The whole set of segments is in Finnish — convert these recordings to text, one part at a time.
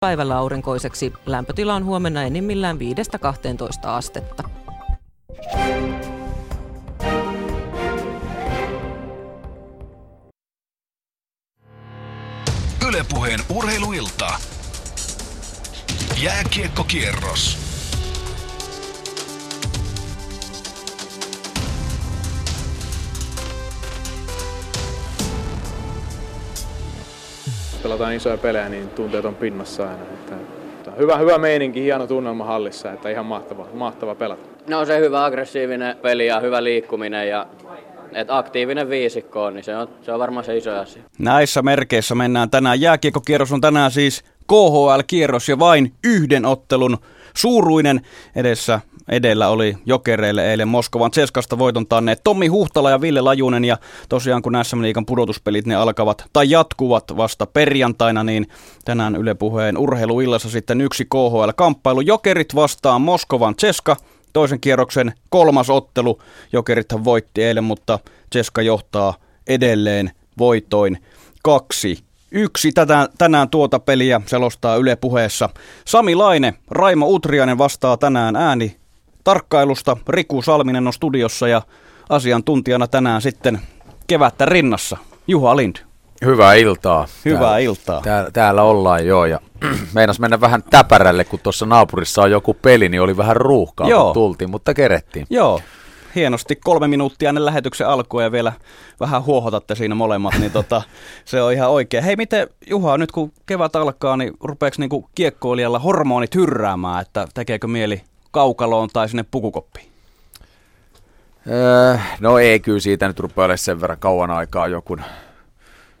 päivällä aurinkoiseksi. Lämpötila on huomenna enimmillään 5-12 astetta. Ylepuheen urheiluilta. Jääkiekkokierros. Pelataan isoja pelejä, niin tunteet on pinnassa aina. Että, että hyvä, hyvä meininki, hieno tunnelma hallissa, että ihan mahtava, mahtava pelata. No se hyvä aggressiivinen peli ja hyvä liikkuminen ja et aktiivinen viisikko on, niin se on, se on varmaan se iso asia. Näissä merkeissä mennään tänään. Jääkiekkokierros on tänään siis KHL-kierros ja vain yhden ottelun suuruinen edessä edellä oli jokereille eilen Moskovan Ceskasta voiton tanneet Tommi Huhtala ja Ville Lajunen. Ja tosiaan kun SM Liikan pudotuspelit ne alkavat tai jatkuvat vasta perjantaina, niin tänään Yle Puheen urheiluillassa sitten yksi KHL-kamppailu. Jokerit vastaan Moskovan Ceska. Toisen kierroksen kolmas ottelu. Jokerithan voitti eilen, mutta Ceska johtaa edelleen voitoin kaksi Yksi tätä, tänään tuota peliä selostaa Yle puheessa. Sami Laine, Raimo Utrianen vastaa tänään ääni tarkkailusta. Riku Salminen on studiossa ja asiantuntijana tänään sitten kevättä rinnassa. Juha Lind. Hyvää iltaa. Hyvää täällä, iltaa. Täällä, täällä ollaan joo ja meinas mennä vähän täpärälle, kun tuossa naapurissa on joku peli, niin oli vähän ruuhkaa, joo. kun tultiin, mutta kerettiin. Joo, hienosti kolme minuuttia ennen lähetyksen alkua ja vielä vähän huohotatte siinä molemmat, niin tota, se on ihan oikein. Hei, miten Juha, nyt kun kevät alkaa, niin rupeeko niinku kiekkoilijalla hormonit hyrräämään, että tekeekö mieli kaukaloon tai sinne pukukoppiin? Öö, no ei, kyllä siitä nyt rupeaa olemaan sen verran kauan aikaa joku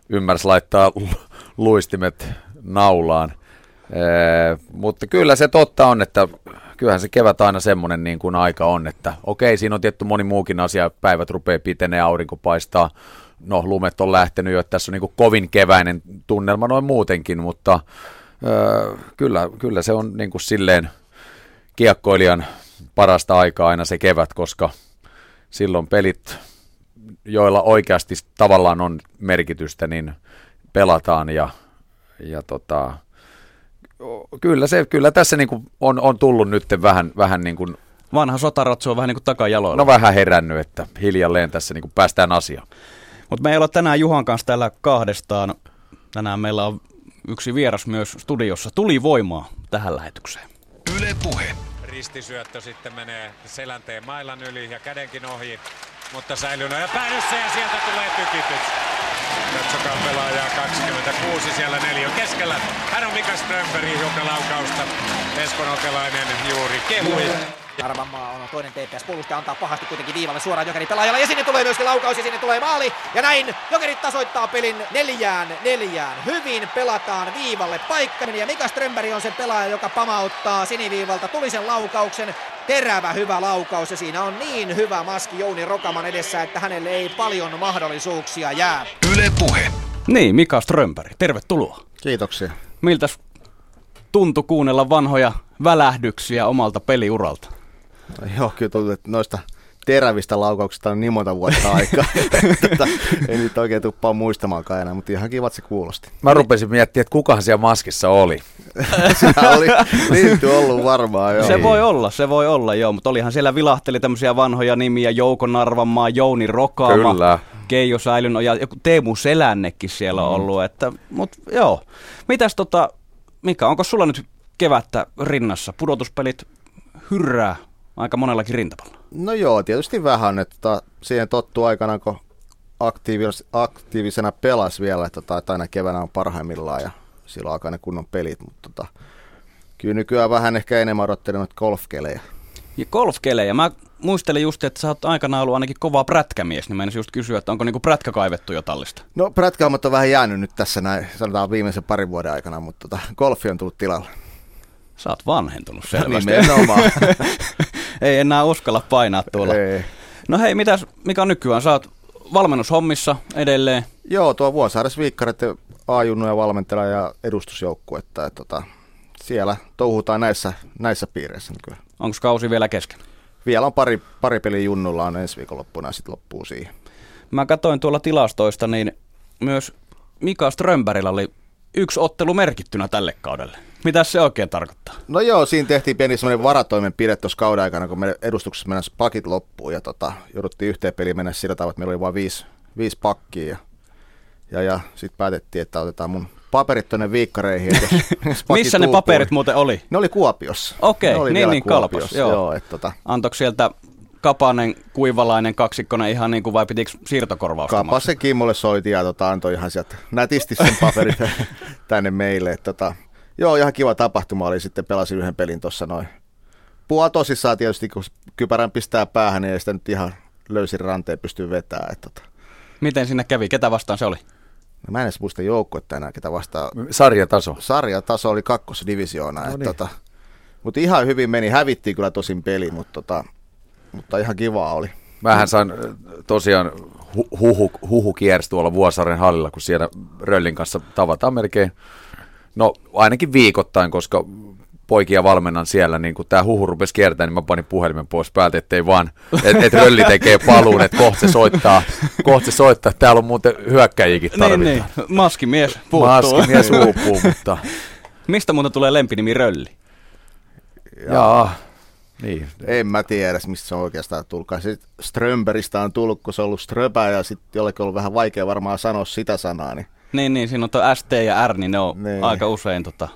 ymmärsi laittaa luistimet naulaan. Öö, mutta kyllä se totta on, että kyllähän se kevät aina semmoinen niin kuin aika on, että okei, siinä on tietty moni muukin asia, päivät rupeaa pitenee, aurinko paistaa, no lumet on lähtenyt jo, että tässä on niin kuin kovin keväinen tunnelma noin muutenkin, mutta öö, kyllä, kyllä se on niin kuin silleen kiekkoilijan parasta aikaa aina se kevät, koska silloin pelit, joilla oikeasti tavallaan on merkitystä, niin pelataan ja, ja tota, kyllä, se, kyllä tässä niin kuin on, on tullut nyt vähän, vähän niin kuin Vanha sotaratsu on vähän niin kuin takajaloilla. No vähän herännyt, että hiljalleen tässä niin kuin päästään asiaan. Mutta me ei olla tänään Juhan kanssa täällä kahdestaan. Tänään meillä on yksi vieras myös studiossa. Tuli voimaa tähän lähetykseen. Yle Puhe. Ristisyöttö sitten menee selänteen mailan yli ja kädenkin ohi, mutta säilynyt ja päädyssä ja sieltä tulee tykitys. Katsokaa pelaajaa 26 siellä neljä keskellä. Hän on Mika Strömberg, joka laukausta Eskon Okelainen juuri kehui. Arvanmaa on toinen TPS puolustaja antaa pahasti kuitenkin viivalle suoraan Jokerin pelaajalle ja sinne tulee myöskin laukaus ja sinne tulee maali ja näin Jokerit tasoittaa pelin neljään neljään. Hyvin pelataan viivalle paikka ja Mika Strömberg on se pelaaja, joka pamauttaa siniviivalta tulisen laukauksen. Terävä hyvä laukaus ja siinä on niin hyvä maski Jouni Rokaman edessä, että hänelle ei paljon mahdollisuuksia jää. Yle Puhe. Niin, Mika Strömberg, tervetuloa. Kiitoksia. Miltä tuntui kuunnella vanhoja välähdyksiä omalta peliuralta? Joo, kyllä tuntuu, että noista terävistä laukauksista on niin monta vuotta aikaa. tota, ei nyt oikein tuppaa muistamaankaan enää, mutta ihan kivat se kuulosti. Mä rupesin miettimään, että kukahan siellä maskissa oli. Siellä oli liitty ollut varmaan, joo. Se voi olla, se voi olla, joo, mutta olihan siellä vilahteli tämmöisiä vanhoja nimiä, Jouko Narvanmaa, Jouni Rokaava, Kyllä. Keijo Säilyn ja joku Teemu Selännekin siellä on ollut, että, mutta joo. Mitäs tota, Mika, onko sulla nyt kevättä rinnassa? Pudotuspelit hyrrää aika monellakin rintamalla. No joo, tietysti vähän, että tota, siihen tottuu aikana, kun aktiivis, aktiivisena pelas vielä, että tota, aina keväänä on parhaimmillaan ja silloin alkaa ne kunnon pelit, mutta tota, kyllä nykyään vähän ehkä enemmän odottelen noita golfkelejä. Ja golfkelejä. Mä muistelin just, että sä oot aikanaan ollut ainakin kova prätkämies, niin mä just kysyä, että onko niinku prätkä kaivettu jo tallista? No prätkähommat on vähän jäänyt nyt tässä näin, sanotaan viimeisen parin vuoden aikana, mutta tota, golfi on tullut tilalle. Sä oot vanhentunut selvästi. Nimenomaan. Ei enää uskalla painaa tuolla. Ei. No hei, mitäs, mikä on nykyään? Sä oot valmennushommissa edelleen. Joo, tuo Vuosaares Viikkarit A-junnuja valmentela ja edustusjoukkuetta. Että tota, siellä touhutaan näissä, näissä piireissä nykyään. Onko kausi vielä kesken? Vielä on pari, pari peli junnulla on ensi viikonloppuna ja sitten loppuu siihen. Mä katsoin tuolla tilastoista, niin myös Mika Strömbergillä oli yksi ottelu merkittynä tälle kaudelle. Mitä se oikein tarkoittaa? No joo, siinä tehtiin pieni semmoinen varatoimenpide tuossa kauden aikana, kun meidän edustuksessa mennä pakit loppuun ja tota, jouduttiin yhteen peliin mennä sillä tavalla, että meillä oli vain viisi, viisi pakkia ja, ja, ja sitten päätettiin, että otetaan mun paperit tuonne viikkareihin. Missä ne paperit niin- muuten oli? Ne oli Kuopiossa. Okei, oli niin, niin, Kalpas, joo. joo et, tota, Antoiko sieltä Kapanen, Kuivalainen, kaksikkonen ihan niin kuin vai pitikö siirtokorvausta? Kapasen Kimmolle soitin ja tota, antoi ihan sieltä nätisti sen paperit tänne meille. Et, tota, joo, ihan kiva tapahtuma oli sitten, pelasin yhden pelin tuossa noin. Pua tosissaan tietysti, kun kypärän pistää päähän, niin ei sitä nyt ihan löysin ranteen pysty vetämään. Et, tota. Miten sinne kävi? Ketä vastaan se oli? no, mä en edes muista joukkuetta enää, ketä vastaa. Sarjataso. Sarjataso oli kakkosdivisioona. No et, niin. tota, mutta ihan hyvin meni, hävittiin kyllä tosin peli, mutta, tota, mutta ihan kivaa oli. Mähän sain äh, tosiaan hu- huhu, huhu kiersi tuolla Vuosaaren hallilla, kun siellä Röllin kanssa tavataan melkein, no ainakin viikoittain, koska poikia valmennan siellä, niin kun tämä huhu rupesi kiertämään, niin mä panin puhelimen pois päältä, ettei vaan, että et Rölli tekee paluun, että kohta se soittaa, kohta se soittaa, täällä on muuten hyökkäjikin tarvitaan. Niin, niin. Maskimies puuttuu. Maskimies uupuu, mutta Mistä muuten tulee lempinimi Rölli? jaa, niin. En mä tiedä, mistä se on oikeastaan tullut. Strömberistä on tullut, kun se on ollut Ströpä ja sitten jollekin on ollut vähän vaikea varmaan sanoa sitä sanaa. Niin Niin, niin, siinä on tuo ST ja R, niin ne on Niin. aika usein tota,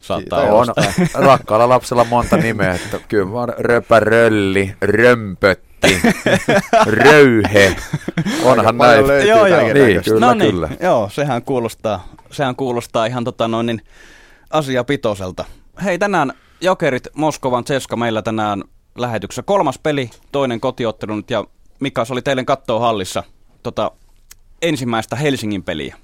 saattaa. On rakkaalla lapsella monta nimeä, että kyllä mä oon röpärölli, römpötti, röyhe, onhan löytyy Joo, joo. Niin, kyllä, no niin, kyllä. Joo, sehän kuulostaa, sehän kuulostaa ihan tota noin niin asiapitoiselta. Hei, tänään Jokerit Moskovan Ceska meillä tänään lähetyksessä. Kolmas peli, toinen kotiottelu nyt ja Mika, se oli teille kattoa hallissa tota, ensimmäistä Helsingin peliä.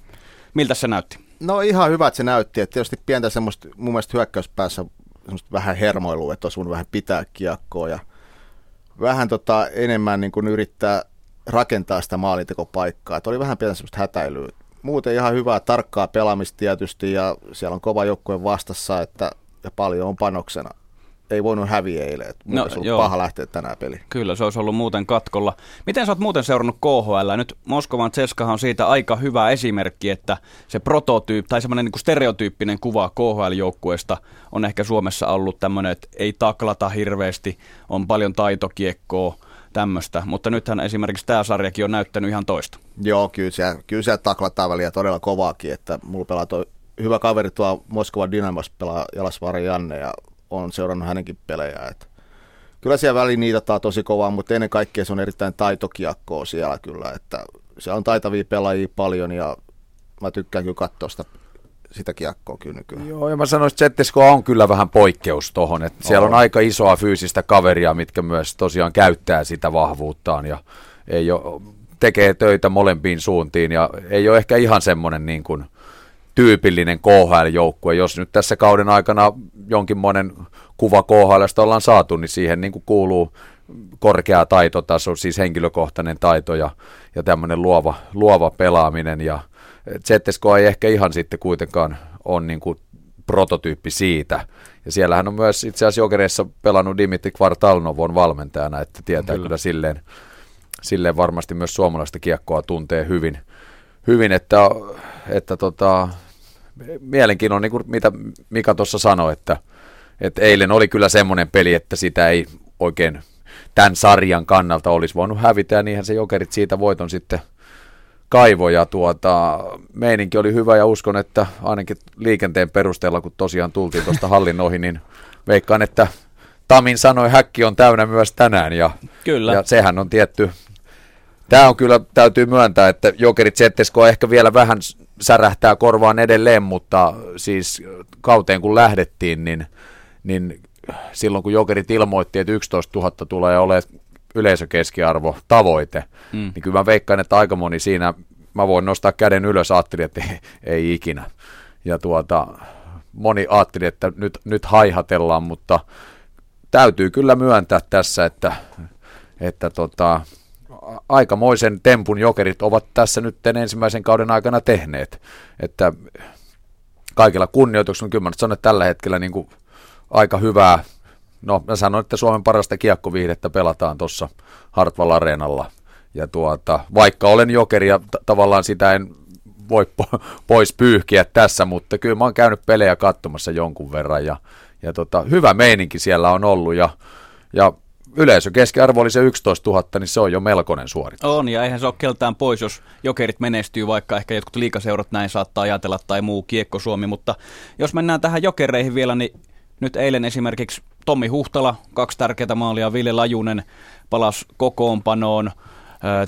Miltä se näytti? No ihan hyvä, että se näytti. Että tietysti pientä semmoista mun mielestä hyökkäyspäässä semmoista vähän hermoilua, että olisi vähän pitää kiekkoa ja vähän tota enemmän niin kuin yrittää rakentaa sitä maalintekopaikkaa. Että oli vähän pientä semmoista hätäilyä. Muuten ihan hyvää, tarkkaa pelaamista tietysti ja siellä on kova joukkue vastassa että, ja paljon on panoksena. Ei voinut häviä eilen. Että No, olisi ollut joo. paha lähteä tänään peliin. Kyllä, se olisi ollut muuten katkolla. Miten sä oot muuten seurannut KHL? Nyt Moskovan Ceskahan on siitä aika hyvä esimerkki, että se prototyyppi tai semmoinen niin stereotyyppinen kuva KHL-joukkueesta on ehkä Suomessa ollut tämmöinen, että ei taklata hirveästi, on paljon taitokiekkoa, tämmöistä. Mutta nythän esimerkiksi tämä sarjakin on näyttänyt ihan toista. Joo, kyllä siellä, kyllä siellä taklataan väliä todella kovaakin, että mulla pelaa toi hyvä kaveri tuo Moskovan Dynamos pelaa Jalasvaari Janne ja on seurannut hänenkin pelejä. Että kyllä siellä väliin niitataan tosi kovaa, mutta ennen kaikkea se on erittäin taitokiekkoa siellä kyllä, että siellä on taitavia pelaajia paljon ja mä tykkään kyllä katsoa sitä, sitä kiekkoa kyllä nykyään. Joo, ja mä sanoisin, että Zettesko on kyllä vähän poikkeus tohon, että siellä on On. aika isoa fyysistä kaveria, mitkä myös tosiaan käyttää sitä vahvuuttaan ja ei ole, tekee töitä molempiin suuntiin ja ei ole ehkä ihan semmoinen niin kuin tyypillinen KHL-joukkue. Jos nyt tässä kauden aikana jonkinmoinen kuva KHLstä ollaan saatu, niin siihen niin kuin kuuluu korkea taitotaso, siis henkilökohtainen taito ja, ja tämmöinen luova, luova pelaaminen. Ja ZSK ei ehkä ihan sitten kuitenkaan ole niin kuin prototyyppi siitä. Ja siellähän on myös itse asiassa Jokereissa pelannut Dimitri Kvartalnovon valmentajana, että tietää kyllä, kyllä silleen, silleen varmasti myös suomalaista kiekkoa tuntee hyvin, hyvin että, että tota, mielenkiintoinen, niin kuin mitä Mika tuossa sanoi, että, että eilen oli kyllä semmoinen peli, että sitä ei oikein tämän sarjan kannalta olisi voinut hävitä, ja niinhän se Jokerit siitä voiton sitten kaivo, ja tuota, meininki oli hyvä, ja uskon, että ainakin liikenteen perusteella, kun tosiaan tultiin tuosta hallin ohi, niin veikkaan, että Tamin sanoi, häkki on täynnä myös tänään, ja, Kyllä. ja sehän on tietty, Tämä on kyllä, täytyy myöntää, että Jokerit Zettesko ehkä vielä vähän särähtää korvaan edelleen, mutta siis kauteen kun lähdettiin, niin, niin silloin kun Jokerit ilmoitti, että 11 000 tulee olemaan yleisökeskiarvo tavoite, Mm. niin kyllä mä veikkaan, että aika moni siinä, mä voin nostaa käden ylös, ajattelin, että ei, ei ikinä. Ja tuota, moni ajatteli, että nyt, nyt haihatellaan, mutta täytyy kyllä myöntää tässä, että, että tota, aikamoisen tempun jokerit ovat tässä nyt ensimmäisen kauden aikana tehneet. Että kaikilla kunnioituksella, kyllä mä sanon, että tällä hetkellä niin kuin aika hyvää, no mä sanon, että Suomen parasta kiekkoviihdettä pelataan tuossa Hartwall Areenalla. Ja tuota, vaikka olen jokeri ja t- tavallaan sitä en voi po- pois pyyhkiä tässä, mutta kyllä mä oon käynyt pelejä katsomassa jonkun verran ja, ja tota, hyvä meininki siellä on ollut ja, ja yleisö keskiarvo oli se 11 000, niin se on jo melkoinen suoritus. On, ja eihän se ole keltään pois, jos jokerit menestyy, vaikka ehkä jotkut liikaseurat näin saattaa ajatella tai muu kiekko Suomi, mutta jos mennään tähän jokereihin vielä, niin nyt eilen esimerkiksi Tommi Huhtala, kaksi tärkeää maalia, Ville Lajunen palas kokoonpanoon,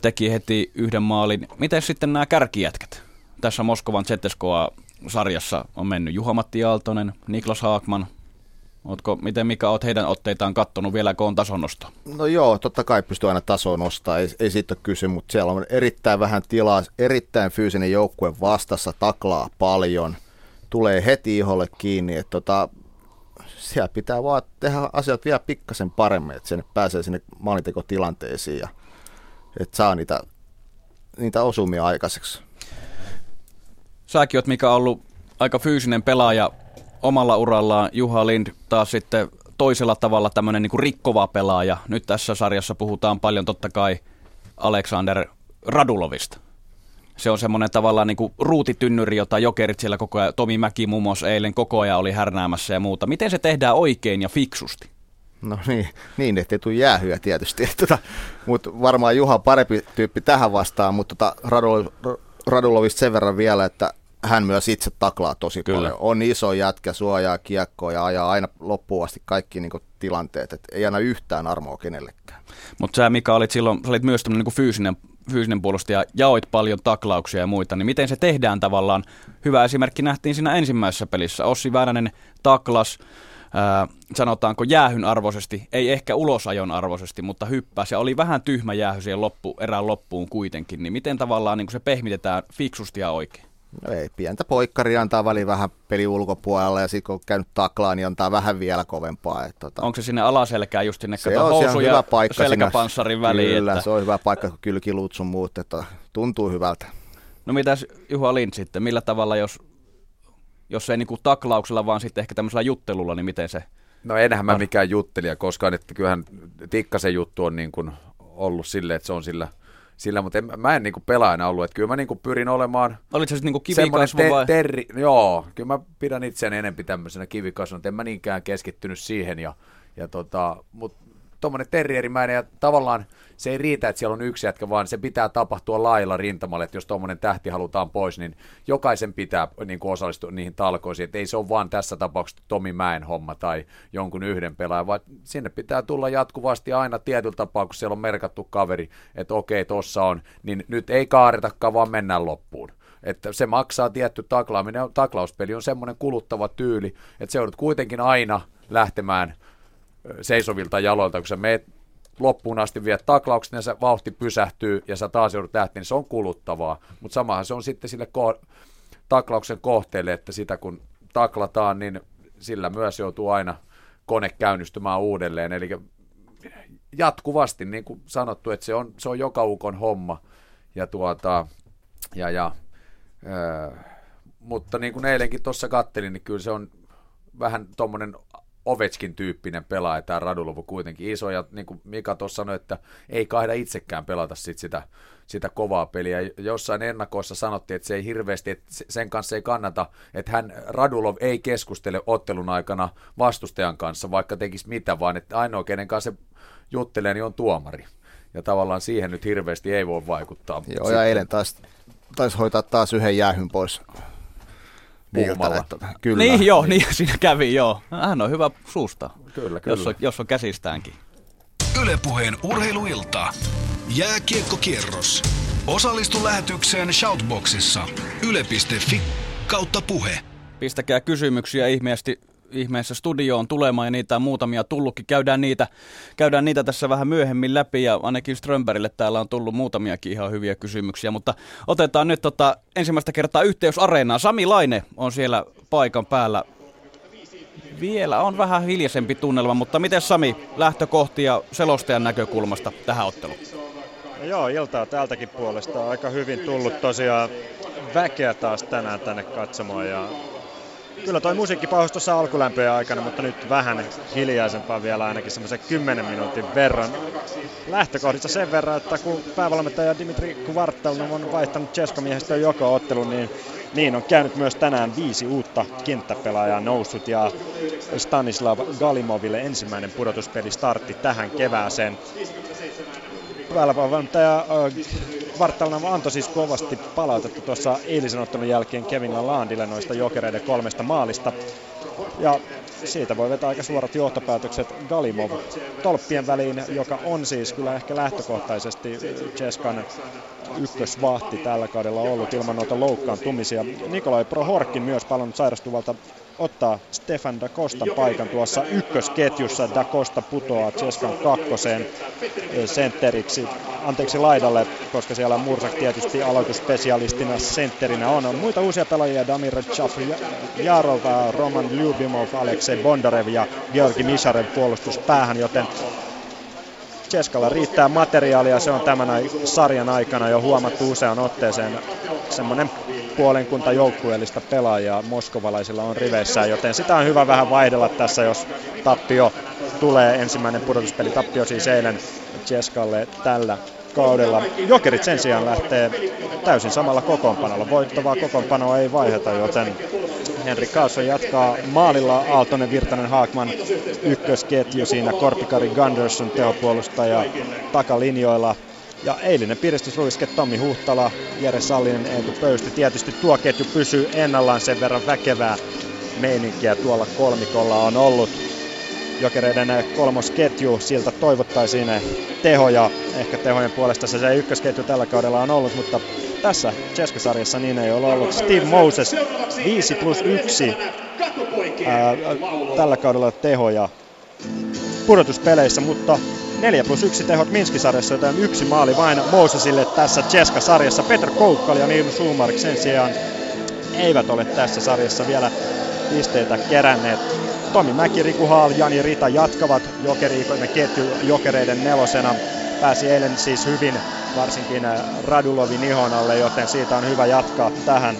teki heti yhden maalin. Miten sitten nämä kärkijätkät? Tässä Moskovan ZSKA sarjassa on mennyt Juha-Matti Aaltonen, Niklas Haakman, Ootko, miten mikä oot heidän otteitaan kattonut vielä, kun on tasonosto? No joo, totta kai pystyy aina tasoa nostaa, ei, ei siitä ole kyse, mutta siellä on erittäin vähän tilaa, erittäin fyysinen joukkue vastassa, taklaa paljon, tulee heti iholle kiinni, että tota, siellä pitää vaan tehdä asiat vielä pikkasen paremmin, että sinne pääsee sinne maalintekotilanteisiin ja että saa niitä, niitä osumia aikaiseksi. Säkin oot, mikä on ollut aika fyysinen pelaaja omalla urallaan, Juha Lind taas sitten toisella tavalla tämmöinen niin rikkova pelaaja. Nyt tässä sarjassa puhutaan paljon totta kai Alexander Radulovista. Se on semmoinen tavallaan niin kuin ruutitynnyri, jota jokerit siellä koko ajan, Tomi Mäki muun muassa eilen koko ajan oli härnäämässä ja muuta. Miten se tehdään oikein ja fiksusti? No niin, niin ettei tule jäähyä tietysti. Tota, mutta varmaan Juha parempi tyyppi tähän vastaan, mutta tota, Radulovista sen verran vielä, että hän myös itse taklaa tosi Kyllä. paljon. On iso jätkä, suojaa kiekkoa ja ajaa aina loppuun asti kaikki niin kuin, tilanteet. Et ei anna yhtään armoa kenellekään. Mutta sä Mika olit silloin, sä olit myös tämmöinen niin fyysinen, fyysinen puolustaja, jaoit paljon taklauksia ja muita, niin miten se tehdään tavallaan? Hyvä esimerkki nähtiin siinä ensimmäisessä pelissä. Ossi Väänänen taklas, ää, sanotaanko jäähyn arvoisesti, ei ehkä ulosajon arvoisesti, mutta hyppäsi ja oli vähän tyhmä jäähy siihen loppu, erään loppuun kuitenkin. Niin miten tavallaan niin se pehmitetään fiksusti ja oikein? No ei, pientä poikkaria antaa väliin vähän peli ulkopuolella ja sitten kun on käynyt taklaan, niin antaa vähän vielä kovempaa. Et, tota, Onko se sinne alaselkään just sinne se on housu hyvä paikka selkäpanssarin sinne, väliin? Kyllä, että... se on hyvä paikka, kun kylkiluut sun muut, että tuntuu hyvältä. No mitäs Juha Lind sitten, millä tavalla jos, jos ei niinku taklauksella, vaan sitten ehkä tämmöisellä juttelulla, niin miten se? No enhän mä mikään juttelija koskaan, että kyllähän Tikkasen juttu on niin kuin ollut silleen, että se on sillä – sillä, mutta en, mä en niinku pelaajana ollut, että kyllä mä niinku pyrin olemaan Olit se niinku kivikasvu te- vai? Terri, joo, kyllä mä pidän itseäni enempi tämmöisenä kivikasvuna, että en mä niinkään keskittynyt siihen, ja, ja tota, mutta tuommoinen terrierimäinen ja tavallaan se ei riitä, että siellä on yksi jätkä, vaan se pitää tapahtua lailla rintamalle, että jos tuommoinen tähti halutaan pois, niin jokaisen pitää niin kuin osallistua niihin talkoisiin, että ei se ole vaan tässä tapauksessa Tomi Mäen homma tai jonkun yhden pelaajan, vaan sinne pitää tulla jatkuvasti aina tietyllä tapaa, kun siellä on merkattu kaveri, että okei, tossa on, niin nyt ei kaaretakaan, vaan mennään loppuun että se maksaa tietty taklaaminen. Taklauspeli on semmoinen kuluttava tyyli, että se joudut kuitenkin aina lähtemään seisovilta jaloilta, kun sä meet loppuun asti viet taklaukset ja se vauhti pysähtyy ja sä taas joudut lähtemään, niin se on kuluttavaa. Mutta samahan se on sitten sille ko- taklauksen kohteelle, että sitä kun taklataan, niin sillä myös joutuu aina kone käynnistymään uudelleen. Eli jatkuvasti, niin kuin sanottu, että se on, se on joka ukon homma. Ja tuota, ja, ja, ää, mutta niin kuin eilenkin tuossa kattelin, niin kyllä se on vähän tuommoinen Ovechkin tyyppinen pelaaja, tämä Radulovu kuitenkin iso, ja niin kuin Mika tuossa sanoi, että ei kaida itsekään pelata sit sitä, sitä kovaa peliä. Jossain ennakoissa sanottiin, että se ei hirveästi, että sen kanssa ei kannata, että hän Radulov ei keskustele ottelun aikana vastustajan kanssa, vaikka tekisi mitä, vaan että ainoa, kenen kanssa se juttelee, niin on tuomari. Ja tavallaan siihen nyt hirveästi ei voi vaikuttaa. Joo, Sitten... ja eilen taas taisi hoitaa taas yhden jäähyn pois puhumalla. Kyllä. Niin joo, niin siinä kävi joo. Hän on hyvä suusta, kyllä, kyllä. Jos, on, jos on käsistäänkin. Ylepuheen urheiluilta. Jääkiekkokierros. Osallistu lähetykseen Shoutboxissa. Yle.fi kautta puhe. Pistäkää kysymyksiä ihmeesti ihmeessä studioon tulemaan ja niitä on muutamia tullutkin. Käydään niitä, käydään niitä tässä vähän myöhemmin läpi ja ainakin Strömberille täällä on tullut muutamiakin ihan hyviä kysymyksiä, mutta otetaan nyt tota, ensimmäistä kertaa yhteys areenaan. Sami Laine on siellä paikan päällä. Vielä on vähän hiljaisempi tunnelma, mutta miten Sami lähtökohtia selostajan näkökulmasta tähän otteluun? No joo, iltaa täältäkin puolesta aika hyvin tullut tosiaan väkeä taas tänään tänne katsomaan ja kyllä toi musiikki pauhasi tuossa alkulämpöjen aikana, mutta nyt vähän hiljaisempaa vielä ainakin semmoisen 10 minuutin verran. Lähtökohdissa sen verran, että kun päävalmentaja Dimitri Kuvartelnov on vaihtanut Cheskamiehestä joko ottelun, niin niin on käynyt myös tänään viisi uutta kenttäpelaajaa noussut ja Stanislav Galimoville ensimmäinen pudotuspeli startti tähän kevääseen. Päävalmentaja äh, Vartalnava antoi siis kovasti palautetta tuossa eilisen ottelun jälkeen Kevin Lalandille noista jokereiden kolmesta maalista. Ja siitä voi vetää aika suorat johtopäätökset Galimov tolppien väliin, joka on siis kyllä ehkä lähtökohtaisesti Cheskan ykkösvahti tällä kaudella ollut ilman noita loukkaantumisia. Nikolai Prohorkin myös palannut sairastuvalta ottaa Stefan Da Costan paikan tuossa ykkösketjussa. Da Costa putoaa Cheskan kakkoseen sentteriksi, anteeksi laidalle, koska siellä Mursak tietysti aloitusspesialistina sentterinä on. on muita uusia pelaajia, Damir Chap Jarolta, Roman Lyubimov, Aleksei Bondarev ja Georgi Misharev puolustuspäähän, joten Cheskalla riittää materiaalia, se on tämän sarjan aikana jo huomattu usean otteeseen. Semmoinen puolenkunta joukkueellista pelaajaa moskovalaisilla on riveissään, joten sitä on hyvä vähän vaihdella tässä, jos tappio tulee. Ensimmäinen pudotuspeli tappio siis eilen Cheskalle tällä kaudella. Jokerit sen sijaan lähtee täysin samalla kokoonpanolla. Voittavaa kokoonpanoa ei vaiheta, joten Henri Kaasson jatkaa maalilla Aaltonen, Virtanen, Haakman ykkösketju siinä Korpikari Gunderson tehopuolustaja takalinjoilla. Ja eilinen piristysruiske Tommi Huhtala, Jere Sallinen, Eetu Pöysti. Tietysti tuo ketju pysyy ennallaan sen verran väkevää meininkiä tuolla kolmikolla on ollut. Jokereiden kolmosketju, siltä toivottaisiin tehoja. Ehkä tehojen puolesta se, se ykkösketju tällä kaudella on ollut, mutta tässä Cheskasarjassa niin ei ole ollut. Steve Moses 5 plus 1 ää, tällä kaudella tehoja pudotuspeleissä, mutta 4 plus 1 tehot Minskisarjassa, joten yksi maali vain Mosesille tässä Cheska-sarjassa. Petr Koukkal ja Nils Sumark sen sijaan eivät ole tässä sarjassa vielä pisteitä keränneet. Tomi Mäki, Riku Haal, Jani Rita jatkavat jokeriikoimme ketju jokereiden nelosena. Pääsi eilen siis hyvin varsinkin Radulovin ihon alle, joten siitä on hyvä jatkaa tähän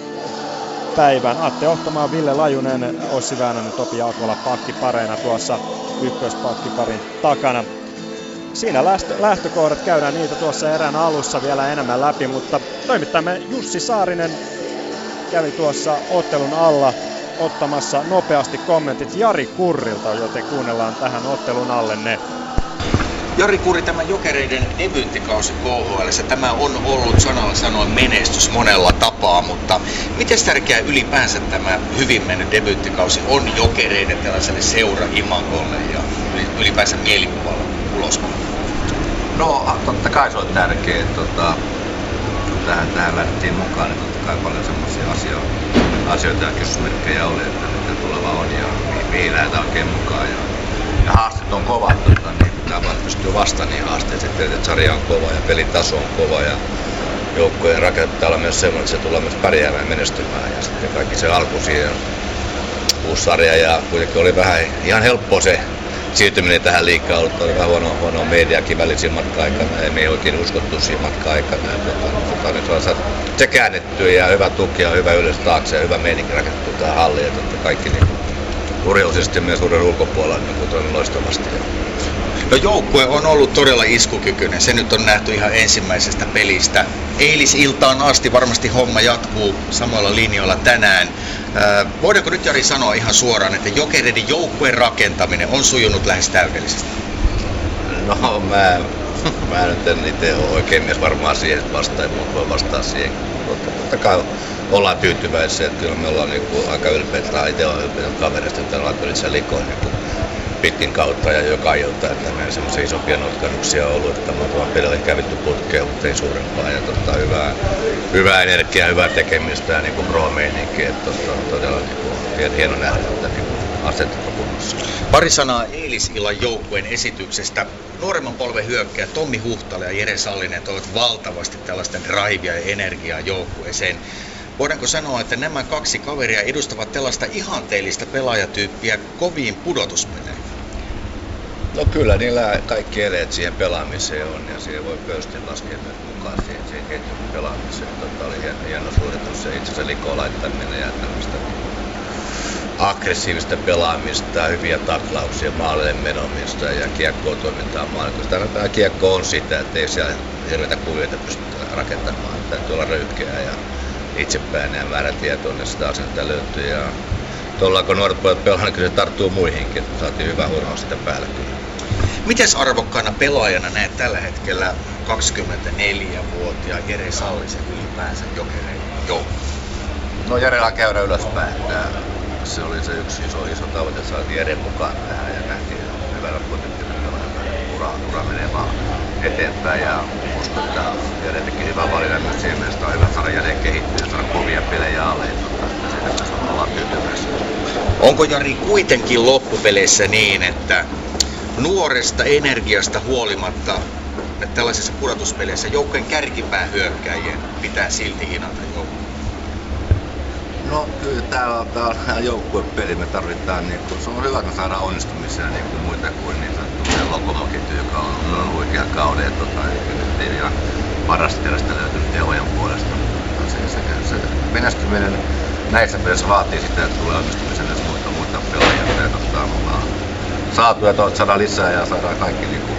päivään. Atte Ohtamaa, Ville Lajunen, Ossi Väänänen, Topi Akola pakkipareina tuossa ykköspakkiparin takana. Siinä lähtökohdat käydään niitä tuossa erään alussa vielä enemmän läpi, mutta toimittajamme Jussi Saarinen kävi tuossa ottelun alla ottamassa nopeasti kommentit Jari Kurrilta, joten kuunnellaan tähän ottelun alle ne. Jari Kuri, tämä jokereiden debyyttikausi KHL, tämä on ollut sanalla sanoen menestys monella tapaa, mutta miten tärkeää ylipäänsä tämä hyvin mennyt debyyttikausi on jokereiden tällaiselle seura-imagolle ja ylipäänsä mielikuvalle ulospäin? No totta kai se on tärkeää. Tota, kun tähän, tähän lähdettiin mukaan, niin totta kai paljon semmoisia asioita, asioita ja kysymyksiä oli, että mitä tuleva on ja mihin lähdetään oikein mukaan. Ja, ja haasteet on kovat, tota, niin pitää vaan pystyä vastaan niihin haasteisiin. Että sarja on kova ja pelitaso on kova ja joukkojen rakenne pitää olla myös semmoinen, että se tulee myös pärjäämään menestymään. Ja sitten kaikki se alku siihen uusi sarja ja kuitenkin oli vähän ihan helppo se siirtyminen tähän liikaa ollut. Oli vähän huono, huono mediakin välisin matka-aikana. Ei me oikein uskottu siinä matka-aikana. Tota, tota, nyt on se käännetty ja hyvä tuki ja hyvä yleisö taakse ja hyvä meininki rakennettu tähän halliin. Että kaikki niin urheilullisesti myös urheilun ulkopuolella niin loistavasti. No joukkue on ollut todella iskukykyinen. Se nyt on nähty ihan ensimmäisestä pelistä. Eilisiltaan asti varmasti homma jatkuu samoilla linjoilla tänään. Äh, voidaanko nyt Jari sanoa ihan suoraan, että jokereiden joukkueen rakentaminen on sujunut lähes täydellisesti? No mä, mä nyt en itse ole oikein mies varmaan siihen vastaan, mutta voi vastaa siihen. Totta, totta kai ollaan tyytyväisiä, että kyllä me ollaan niin kuin aika ylpeitä, itse olen ylpeitä kaverista, että ollaan kyllä niin pitkin kautta ja joka ilta, että meillä semmoisia isompia notkannuksia on ollut, että muutama pelille kävitty putkeen, mutta ei suurempaa ja tota, hyvää, hyvää energiaa, hyvää tekemistä ja niin kuin pro-meininki, että tota, todella niin kuin, hieno nähdä, että niin kuin, asetettu kunnossa. Pari sanaa eilisillan joukkueen esityksestä. Nuoremman polven hyökkäjä Tommi Huhtala ja Jere Sallinen toivat valtavasti tällaista drivea ja energiaa joukkueeseen. Voidaanko sanoa, että nämä kaksi kaveria edustavat tällaista ihanteellista pelaajatyyppiä koviin pudotuspeleihin? No kyllä niillä kaikki eleet siihen pelaamiseen on ja siihen voi pöystin laskea myös mukaan siihen, siihen ketjun pelaamiseen. Tota oli hieno, hieno suoritus ja itse asiassa likoon laittaminen ja tämmöistä aggressiivista pelaamista, hyviä taklauksia, maalille menomista ja kiekkoon toimintaa maalikosta. Tämä kiekko on sitä, että ei siellä hirveitä kuvioita pysty rakentamaan. Täytyy olla röyhkeä ja itsepäinen ja väärä tietoinen sitä asennetta löytyy. Ja tuolla kun nuoret pojat pelaa, niin kyllä se tarttuu muihinkin. Saatiin hyvä hurmaa sitä päällä kyllä. Mites arvokkaana pelaajana näet tällä hetkellä 24-vuotiaan Jere Sallisen ylipäänsä jokereen joukkueen? No Jarella käydä ylöspäin. Tää, se oli se yksi iso, iso tavoite, että saatiin Jere mukaan tähän ja nähtiin hyvällä potentiaalilla ura, ura menee vaan eteenpäin ja uskon, että Jere teki hyvän valinnan myös siinä mielessä, on hyvä saada Jere kehittyä ja saada kovia pelejä alle, että siitä tässä ollaan tyytyväisiä. Onko Jari kuitenkin loppupeleissä niin, että nuoresta energiasta huolimatta että tällaisissa pudotuspeleissä joukkojen kärkipään hyökkäjien pitää silti hinata joukkoa? No kyllä tämä on, tää on joukkuepeli. Me tarvitaan, niin kun, se on hyvä, että saadaan onnistumisia niin kuin muita kuin niin sanottu lokomoketju, joka on mm. huikean kauden. Ja, tota, nyt ei ihan parasta terästä löytynyt teojen puolesta. Se, se, se, menestyminen näissä peleissä vaatii sitä, että tulee onnistumisen myös muita, muita pelaajia. Ja, tota, ollaan saatu ja toivottavasti saadaan lisää ja saadaan kaikki niin kuin,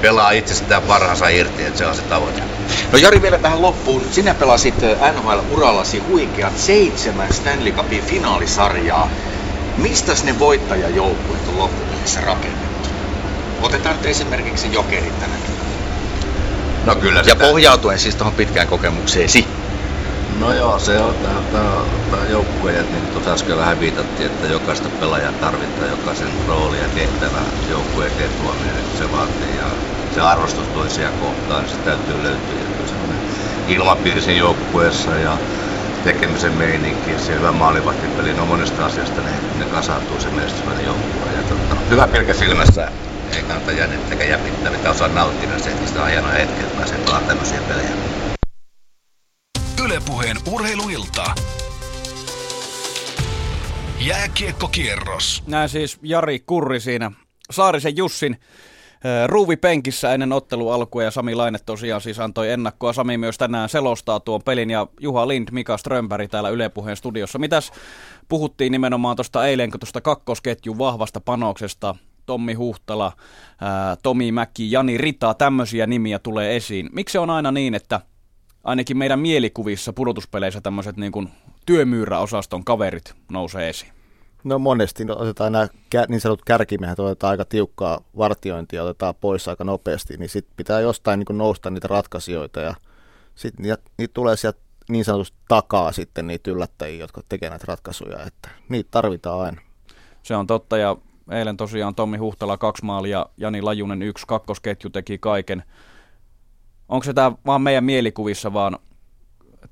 pelaa itsestään parhaansa irti, että se on se tavoite. No Jari vielä tähän loppuun. Sinä pelasit NHL-urallasi huikeat seitsemän Stanley Cupin finaalisarjaa. Mistä ne voittajajoukkueet on loppupeleissä rakennettu? Otetaan nyt esimerkiksi jokerit tänäkin. No kyllä sitä... Ja pohjautuen siis tuohon pitkään kokemukseesi. No joo, se on tämä joukkue, niin kuin tuossa äsken vähän viitattiin, että jokaista pelaajaa tarvitaan, jokaisen rooli ja tehtävä joukkueen tuominen, se vaatii ja se arvostus toisia kohtaan, niin se täytyy löytyä. Ja semmoinen ilmapiiri joukkueessa ja tekemisen meininki se hyvä maalivahtipeli, no monesta asiasta ne, ne kasaantuu se menestyväinen joukkue. Ja tota, hyvä pilkä silmässä, ei kannata jännittää jäpittää, mitä osaa nauttia, se, että sitä on hienoa hetki, että pääsee pelaamaan tämmöisiä pelejä. Ylepuheen urheiluilta. Jääkiekkokierros. Näin siis Jari Kurri siinä Saarisen Jussin Ruuvi penkissä ennen ottelu alkua ja Sami Laine tosiaan siis antoi ennakkoa. Sami myös tänään selostaa tuon pelin ja Juha Lind, Mika Strömberg täällä Yle Puheen studiossa. Mitäs puhuttiin nimenomaan tuosta eilen, kun tuosta kakkosketjun vahvasta panoksesta Tommi Huhtala, Tomi Mäki, Jani Rita, tämmöisiä nimiä tulee esiin. Miksi on aina niin, että ainakin meidän mielikuvissa pudotuspeleissä tämmöiset niin kuin työmyyräosaston kaverit nousee esiin? No monesti otetaan nämä niin sanotut kärkimiehet, otetaan aika tiukkaa vartiointia, otetaan pois aika nopeasti, niin sitten pitää jostain niin nousta niitä ratkaisijoita ja sitten niitä, niitä tulee sieltä niin sanotusti takaa sitten niitä yllättäjiä, jotka tekevät näitä ratkaisuja, että niitä tarvitaan aina. Se on totta ja eilen tosiaan Tommi Huhtala kaksi maalia, Jani Lajunen yksi, kakkosketju teki kaiken. Onko se tämä vaan meidän mielikuvissa, vaan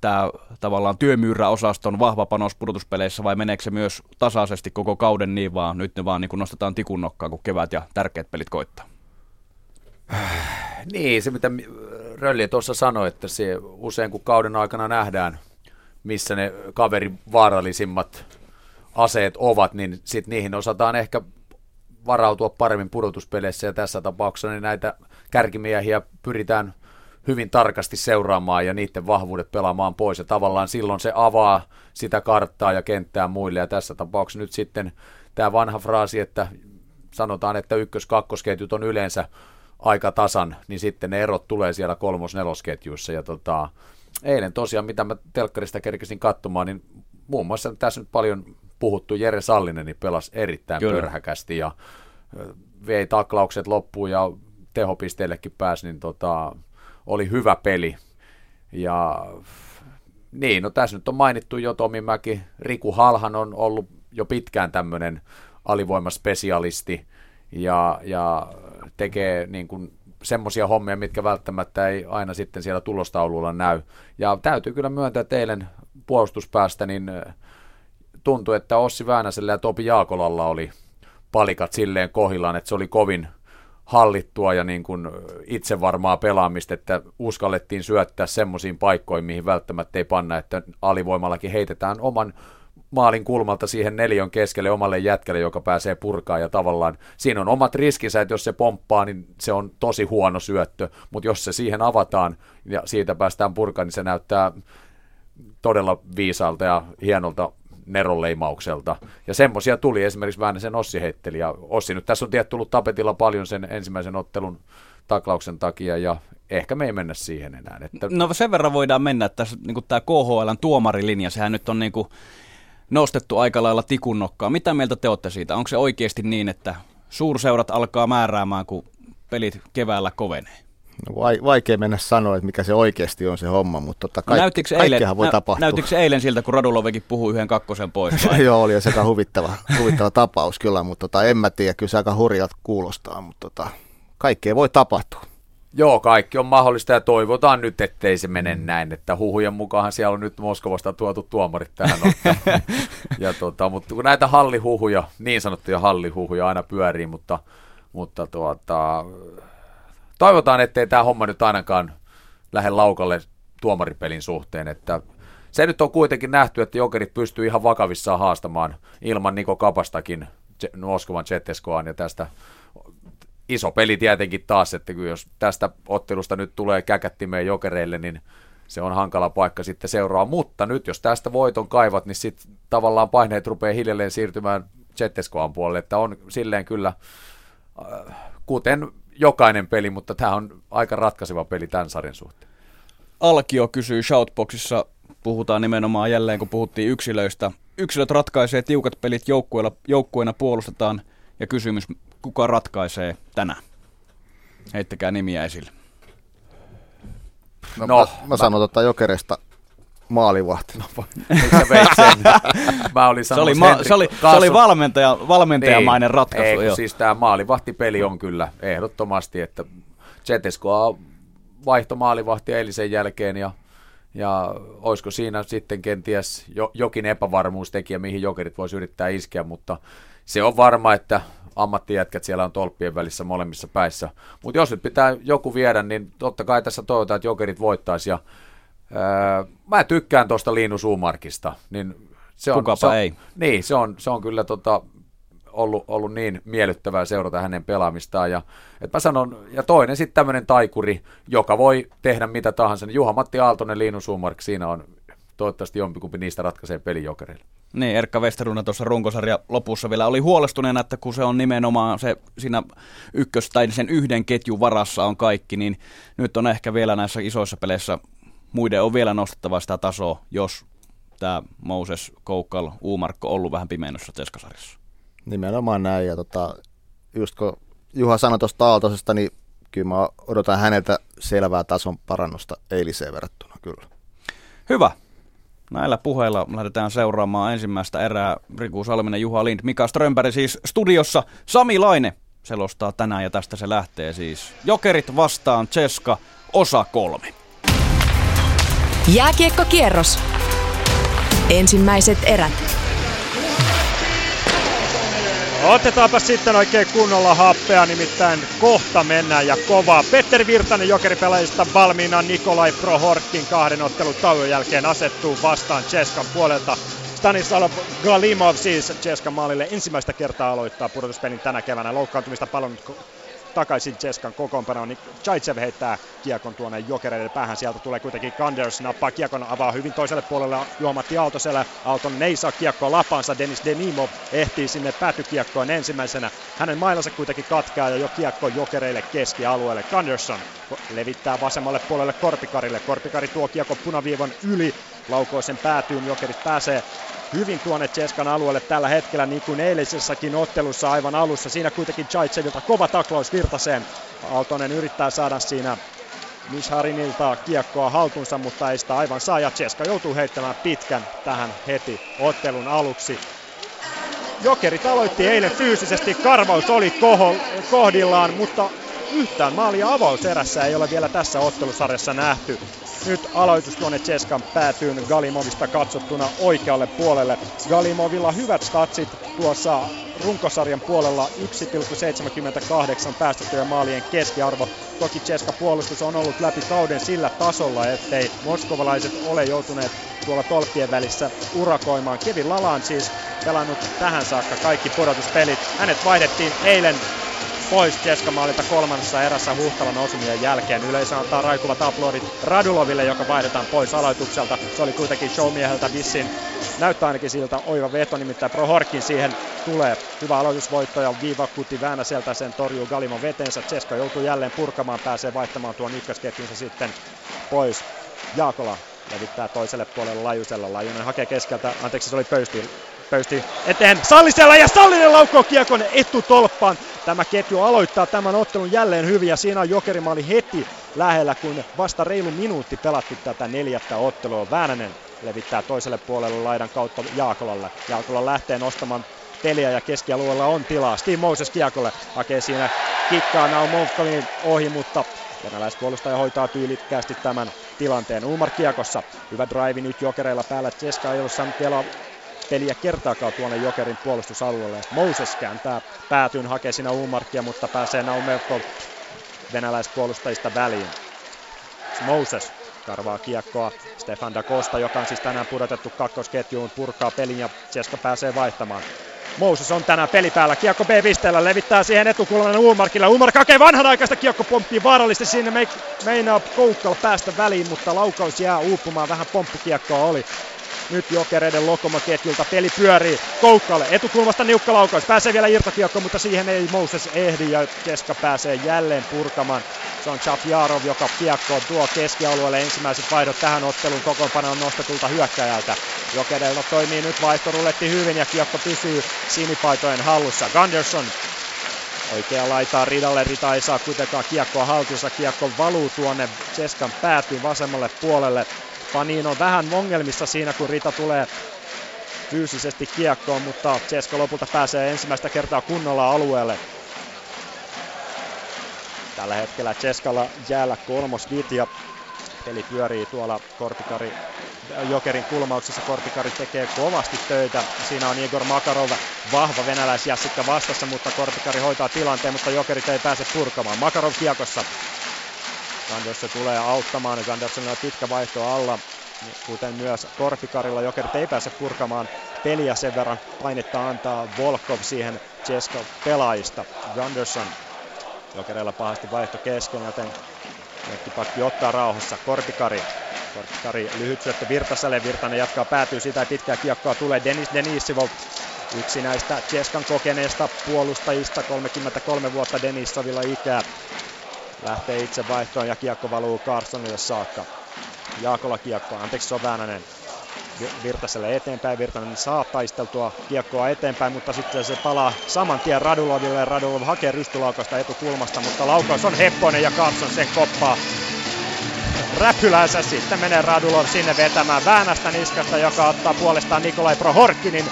tämä tavallaan työmyyräosaston vahva panos pudotuspeleissä vai meneekö se myös tasaisesti koko kauden niin vaan nyt ne vaan niin nostetaan tikun nokkaan, kun kevät ja tärkeät pelit koittaa? Niin, se mitä Rölli tuossa sanoi, että se usein kun kauden aikana nähdään, missä ne kaverin vaarallisimmat aseet ovat, niin sitten niihin osataan ehkä varautua paremmin pudotuspeleissä ja tässä tapauksessa niin näitä kärkimiehiä pyritään hyvin tarkasti seuraamaan ja niiden vahvuudet pelaamaan pois. Ja tavallaan silloin se avaa sitä karttaa ja kenttää muille. Ja tässä tapauksessa nyt sitten tämä vanha fraasi, että sanotaan, että ykkös-kakkosketjut on yleensä aika tasan, niin sitten ne erot tulee siellä kolmos-nelosketjuissa. Ja tota, eilen tosiaan, mitä mä telkkarista kerkesin katsomaan, niin muun muassa tässä nyt paljon puhuttu Jere Sallinen niin pelasi erittäin Kyllä. pörhäkästi ja vei taklaukset loppuun ja tehopisteellekin pääsi, niin tota, oli hyvä peli. Ja niin, no tässä nyt on mainittu jo Tomi Mäki. Riku Halhan on ollut jo pitkään tämmöinen alivoimaspesialisti ja, ja tekee niin kuin semmoisia hommia, mitkä välttämättä ei aina sitten siellä tulostaululla näy. Ja täytyy kyllä myöntää, eilen puolustuspäästä niin tuntui, että Ossi Väänäsellä ja Topi Jaakolalla oli palikat silleen kohillaan, että se oli kovin – hallittua ja niin kuin itsevarmaa pelaamista, että uskallettiin syöttää semmoisiin paikkoihin, mihin välttämättä ei panna, että alivoimallakin heitetään oman maalin kulmalta siihen neljön keskelle omalle jätkälle, joka pääsee purkaan ja tavallaan siinä on omat riskinsä, että jos se pomppaa, niin se on tosi huono syöttö, mutta jos se siihen avataan ja siitä päästään purkaan, niin se näyttää todella viisaalta ja hienolta neronleimaukselta. Ja semmoisia tuli esimerkiksi Väänäsen Ossi heitteli. Ja Ossi nyt tässä on tietty tullut tapetilla paljon sen ensimmäisen ottelun taklauksen takia ja ehkä me ei mennä siihen enää. Että... No sen verran voidaan mennä, että tässä, niin tämä KHLn tuomarilinja, sehän nyt on niin kuin nostettu aika lailla tikunnokkaa. Mitä mieltä te olette siitä? Onko se oikeasti niin, että suurseurat alkaa määräämään, kun pelit keväällä kovenee? No, vaikea mennä sanoa, että mikä se oikeasti on se homma, mutta tota, kaik- näyttikö eilen, voi nä- tapahtua. Näyttikö se eilen siltä, kun Radulovekin puhui yhden kakkosen pois? Joo, oli se aika huvittava, huvittava tapaus kyllä, mutta tota, en mä tiedä, kyllä se aika hurjalta kuulostaa, mutta tota, kaikkea voi tapahtua. Joo, kaikki on mahdollista ja toivotaan nyt, ettei se mene näin, että huhujen mukaan siellä on nyt Moskovasta tuotu tuomarit tähän ja tota, mutta kun näitä hallihuhuja, niin sanottuja hallihuhuja aina pyörii, mutta, mutta tuota, toivotaan, ettei tämä homma nyt ainakaan lähde laukalle tuomaripelin suhteen, että se nyt on kuitenkin nähty, että jokerit pystyy ihan vakavissaan haastamaan ilman Niko Kapastakin Moskovan Zetteskoaan ja tästä iso peli tietenkin taas, että jos tästä ottelusta nyt tulee käkättimeen jokereille, niin se on hankala paikka sitten seuraa. Mutta nyt jos tästä voiton kaivat, niin sitten tavallaan paineet rupeaa hiljalleen siirtymään Zetteskoan puolelle, että on silleen kyllä, äh, kuten jokainen peli, mutta tämä on aika ratkaiseva peli tämän sarjan suhteen. Alkio kysyy Shoutboxissa, puhutaan nimenomaan jälleen, kun puhuttiin yksilöistä. Yksilöt ratkaisee tiukat pelit joukkueina puolustetaan ja kysymys, kuka ratkaisee tänään? Heittäkää nimiä esille. No, no mä, mä sanon tota jokeresta maalivahti. No, mä olin se, oli ma- se, oli, se oli valmentaja, valmentajamainen niin, ratkaisu. Ei, jo. siis tämä maalivahtipeli on kyllä ehdottomasti, että Zeteskoa vaihto maalivahti eilisen jälkeen ja, ja olisiko siinä sitten kenties jo, jokin epävarmuustekijä, mihin jokerit voisi yrittää iskeä, mutta se on varma, että ammattijätkät siellä on tolppien välissä molemmissa päissä. Mutta jos nyt pitää joku viedä, niin totta kai tässä toivotaan, että jokerit voittaisi. Ja, ää, mä tykkään tuosta Linus Umarkista. Niin se on, Kukapa se on, ei. Niin, se on, se on kyllä tota, ollut, ollut niin miellyttävää seurata hänen pelaamistaan. Ja, et mä sanon, ja toinen sitten tämmöinen taikuri, joka voi tehdä mitä tahansa. Niin Juha-Matti Aaltonen, Linus Umark, siinä on toivottavasti jompikumpi niistä ratkaisee pelijokereille. Niin, Erkka Westeruna tuossa runkosarja lopussa vielä oli huolestuneena, että kun se on nimenomaan se siinä ykkös tai sen yhden ketjun varassa on kaikki, niin nyt on ehkä vielä näissä isoissa peleissä muiden on vielä nostettava sitä tasoa, jos tämä Moses, Koukal, Uumarkko ollut vähän pimeännossa Teskasarjassa. Nimenomaan näin, ja tota, just kun Juha sanoi tuosta Aaltosesta, niin kyllä mä odotan häneltä selvää tason parannusta eiliseen verrattuna, kyllä. Hyvä. Näillä puheilla lähdetään seuraamaan ensimmäistä erää. Riku Salminen, Juha Lind, Mika Strömberg siis studiossa. Sami Laine selostaa tänään ja tästä se lähtee siis. Jokerit vastaan Ceska, osa kolme. Jääkiekkokierros. Ensimmäiset erät. Otetaanpa sitten oikein kunnolla happea, nimittäin kohta mennään ja kovaa. Petteri Virtanen jokeripelaajista valmiina Nikolai Prohorkin kahden ottelun tauon jälkeen asettuu vastaan Cheskan puolelta. Stanislav Galimov siis Cheskan maalille ensimmäistä kertaa aloittaa pudotuspelin tänä keväänä. Loukkaantumista palannut takaisin Cheskan kokoonpanoon, niin Chaitsev heittää kiekon tuonne jokereiden päähän. Sieltä tulee kuitenkin Kanders, nappaa kiekon, avaa hyvin toiselle puolelle Juomatti Aaltoselle. Aalton ei saa kiekkoa lapansa, Denis Denimo ehtii sinne päätykiekkoon ensimmäisenä. Hänen mailansa kuitenkin katkeaa ja jo kiekko jokereille keskialueelle. Kanderson levittää vasemmalle puolelle Korpikarille. Korpikari tuo kiekko punaviivon yli, laukoo sen päätyyn, jokerit pääsee hyvin tuonne Cheskan alueelle tällä hetkellä, niin kuin eilisessäkin ottelussa aivan alussa. Siinä kuitenkin Chaitsevilta kova taklaus Virtaseen. Aaltonen yrittää saada siinä Misharinilta kiekkoa haltuunsa, mutta ei sitä aivan saa. Ja Cheska joutuu heittämään pitkän tähän heti ottelun aluksi. Jokerit aloitti eilen fyysisesti, karvaus oli koho, kohdillaan, mutta yhtään maalia avauserässä ei ole vielä tässä ottelusarjassa nähty. Nyt aloitus tuonne Cheskan päätyyn Galimovista katsottuna oikealle puolelle. Galimovilla hyvät statsit tuossa runkosarjan puolella 1,78 päästettyjen maalien keskiarvo. Toki Cheska puolustus on ollut läpi kauden sillä tasolla, ettei moskovalaiset ole joutuneet tuolla tolppien välissä urakoimaan. Kevin Lalaan siis pelannut tähän saakka kaikki pudotuspelit. Hänet vaihdettiin eilen pois keskamaalilta kolmannessa erässä Huhtalan osumien jälkeen. Yleisö antaa raikuvat aplodit Raduloville, joka vaihdetaan pois aloitukselta. Se oli kuitenkin showmieheltä Vissin näyttää ainakin siltä oiva veto, nimittäin Prohorkin siihen tulee. Hyvä aloitusvoitto ja Vivakuti Väänä sieltä sen torjuu Galimon veteensä. Ceska joutuu jälleen purkamaan, pääsee vaihtamaan tuon ykkösketjunsa sitten pois. Jaakola levittää toiselle puolelle Lajusella. Lajunen hakee keskeltä, anteeksi se oli Pöysti, Pöysti eteen Sallisella ja Sallinen laukoo kiekon etutolppaan. Tämä ketju aloittaa tämän ottelun jälleen hyvin ja siinä on Jokerimaali heti lähellä, kun vasta reilu minuutti pelattu tätä neljättä ottelua. Väänänen levittää toiselle puolelle laidan kautta Jaakolalle. Jaakola lähtee nostamaan peliä ja keskialueella on tilaa. Steve Moses kiekolle hakee siinä kikkaa Naumovkovin ohi, mutta venäläispuolustaja hoitaa tyylikkäästi tämän tilanteen. Umar kiekossa. Hyvä drive nyt jokereilla päällä. Ceska ei ollut saanut vielä peliä kertaakaan tuonne Jokerin puolustusalueelle. Moses kääntää päätyyn, hakee siinä Umarkia, mutta pääsee Naumelko venäläispuolustajista väliin. Moses karvaa kiekkoa. Stefan da Costa, joka on siis tänään pudotettu kakkosketjuun, purkaa pelin ja Ceska pääsee vaihtamaan. Moses on tänään peli päällä. Kiekko B-pisteellä levittää siihen etukulmanen Umarkille. Umark hakee vanhanaikaista kiekko pomppii vaarallisesti sinne. Me, meinaa Koukkala päästä väliin, mutta laukaus jää uupumaan. Vähän pomppukiekkoa oli. Nyt Jokereiden Lokoma-ketjulta peli pyörii Koukkalle. Etukulmasta niukka laukaus. Pääsee vielä irtokiekko, mutta siihen ei Moses ehdi ja Keska pääsee jälleen purkamaan. Se on Chapjarov, joka kiekkoon tuo keskialueelle ensimmäiset vaihdot tähän ottelun kokoonpanoon nostetulta hyökkäjältä. Jokereilla toimii nyt vaihtorulletti hyvin ja kiekko pysyy sinipaitojen hallussa. Gunderson Oikea laitaa ridalle, Rita ei saa kuitenkaan kiekkoa haltuunsa, kiekko valuu tuonne Cheskan päätyyn vasemmalle puolelle. Panin on vähän ongelmissa siinä, kun Rita tulee fyysisesti kiekkoon, mutta Ceska lopulta pääsee ensimmäistä kertaa kunnolla alueelle. Tällä hetkellä Ceskalla jäällä kolmosvit ja peli pyörii tuolla Korpikari Jokerin kulmauksessa Korpikari tekee kovasti töitä. Siinä on Igor Makarov, vahva venäläisjässikkä vastassa, mutta Korpikari hoitaa tilanteen, mutta Jokerit ei pääse purkamaan. Makarov kiekossa. Ganderson tulee auttamaan, Gandersonilla on pitkä vaihto alla, kuten myös Korpikarilla. Jokerit ei pääse purkamaan peliä sen verran painetta antaa Volkov siihen Cesko pelaajista. Ganderson Jokereilla pahasti vaihto kesken, joten Nettipakki ottaa rauhassa. Korpikari. Korpikari lyhyt syöttö Virtaselle. Virtanen jatkaa päätyy sitä ja pitkää kiekkoa tulee Denis Denisivov. Yksi näistä Cheskan kokeneista puolustajista, 33 vuotta Denisovilla ikää. Lähtee itse vaihtoon ja kiekko valuu Carsonille saakka. Jaakola kiekko, anteeksi se on Väänänen. Virtaselle eteenpäin. Virtanen saa taisteltua kiekkoa eteenpäin, mutta sitten se palaa saman tien Raduloville. Radulov hakee rystylaukasta etukulmasta, mutta laukaus on heppoinen ja Carson sen koppaa räpylänsä. Sitten menee Radulov sinne vetämään Väänästä niskasta, joka ottaa puolestaan Nikolai Prohorkinin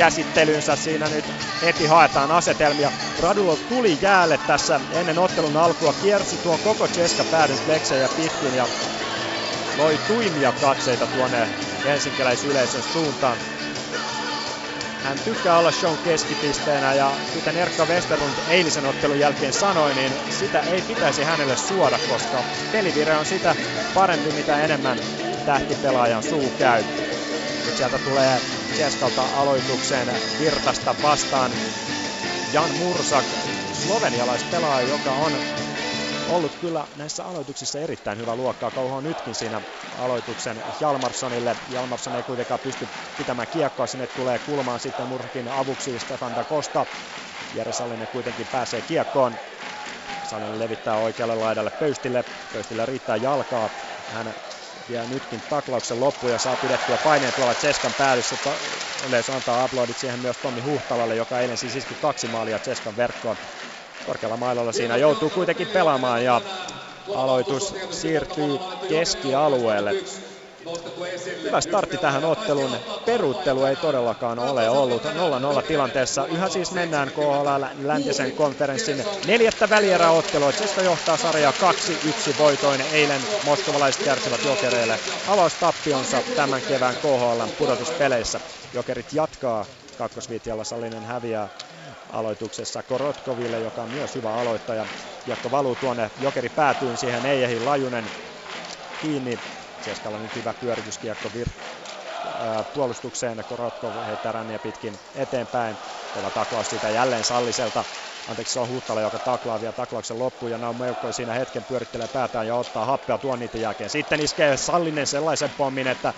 käsittelynsä. Siinä nyt heti haetaan asetelmia. Radulov tuli jäälle tässä ennen ottelun alkua, kiersi tuon koko Ceska päädyn fleksejä pitkin ja loi tuimia katseita tuonne helsinkiläisyleisön suuntaan. Hän tykkää olla shown keskipisteenä ja kuten Erkka Westerlund eilisen ottelun jälkeen sanoi, niin sitä ei pitäisi hänelle suoda, koska pelivire on sitä parempi, mitä enemmän tähtipelaajan suu käy. Nyt sieltä tulee Keskalta aloitukseen Virtasta vastaan Jan Mursak, slovenialaispelaaja, joka on ollut kyllä näissä aloituksissa erittäin hyvä luokkaa. Kauho nytkin siinä aloituksen Jalmarssonille. Jalmarsson ei kuitenkaan pysty pitämään kiekkoa. Sinne tulee kulmaan sitten Murkin avuksi Stefan da Costa. Jere Sallinen kuitenkin pääsee kiekkoon. Sallinen levittää oikealle laidalle Pöystille. Pöystille riittää jalkaa. Hän vie nytkin taklauksen loppu ja saa pidettyä paineen tuolla Tseskan päädyssä. Yleisö antaa aplodit siihen myös Tommi Huhtalalle, joka eilen siis iski kaksi maalia Tseskan verkkoon korkealla mailalla siinä joutuu kuitenkin pelaamaan ja aloitus siirtyy keskialueelle. Hyvä startti tähän otteluun. Peruuttelu ei todellakaan ole ollut. 0-0 tilanteessa. Yhä siis mennään KHL läntisen konferenssin neljättä välieräottelua. Tsesta johtaa sarjaa 2-1 voitoin. Eilen moskovalaiset kärsivät jokereille avaustappionsa tämän kevään KHL pudotuspeleissä. Jokerit jatkaa kakkosviitialla Salinen häviää aloituksessa Korotkoville, joka on myös hyvä aloittaja. Kiekko valuu tuonne Jokeri päätyyn, siihen ei ehdi Lajunen kiinni. Seskalla nyt hyvä pyörityskiekko vir- puolustukseen. Korotkov heittää ränniä pitkin eteenpäin. Kova taklaus siitä jälleen Salliselta. Anteeksi, se on Huhtala, joka taklaa vielä taklauksen loppuun ja Naumeukko siinä hetken pyörittelee päätään ja ottaa happea tuon niiden jälkeen. Sitten iskee Sallinen sellaisen pommin, että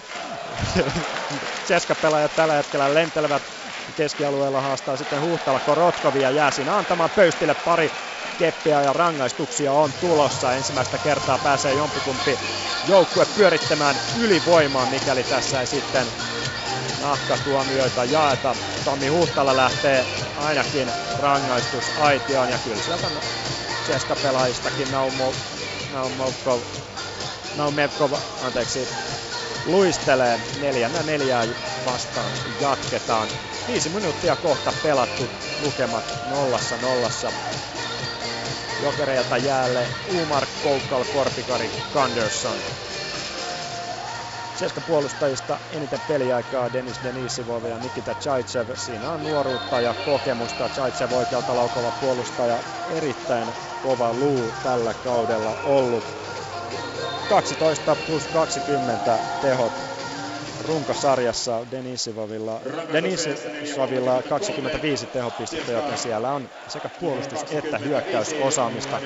Ceska-pelaajat tällä hetkellä lentelevät keskialueella haastaa sitten Huhtala Korotkovia jää siinä antamaan pöystille pari keppiä ja rangaistuksia on tulossa. Ensimmäistä kertaa pääsee jompikumpi joukkue pyörittämään ylivoimaa, mikäli tässä ei sitten nahkatuomioita jaeta. Tommi Huhtala lähtee ainakin rangaistus aitioon ja kyllä sieltä Ceska-pelaajistakin Naumo, Naumokov, Naumevkov, anteeksi, luistelee neljännä neljää vastaan jatketaan. Viisi minuuttia kohta pelattu lukemat nollassa nollassa. Jokereilta jäälle Umar Koukal, Korpikari, Kanderson. Seska puolustajista eniten peliaikaa Denis Denisivov ja Nikita Chaitsev. Siinä on nuoruutta ja kokemusta. Chaitsev oikealta laukova puolustaja. Erittäin kova luu tällä kaudella ollut. 12 plus 20 tehot runkosarjassa Denisovilla, Denisovilla 25 tehopistettä, joten siellä on sekä puolustus- että hyökkäysosaamista.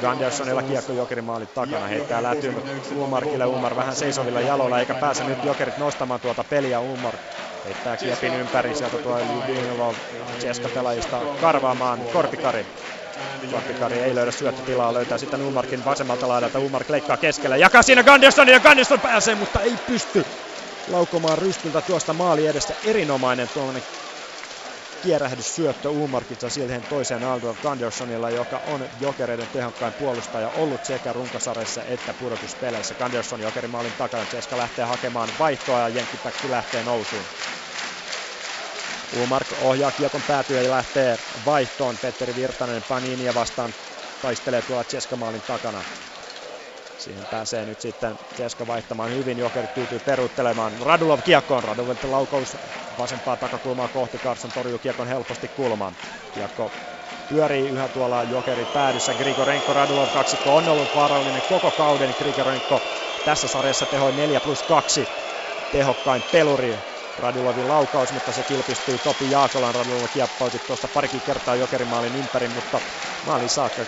Gandersonilla kiekko Jokerin maalin takana, heittää lätyyn Umarkille, Umar vähän seisovilla jaloilla, eikä pääse nyt Jokerit nostamaan tuota peliä, Umar heittää kiepin ympäri, sieltä tuo Ljubinov Ceska-pelaajista karvaamaan Korpikari. Korpikari ei löydä syöttötilaa, löytää sitten Umarkin vasemmalta laidalta. Umark leikkaa keskellä, jakaa siinä Gandersonin ja Ganderson pääsee, mutta ei pysty laukomaan rystyltä tuosta maali edestä. Erinomainen tuommoinen kierähdyssyöttö Umarkista siihen toiseen Aldo Gandersonilla, joka on jokereiden tehokkain puolustaja ollut sekä runkosarjassa että pudotuspeleissä. Ganderson jokerin maalin takana, Ceska lähtee hakemaan vaihtoa ja Jenkkipäkki lähtee nousuun. Umark ohjaa kiekon päätyä ja lähtee vaihtoon. Petteri Virtanen Paninia vastaan taistelee tuolla Ceskamaalin takana. Siihen pääsee nyt sitten Ceska vaihtamaan hyvin. Jokerit tyytyy peruuttelemaan. Radulov kiekkoon. Radulov laukaus vasempaa takakulmaa kohti. Carson torjuu kiekon helposti kulmaan. Kiekko pyörii yhä tuolla Jokeri päädyssä. Grigorenko Radulov kaksikko on ollut vaarallinen koko kauden. Grigorenko tässä sarjassa tehoi 4 plus 2 tehokkain peluri Radulovin laukaus, mutta se kilpistyy Topi Jaakolan. Radulov kieppauti tuosta parikin kertaa Jokerimaalin ympäri, mutta maalin saakka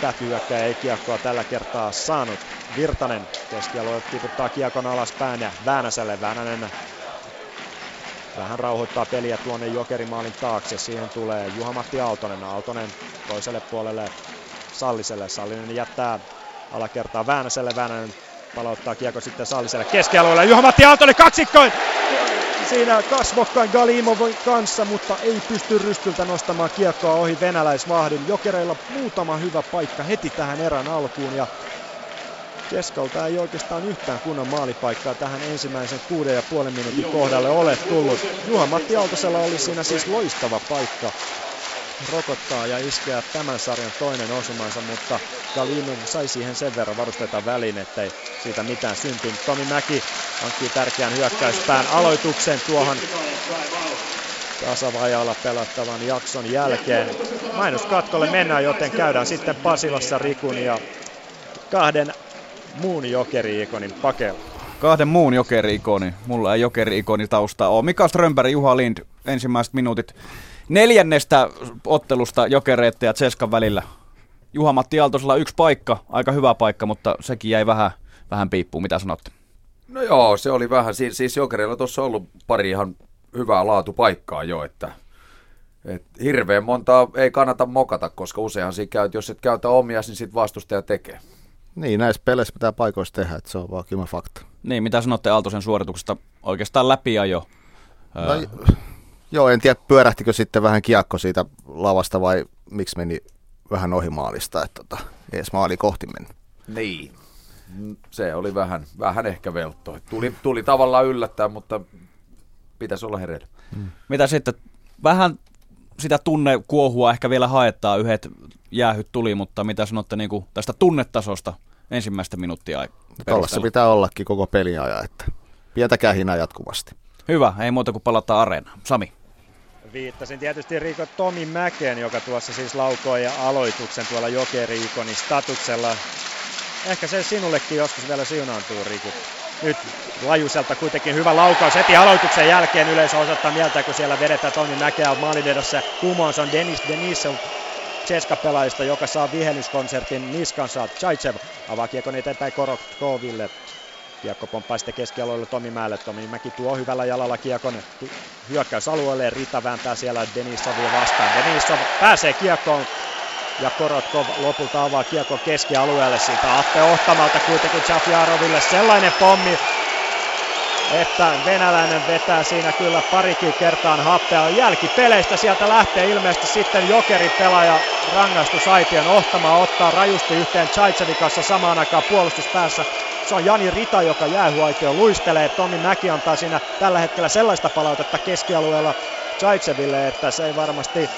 tätyäkään ei kiekkoa tällä kertaa saanut. Virtanen keskialue tiputtaa kiekon alaspäin ja Väänäselle. Väänänen vähän rauhoittaa peliä tuonne Jokerimaalin taakse. Siihen tulee Juha-Matti Aaltonen. Aaltonen toiselle puolelle Salliselle. Sallinen jättää alakertaa Väänäselle. Väänänen palauttaa kiekko sitten Salliselle keskialueelle. Juha-Matti Aaltonen kaksikkoin! siinä kasvokkain Galimovin kanssa, mutta ei pysty rystyltä nostamaan kiekkoa ohi venäläisvahdin. Jokereilla muutama hyvä paikka heti tähän erän alkuun ja Keskalta ei oikeastaan yhtään kunnon maalipaikkaa tähän ensimmäisen kuuden ja puolen minuutin kohdalle ole tullut. Juha-Matti Aaltosella oli siinä siis loistava paikka rokottaa ja iskeä tämän sarjan toinen osumansa, mutta Galimov sai siihen sen verran varusteita väliin, ettei siitä mitään syntynyt. Tomi Mäki hankkii tärkeän hyökkäyspään aloituksen tuohon tasavajalla pelattavan jakson jälkeen. Mainoskatkolle mennään, joten käydään sitten Pasilassa Rikun ja kahden muun jokeri-ikonin pakella. Kahden muun jokeri-ikoni. Mulla ei jokeri-ikoni ole. Mika Strömberg, Juha Lind, ensimmäiset minuutit neljännestä ottelusta jokereiden ja Tseskan välillä. Juha-Matti Aaltosella yksi paikka, aika hyvä paikka, mutta sekin jäi vähän, vähän piippuun. Mitä sanotte? No joo, se oli vähän, siis, siis jokereilla tuossa ollut pari ihan hyvää laatupaikkaa jo, että et hirveän montaa ei kannata mokata, koska useinhan siinä käyt, jos et käytä omia, niin sitten vastustaja tekee. Niin, näissä peleissä pitää paikoissa tehdä, että se on vaan kylmä fakta. Niin, mitä sanotte Aaltosen suorituksesta oikeastaan läpi jo? No, Joo, en tiedä pyörähtikö sitten vähän kiekko siitä lavasta vai miksi meni vähän ohi maalista, että tota, edes maali kohti meni. Niin, se oli vähän, vähän ehkä veltto. Tuli, tuli tavallaan yllättää, mutta pitäisi olla hereillä. Hmm. Mitä sitten, vähän sitä tunne kuohua ehkä vielä haettaa, yhdet jäähyt tuli, mutta mitä sanotte niin kuin tästä tunnetasosta ensimmäistä minuuttia Tuolla pitää ollakin koko peliaja, että pientä kähinää jatkuvasti. Hyvä, ei muuta kuin palata areenaan. Sami. Viittasin tietysti Riiko Tomi Mäkeen, joka tuossa siis laukoi aloituksen tuolla Jokeri-ikonin statuksella. Ehkä se sinullekin joskus vielä siunaantuu, Riku. Nyt Lajuselta kuitenkin hyvä laukaus heti aloituksen jälkeen yleisö osoittaa mieltä, kun siellä vedetään Toni Mäkeä maalin edessä. Kumoons on Denis Denisov Ceska-pelaajista, joka saa vihellyskonsertin niskansa. Chaitsev avaa kiekon eteenpäin Korotkoville. Kiekko pomppaa sitten keskialueelle Tomi Mäelle. Tomi Mäki tuo hyvällä jalalla kiekon hyökkäysalueelle. Rita vääntää siellä Denisovia vastaan. Denisov pääsee kiekkoon ja Korotkov lopulta avaa kiekon keskialueelle siitä Atte Ohtamalta kuitenkin Jaroville sellainen pommi, että venäläinen vetää siinä kyllä parikin kertaan happea. Jälkipeleistä sieltä lähtee ilmeisesti sitten jokeri pelaaja rangaistusaition Ohtama ottaa rajusti yhteen Chaitsevin kanssa samaan aikaan puolustuspäässä. Se on Jani Rita, joka jäähuaitio luistelee. Tommi Mäki antaa siinä tällä hetkellä sellaista palautetta keskialueella Chaitseville, että se ei varmasti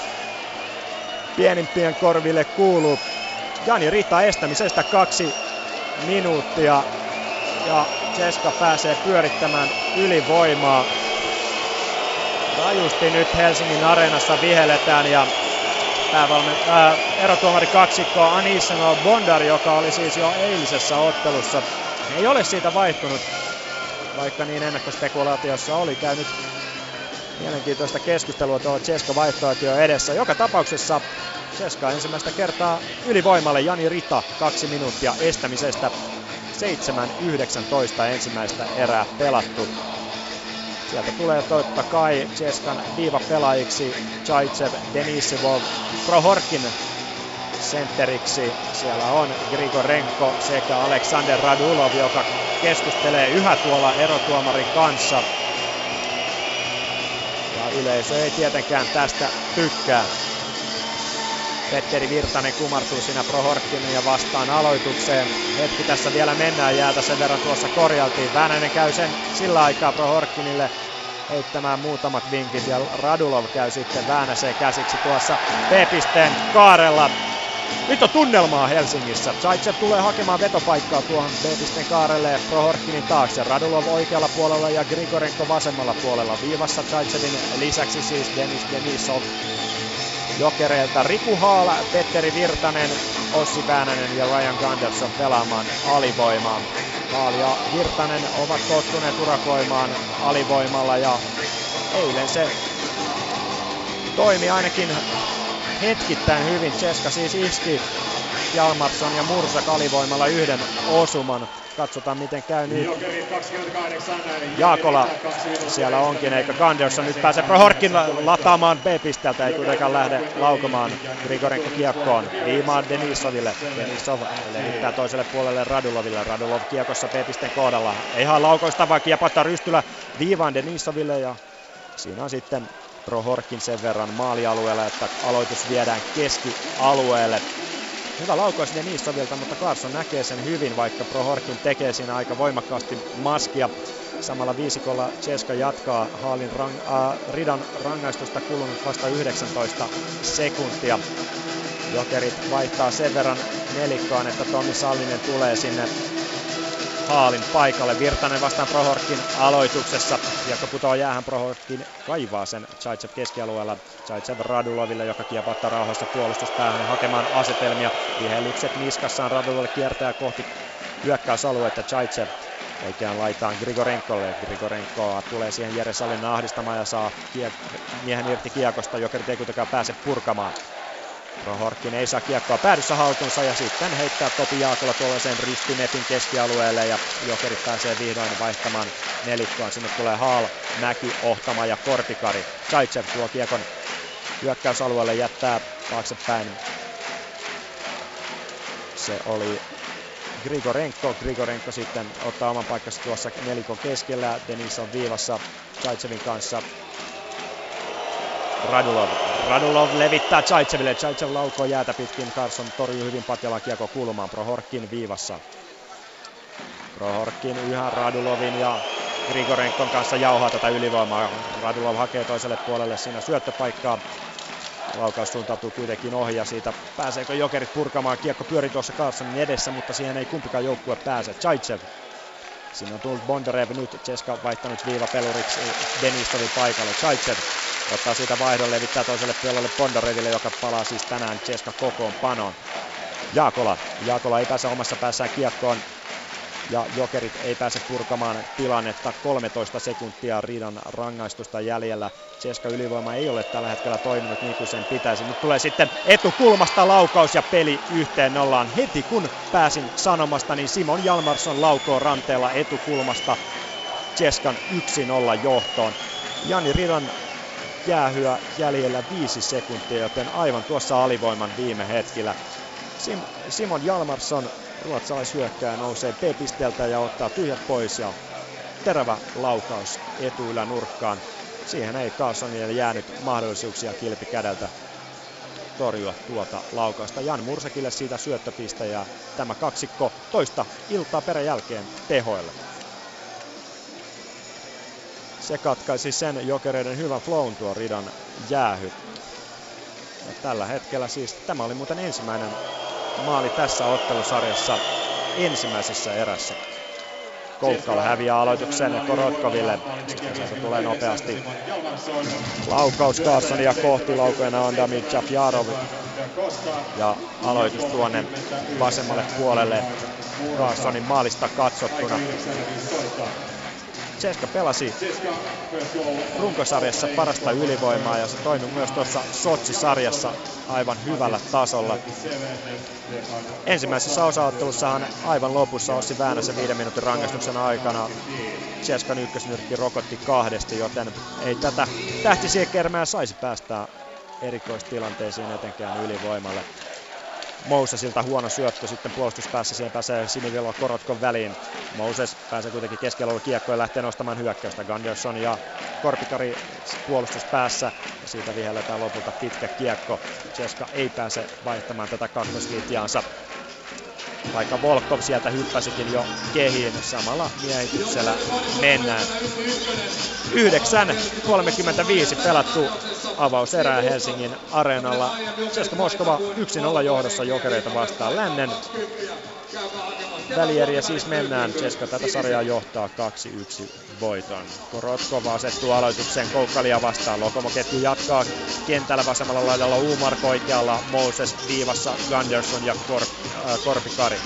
pienimpien korville kuulu. Jani Rita estämisestä kaksi minuuttia ja Ceska pääsee pyörittämään ylivoimaa. Rajusti nyt Helsingin areenassa vihelletään ja päävalmen, ää, erotuomari kaksikko Anisenov Bondar, joka oli siis jo eilisessä ottelussa. Ei ole siitä vaihtunut, vaikka niin ennakkospekulaatiossa oli käynyt mielenkiintoista keskustelua tuolla Ceska vaihtoehtoja edessä. Joka tapauksessa Ceska ensimmäistä kertaa ylivoimalle Jani Rita kaksi minuuttia estämisestä. 7-19 ensimmäistä erää pelattu. Sieltä tulee totta kai Cheskan viivapelaajiksi Chaitsev, Denisivov, Prohorkin sentteriksi. Siellä on Grigorenko sekä Aleksander Radulov, joka keskustelee yhä tuolla erotuomarin kanssa. Ja yleisö ei tietenkään tästä tykkää. Petteri Virtanen kumartuu siinä Prohorkkinen ja vastaan aloitukseen. Hetki tässä vielä mennään, jäätä sen verran tuossa korjaltiin. Väänänen käy sen sillä aikaa Prohorkkinille heittämään muutamat vinkit ja Radulov käy sitten Väänäseen käsiksi tuossa B-pisteen kaarella. Nyt on tunnelmaa Helsingissä. Zaitsev tulee hakemaan vetopaikkaa tuohon B-pisteen kaarelle Prohorkkinin taakse. Radulov oikealla puolella ja Grigorenko vasemmalla puolella. Viivassa Zaitsevin lisäksi siis Denis Denisov Jokereilta Riku Haala, Petteri Virtanen, Ossi Väänänen ja Ryan Gunderson pelaamaan alivoimaa. Haal ja Virtanen ovat tottuneet urakoimaan alivoimalla ja eilen se toimi ainakin hetkittäin hyvin. Cheska siis iski Jalmarsson ja Mursak alivoimalla yhden osuman. Katsotaan miten käy nyt. Jaakola siellä onkin, eikä Ganderson nyt pääsee Prohorkin lataamaan B-pisteltä, ei kuitenkaan lähde laukomaan Grigorenko kiekkoon. Viimaan Denisoville. Denisov levittää toiselle puolelle Raduloville. Radulov kiekossa B-pisteen kohdalla. Ihan laukoista, vaan kiepottaa rystylä viivaan Denisoville ja siinä on sitten Prohorkin sen verran maalialueella, että aloitus viedään keskialueelle. Hyvä laukaus Denisovilta, mutta Carson näkee sen hyvin, vaikka Prohorkin tekee siinä aika voimakkaasti maskia. Samalla viisikolla Ceska jatkaa Haalin rang, äh, ridan rangaistusta kulunut vasta 19 sekuntia. Jokerit vaihtaa sen verran nelikkoon, että Tommi Sallinen tulee sinne Haalin paikalle. Virtanen vastaan Prohorkin aloituksessa. Kiekko putoaa jäähän Prohorkin kaivaa sen Chaitsev keskialueella. Chaitsev Raduloville, joka kiepattaa rauhassa puolustuspäähän hakemaan asetelmia. Vihellykset niskassaan Raduloville kiertää kohti hyökkäysaluetta. Chaitsev oikeaan laitaan Grigorenkolle. Grigorenko tulee siihen Jere Salin ahdistamaan ja saa kiek- miehen irti kiekosta. Jokerit ei kuitenkaan pääse purkamaan. Prohorkin ei saa kiekkoa päädyssä haltuunsa ja sitten heittää Topi Jaakola tuollaisen ristinepin keskialueelle ja Jokerit pääsee vihdoin vaihtamaan nelikkoon. Sinne tulee Haal, Mäki, Ohtama ja Kortikari. Zaitsev tuo kiekon hyökkäysalueelle jättää taaksepäin. Se oli Grigorenko. Grigorenko sitten ottaa oman paikkansa tuossa nelikon keskellä. Denis on viivassa Zaitsevin kanssa. Radulov. Radulov levittää Chaitseville. Chaitsev laukoo jäätä pitkin. Carson torjuu hyvin Patjalan kiekko kulmaan. Prohorkin viivassa. Prohorkin yhä Radulovin ja Grigorenkon kanssa jauhaa tätä ylivoimaa. Radulov hakee toiselle puolelle siinä syöttöpaikkaa. Laukaus suuntautuu kuitenkin ohi ja siitä pääseekö Jokerit purkamaan. Kiekko pyörii tuossa Carsonin edessä, mutta siihen ei kumpikaan joukkue pääse. Chaitsev Siinä on tullut Bondarev nyt, Ceska vaihtanut viivapeluriksi Denisovin paikalle. Chaitsev ottaa siitä vaihdon, levittää toiselle puolelle Bondareville, joka palaa siis tänään Ceska kokoonpanoon. Jaakola. Jaakola ei pääse omassa päässään kiekkoon. Ja Jokerit ei pääse purkamaan tilannetta 13 sekuntia Riidan rangaistusta jäljellä. Ceska ylivoima ei ole tällä hetkellä toiminut niin kuin sen pitäisi. Nyt tulee sitten etukulmasta laukaus ja peli yhteen nollaan. Heti kun pääsin sanomasta, niin Simon Jalmarsson laukoo ranteella etukulmasta Ceskan 1-0 johtoon. Jani Ridan jäähyä jäljellä 5 sekuntia, joten aivan tuossa alivoiman viime hetkellä. Sim- Simon Jalmarsson ruotsalaishyökkääjä nousee B-pisteeltä ja ottaa tyhjät pois ja terävä laukaus etuylänurkkaan. Siihen ei Carlsonille jäänyt mahdollisuuksia kilpi kädeltä torjua tuota laukausta. Jan Mursakille siitä syöttöpiste ja tämä kaksikko toista iltaa peräjälkeen tehoille. Se katkaisi sen jokereiden hyvän flown tuo ridan jäähy. Ja tällä hetkellä siis tämä oli muuten ensimmäinen maali tässä ottelusarjassa ensimmäisessä erässä. Koukkala häviää aloituksen Korotkoville. Sieltä tulee nopeasti laukaus ja kohti. Laukojana on Damir Chapjarov. Ja aloitus tuonne vasemmalle puolelle Carsonin maalista katsottuna. Ceska pelasi runkosarjassa parasta ylivoimaa ja se toimi myös tuossa Sotsi-sarjassa aivan hyvällä tasolla. Ensimmäisessä osaottelussahan aivan lopussa Ossi Väänäsen viiden minuutin rangaistuksen aikana Ceskan ykkösnyrkki rokotti kahdesti, joten ei tätä tähtisiekermää saisi päästää erikoistilanteisiin etenkään ylivoimalle. Mousesilta huono syöttö sitten puolustuspäässä, siihen pääsee Sinivillo Korotkon väliin. Moses pääsee kuitenkin keskellä kiekkoon ja lähtee nostamaan hyökkäystä. Gunderson ja Korpikari puolustuspäässä ja siitä vihelletään lopulta pitkä kiekko. Ceska ei pääse vaihtamaan tätä kakkosvitjaansa. Vaikka Volkov sieltä hyppäsikin jo kehiin, samalla miehityksellä mennään. 9.35 pelattu avauserää Helsingin areenalla. Ceska Moskova 1-0 johdossa jokereita vastaan lännen. Välieriä siis mennään. Ceska tätä sarjaa johtaa 2-1 voiton. Korotkova asettuu aloitukseen Koukkalia vastaan. Lokomoketju jatkaa kentällä vasemmalla laidalla Umark oikealla, Moses viivassa, Gunderson ja Korp, äh, Korpikari.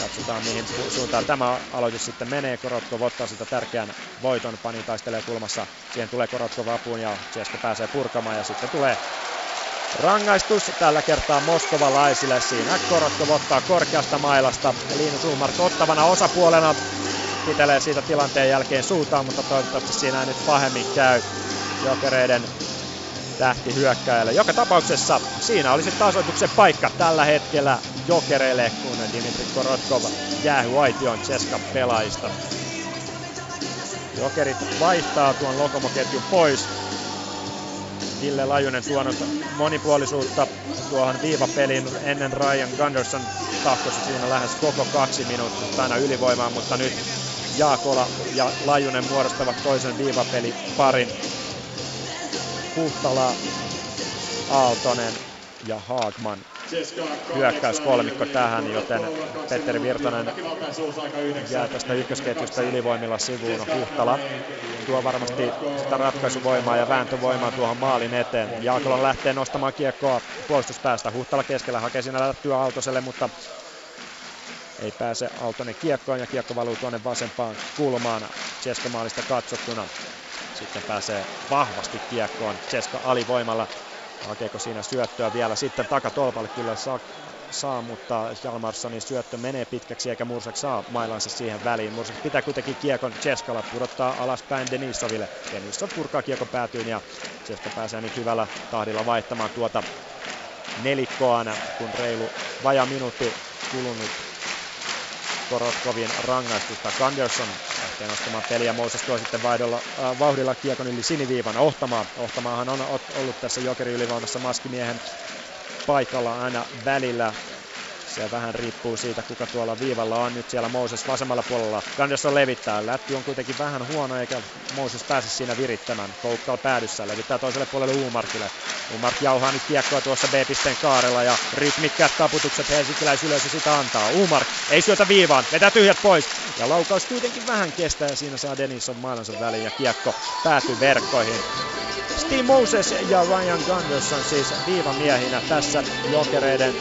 Katsotaan mihin suuntaan tämä aloitus sitten menee. Korotkov ottaa sitä tärkeän voiton. Pani taistelee kulmassa. Siihen tulee Korotkov apuun ja Ceska pääsee purkamaan ja sitten tulee Rangaistus tällä kertaa moskovalaisille. Siinä Korotkov ottaa korkeasta mailasta. Linus Ulmark ottavana osapuolena pitelee siitä tilanteen jälkeen suutaan, mutta toivottavasti siinä ei nyt pahemmin käy jokereiden tähti hyökkäjälle. Joka tapauksessa siinä olisi tasoituksen paikka tällä hetkellä jokereille, kun Dimitri Korotkov jäähy aitioon Ceska pelaajista. Jokerit vaihtaa tuon lokomoketjun pois. Ville Lajunen tuonut monipuolisuutta tuohon viivapeliin ennen Ryan Gunderson tahkosi siinä lähes koko kaksi minuuttia aina ylivoimaan, mutta nyt Jaakola ja Lajunen muodostavat toisen viivapeli parin. Huhtala, Aaltonen ja Haagman kolmikko tähän, joten Petteri Virtanen jää tästä ykkösketjusta ylivoimilla sivuun. Huhtala tuo varmasti sitä ratkaisuvoimaa ja vääntövoimaa tuohon maalin eteen. Jaakola lähtee nostamaan kiekkoa puolustuspäästä. Huhtala keskellä hakee siinä lähtyä Aaltoselle, mutta ei pääse Aaltonen kiekkoon ja kiekko valuu tuonne vasempaan kulmaan Ceskamaalista katsottuna. Sitten pääsee vahvasti kiekkoon Ceska alivoimalla. Hakeeko siinä syöttöä vielä sitten takatolpalle kyllä saa, saa mutta Jalmarssonin syöttö menee pitkäksi eikä Mursak saa mailansa siihen väliin. Mursak pitää kuitenkin kiekon Ceskalla, pudottaa alaspäin Denisoville. Denisov purkaa kiekon päätyyn ja Ceska pääsee nyt hyvällä tahdilla vaihtamaan tuota nelikkoana, kun reilu vaja minuutti kulunut Korotkovin rangaistusta. Gunderson lähtee nostamaan peliä. Moses tuo sitten vaihdolla, äh, vauhdilla kiekon yli siniviivan. Ohtamaa. Ohtamaahan on ollut tässä jokeri ylivoimassa maskimiehen paikalla aina välillä. Se vähän riippuu siitä, kuka tuolla viivalla on. Nyt siellä Moses vasemmalla puolella. Gunderson levittää. Lätty on kuitenkin vähän huono, eikä Moses pääse siinä virittämään. Koukkaal päädyssä. Levittää toiselle puolelle Uumarkille. Uumark jauhaa nyt kiekkoa tuossa B-pisteen kaarella ja rytmikkät taputukset helsinkiläisyleisö sitä antaa. Uumark ei syötä viivaan. Vetää tyhjät pois. Ja laukaus kuitenkin vähän kestää ja siinä saa Denison mailansa väliin ja kiekko päätyy verkkoihin. Steve Moses ja Ryan Gunderson siis viivamiehinä tässä jokereiden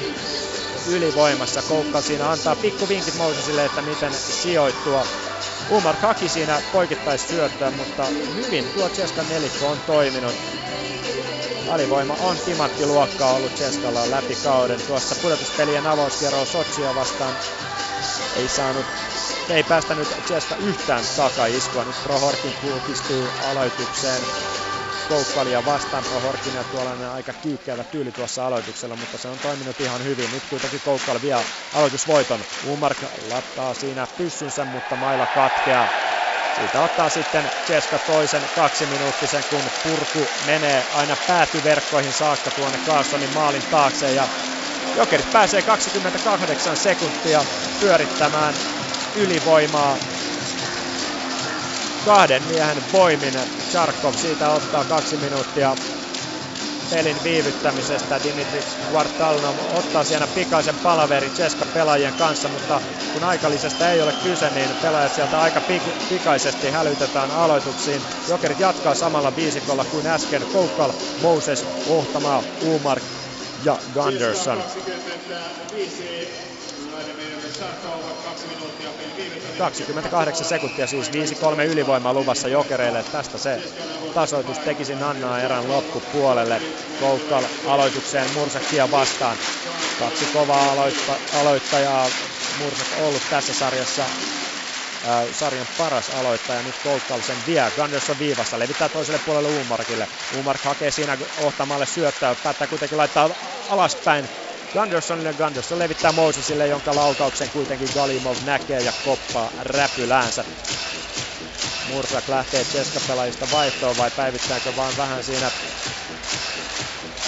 ylivoimassa. Koukka siinä antaa pikkuvinkit Mosesille, että miten sijoittua. Umar haki siinä poikittaisi syöttöä, mutta hyvin tuo Cheskan nelikko on toiminut. Alivoima on timanttiluokkaa ollut Cheskalla läpi kauden. Tuossa pudotuspelien avauskierroa Sotsia vastaan ei saanut ei päästänyt Cheska yhtään takaiskua. Nyt Prohorkin kulkistuu aloitukseen Koukkalia vastaan. Prohorkin ja tuollainen aika kyykkäävä tyyli tuossa aloituksella, mutta se on toiminut ihan hyvin. Nyt kuitenkin Koukkal vie aloitusvoiton. Umark lattaa siinä pyssynsä, mutta mailla katkeaa. Siitä ottaa sitten Cheska toisen kaksiminuuttisen, kun purku menee aina päätyverkkoihin saakka tuonne Carsonin maalin taakse. Ja Jokerit pääsee 28 sekuntia pyörittämään ylivoimaa kahden miehen voimin. Charkov siitä ottaa kaksi minuuttia pelin viivyttämisestä. Dimitri Kvartalnov ottaa siinä pikaisen palaverin Ceska pelaajien kanssa, mutta kun aikallisesta ei ole kyse, niin pelaajat sieltä aika pik- pikaisesti hälytetään aloituksiin. Jokerit jatkaa samalla viisikolla kuin äsken. Koukal, Moses, Ohtamaa, Umark ja Gunderson. 28 sekuntia siis 5-3 ylivoimaa luvassa jokereille. Tästä se tasoitus tekisi Nannaa erän loppupuolelle. Koukkal aloitukseen Mursakia vastaan. Kaksi kovaa aloitta, aloittajaa Mursak ollut tässä sarjassa äh, sarjan paras aloittaja. Nyt Koukkal sen vie. Gunderson viivassa. Levittää toiselle puolelle Umarkille. Umark hakee siinä ohtamalle syöttöä. Päättää kuitenkin laittaa alaspäin Gundersonille. Gunderson levittää Mosesille, jonka laukauksen kuitenkin Galimov näkee ja koppaa räpyläänsä. Mursak lähtee Ceska-pelaajista vaihtoon vai päivittääkö vaan vähän siinä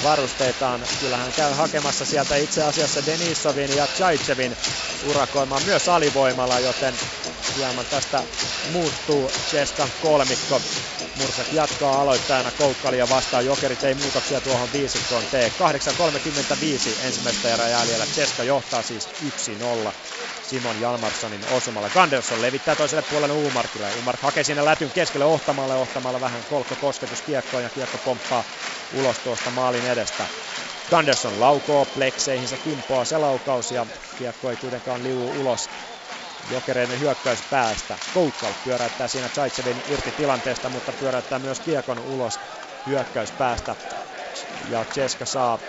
varusteitaan. Kyllähän käy hakemassa sieltä itse asiassa Denisovin ja Chaichevin urakoimaan myös alivoimalla, joten hieman tästä muuttuu Cheskan kolmikko. Mursak jatkaa aloittajana Koukkalia vastaan. Jokerit ei muutoksia tuohon viisikkoon tee. 8.35 ensimmäistä erää jäljellä. Cheska johtaa siis 1-0. Simon Jalmarssonin osumalla. Ganderson levittää toiselle puolelle Umarkille. Umark hakee sinne lätyn keskelle Ohtamalle. Ohtamalla vähän kolkko kosketus kiekkoon ja kiekko pomppaa ulos tuosta maalin edestä. Ganderson laukoo plekseihinsä, kimpoaa se laukaus ja kiekko ei kuitenkaan liu ulos Jokereiden hyökkäys päästä. Koukkal pyöräyttää siinä Zaitsevin irti tilanteesta, mutta pyöräyttää myös kiekon ulos hyökkäys päästä. Ja Ceska saa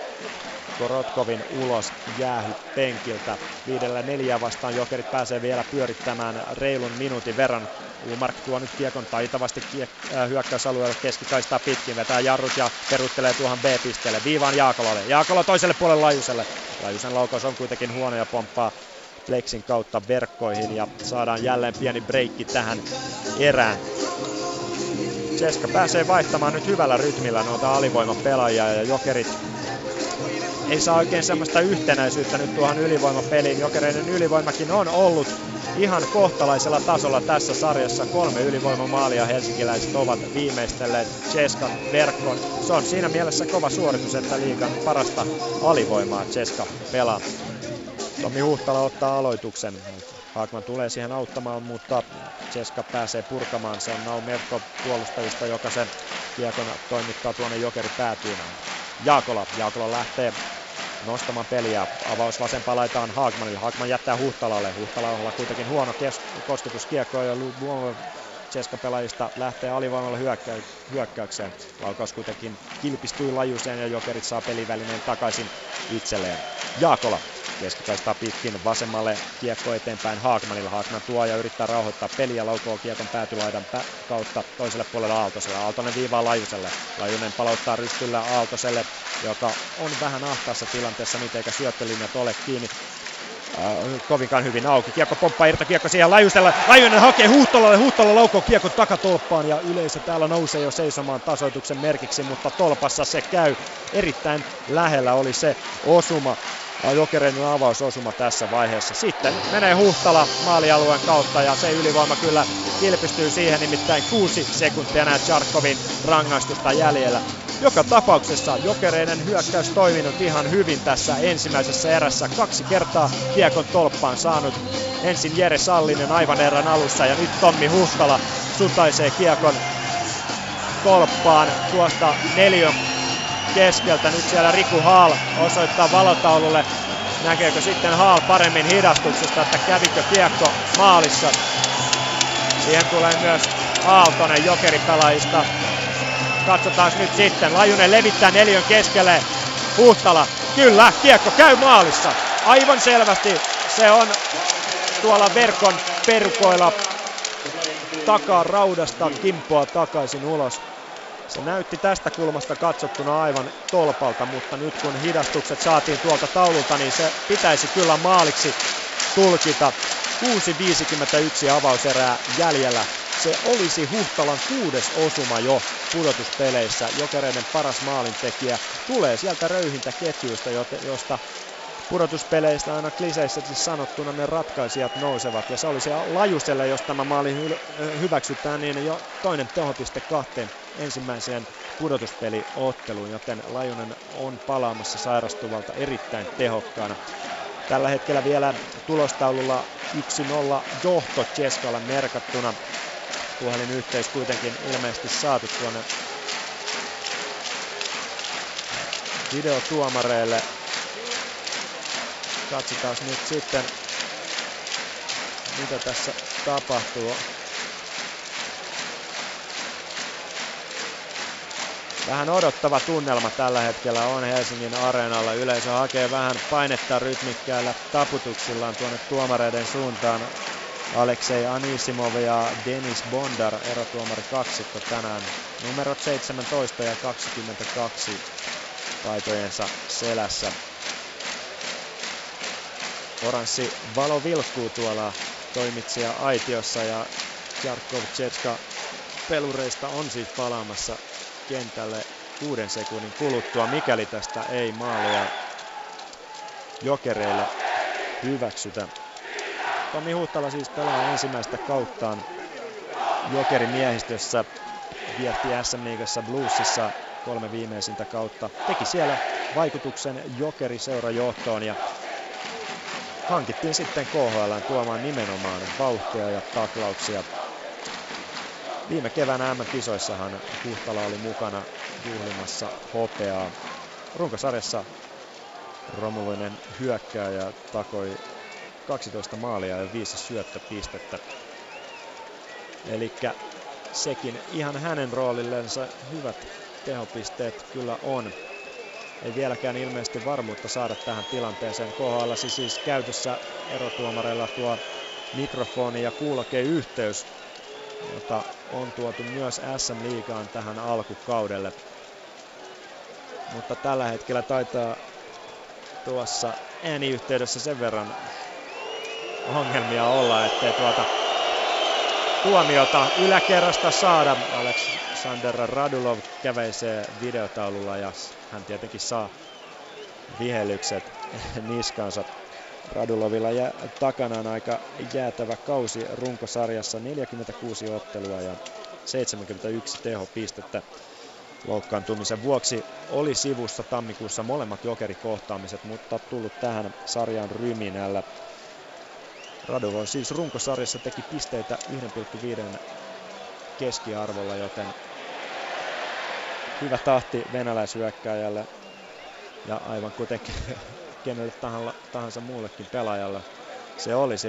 Korotkovin ulos jäähy penkiltä. Viidellä neljää vastaan Jokerit pääsee vielä pyörittämään reilun minuutin verran. Umark tuo nyt kiekon taitavasti kiek- äh, hyökkäysalueelle keskikaistaa pitkin, vetää jarrut ja peruttelee tuohon B-pisteelle. Viivaan Jaakolalle. Jaakola toiselle puolelle Lajuselle. Lajusen laukaus on kuitenkin huono ja pomppaa Plexin kautta verkkoihin ja saadaan jälleen pieni breikki tähän erään. Ceska pääsee vaihtamaan nyt hyvällä rytmillä noita alivoimapelaajia ja Jokerit ei saa oikein semmoista yhtenäisyyttä nyt tuohon ylivoimapeliin. Jokereiden ylivoimakin on ollut ihan kohtalaisella tasolla tässä sarjassa. Kolme ylivoimamaalia helsinkiläiset ovat viimeistelleet Ceskan verkkoon. Se on siinä mielessä kova suoritus, että liikan parasta alivoimaa Ceska pelaa. Tomi Huhtala ottaa aloituksen. Haakman tulee siihen auttamaan, mutta Ceska pääsee purkamaan. Se on Naumerko puolustajista, joka sen kiekon toimittaa tuonne jokeri päätyyn. Jaakola. Jaakola lähtee nostamaan peliä. Avaus vasempaan laitaan Haagmanille. Haagman jättää Huhtalalle. Huhtalalla kuitenkin huono kes- kosketus kiekkoon ja Ceska-pelaajista lähtee alivoimalla hyökkä- hyökkäykseen. Laukaus kuitenkin kilpistyy lajuseen ja Jokerit saa pelivälineen takaisin itselleen. Jaakola keskikaistaa pitkin vasemmalle kiekko eteenpäin Haakmanilla. Haakman tuo ja yrittää rauhoittaa peliä, laukoo kiekon päätylaidan pä- kautta toiselle puolelle Aaltoselle. Aaltonen viivaa Lajuselle. Lajunen palauttaa rystyllä Aaltoselle, joka on vähän ahtaassa tilanteessa nyt eikä syöttölinjat ole kiinni. Äh, kovinkaan hyvin auki. Kiekko pomppaa irta, kiekko siihen Lajusella. Lajunen hakee Huhtolalle, Huhtola laukoo kiekon takatolppaan ja yleisö täällä nousee jo seisomaan tasoituksen merkiksi, mutta tolpassa se käy. Erittäin lähellä oli se osuma. Jokereiden avausosuma tässä vaiheessa. Sitten menee Huhtala maalialueen kautta ja se ylivoima kyllä kilpistyy siihen nimittäin kuusi sekuntia näet Charkovin rangaistusta jäljellä. Joka tapauksessa Jokereiden hyökkäys toiminut ihan hyvin tässä ensimmäisessä erässä. Kaksi kertaa kiekon tolppaan saanut ensin Jere Sallinen aivan erän alussa ja nyt Tommi Huhtala sutaisee kiekon tolppaan tuosta neljön keskeltä. Nyt siellä Riku Haal osoittaa valotaululle Näkeekö sitten Haal paremmin hidastuksesta, että kävikö kiekko maalissa. Siihen tulee myös Aaltonen jokeripelaajista. Katsotaan nyt sitten. Lajunen levittää neljön keskelle. Huhtala. Kyllä, kiekko käy maalissa. Aivan selvästi se on tuolla verkon perukoilla takaa raudasta kimpoa takaisin ulos. Se näytti tästä kulmasta katsottuna aivan tolpalta, mutta nyt kun hidastukset saatiin tuolta taululta, niin se pitäisi kyllä maaliksi tulkita. 6.51 avauserää jäljellä. Se olisi Huhtalan kuudes osuma jo pudotuspeleissä. Jokereiden paras maalintekijä tulee sieltä röyhintäketjuista, josta pudotuspeleistä aina kliseisesti sanottuna ne ratkaisijat nousevat. Ja se olisi Lajuselle, jos tämä maali hyväksytään, niin jo toinen tehopiste kahteen ensimmäiseen pudotuspeliotteluun, joten Lajunen on palaamassa sairastuvalta erittäin tehokkaana. Tällä hetkellä vielä tulostaululla 1-0 johto Cheskalla merkattuna. Puhelinyhteys kuitenkin ilmeisesti saatu tuonne videotuomareille. Katsotaan nyt sitten, mitä tässä tapahtuu. Vähän odottava tunnelma tällä hetkellä on Helsingin areenalla. Yleisö hakee vähän painetta rytmikkäällä taputuksillaan tuonne tuomareiden suuntaan. Aleksei Anisimov ja Denis Bondar, erotuomari kaksikko tänään. Numerot 17 ja 22 paitojensa selässä. Oranssi valo vilkkuu tuolla toimitsija aitiossa ja Jarkov Chetska pelureista on siis palaamassa kentälle kuuden sekunnin kuluttua, mikäli tästä ei maalia jokereille hyväksytä. Tomi Huhtala siis pelaa ensimmäistä kauttaan jokerimiehistössä, vietti SM Liigassa Bluesissa kolme viimeisintä kautta. Teki siellä vaikutuksen jokeriseurajohtoon ja hankittiin sitten KHL tuomaan nimenomaan vauhtia ja taklauksia Viime keväänä M-kisoissahan Huhtala oli mukana juhlimassa hopeaa. Runkosarjassa romuluinen hyökkääjä takoi 12 maalia ja 5 syöttöpistettä. Eli sekin ihan hänen roolillensa hyvät tehopisteet kyllä on. Ei vieläkään ilmeisesti varmuutta saada tähän tilanteeseen. KHL siis käytössä erotuomareilla tuo mikrofoni ja kuulokeyhteys jota on tuotu myös SM-liigaan tähän alkukaudelle. Mutta tällä hetkellä taitaa tuossa ääniyhteydessä sen verran ongelmia olla, ettei tuota tuomiota yläkerrasta saada. Alexander Radulov käveisee videotaululla ja hän tietenkin saa vihellykset niskansa Radulovilla jä, takana on aika jäätävä kausi runkosarjassa, 46 ottelua ja 71 tehopistettä. Loukkaantumisen vuoksi oli sivussa tammikuussa molemmat jokerikohtaamiset, mutta tullut tähän sarjan ryminällä. Radulov siis runkosarjassa teki pisteitä 1,5 keskiarvolla, joten hyvä tahti venäläishyökkääjälle. Ja aivan kuten kenelle tahansa muullekin pelaajalle se olisi.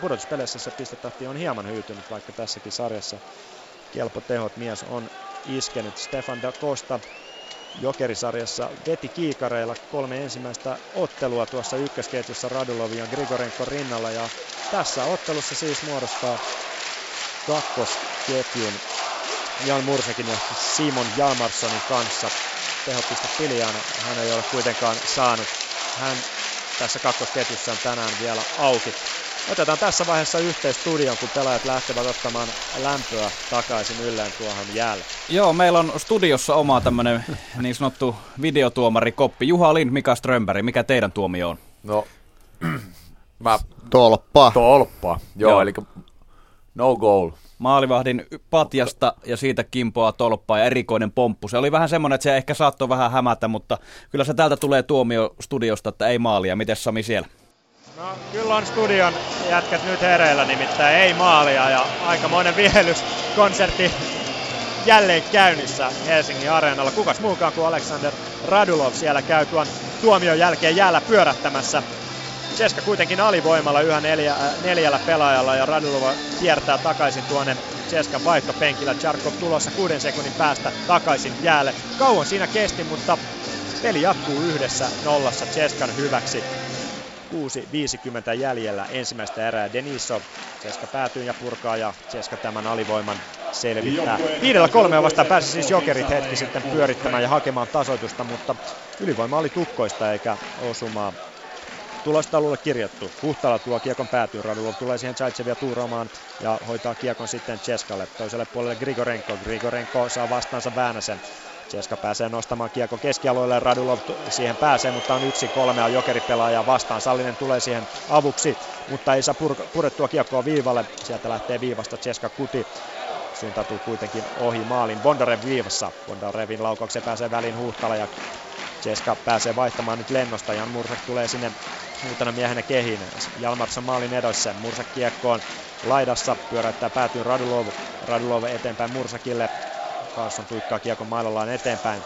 Pudotuspeleissä se pistetahti on hieman hyytynyt, vaikka tässäkin sarjassa kelpo tehot mies on iskenyt. Stefan da Costa Jokerisarjassa veti kiikareilla kolme ensimmäistä ottelua tuossa ykkösketjussa Radulovin ja Grigorenko rinnalla ja tässä ottelussa siis muodostaa kakkosketjun Jan Mursekin ja Simon Jalmarssonin kanssa. Tehopiste Piliaan hän ei ole kuitenkaan saanut hän tässä kakkosketjussa on tänään vielä auki. Otetaan tässä vaiheessa yhteistudion, kun pelaajat lähtevät ottamaan lämpöä takaisin ylleen tuohon jäälle. Joo, meillä on studiossa oma tämmöinen niin sanottu videotuomari Koppi. Juha Lind, Mika Strömberg, mikä teidän tuomio on? No, mä... Tolppa. Tolppa, joo, joo. eli no goal maalivahdin patjasta ja siitä kimpoaa tolppaa ja erikoinen pomppu. Se oli vähän semmoinen, että se ehkä saattoi vähän hämätä, mutta kyllä se täältä tulee tuomio studiosta, että ei maalia. Miten Sami siellä? No kyllä on studion jätkät nyt hereillä, nimittäin ei maalia ja aikamoinen vihelyskonsertti jälleen käynnissä Helsingin areenalla. Kukas muukaan kuin Alexander Radulov siellä käy tuon tuomion jälkeen jäällä pyörättämässä. Ceska kuitenkin alivoimalla yhä neljä, äh, neljällä pelaajalla ja Radulova kiertää takaisin tuonne Ceskan vaihtopenkillä. Charkov tulossa kuuden sekunnin päästä takaisin jäälle. Kauan siinä kesti, mutta peli jatkuu yhdessä nollassa Ceskan hyväksi. 6.50 jäljellä ensimmäistä erää Denisov. Ceska päätyy ja purkaa ja Ceska tämän alivoiman selvittää. Viidellä kolmea vastaan pääsi siis Jokerit hetki sitten pyörittämään ja hakemaan tasoitusta, mutta ylivoima oli tukkoista eikä osumaa tulostaululle kirjattu. Huhtala tuo kiekon päätyy, Radulov tulee siihen Zaitsevia tuuraamaan ja hoitaa kiekon sitten Ceskalle. Toiselle puolelle Grigorenko. Grigorenko saa vastaansa Väänäsen. Ceska pääsee nostamaan kiekko keskialueelle, Radulov siihen pääsee, mutta on yksi kolmea jokeripelaajaa vastaan. Sallinen tulee siihen avuksi, mutta ei saa pur- purettua kiekkoa viivalle. Sieltä lähtee viivasta Ceska kuti suuntautuu kuitenkin ohi maalin Bondarev viivassa. Bondarevin laukauksen pääsee väliin Huhtala ja Ceska pääsee vaihtamaan nyt lennosta. Jan Mursak tulee sinne uutena miehenä kehiin. Jalmarsson maalin edossa. Mursak kiekkoon laidassa. Pyöräyttää päätyy Radulov. Radulov eteenpäin Mursakille. Carlson tuikkaa kiekon mailallaan eteenpäin.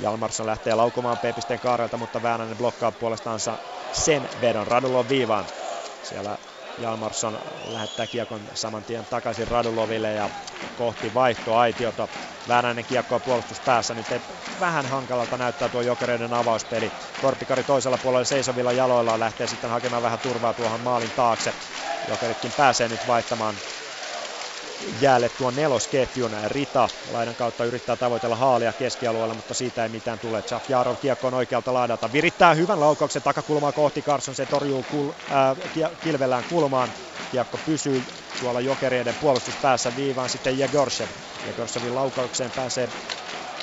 Jalmarsson lähtee laukumaan P-pisteen kaarelta, mutta Väänänen blokkaa puolestaansa sen vedon Radulov viivaan. Siellä Jalmarsson lähettää kiekon saman tien takaisin Raduloville ja kohti vaihtoaitiota. Väänäinen kiekkoa puolustus päässä. Nyt ei vähän hankalalta näyttää tuo jokereiden avauspeli. Korpikari toisella puolella seisovilla jaloilla lähtee sitten hakemaan vähän turvaa tuohon maalin taakse. Jokeritkin pääsee nyt vaihtamaan jäälle tuon nelosketjun. Rita laidan kautta yrittää tavoitella haalia keskialueella, mutta siitä ei mitään tule. Jack Jarov kiekkoon oikealta laidalta. Virittää hyvän laukauksen takakulmaa kohti Carson. Se torjuu kul, äh, kilvellään kulmaan. Kiekko pysyy tuolla jokereiden puolustuspäässä viivaan sitten Jegorshev. Jegorsevin laukaukseen pääsee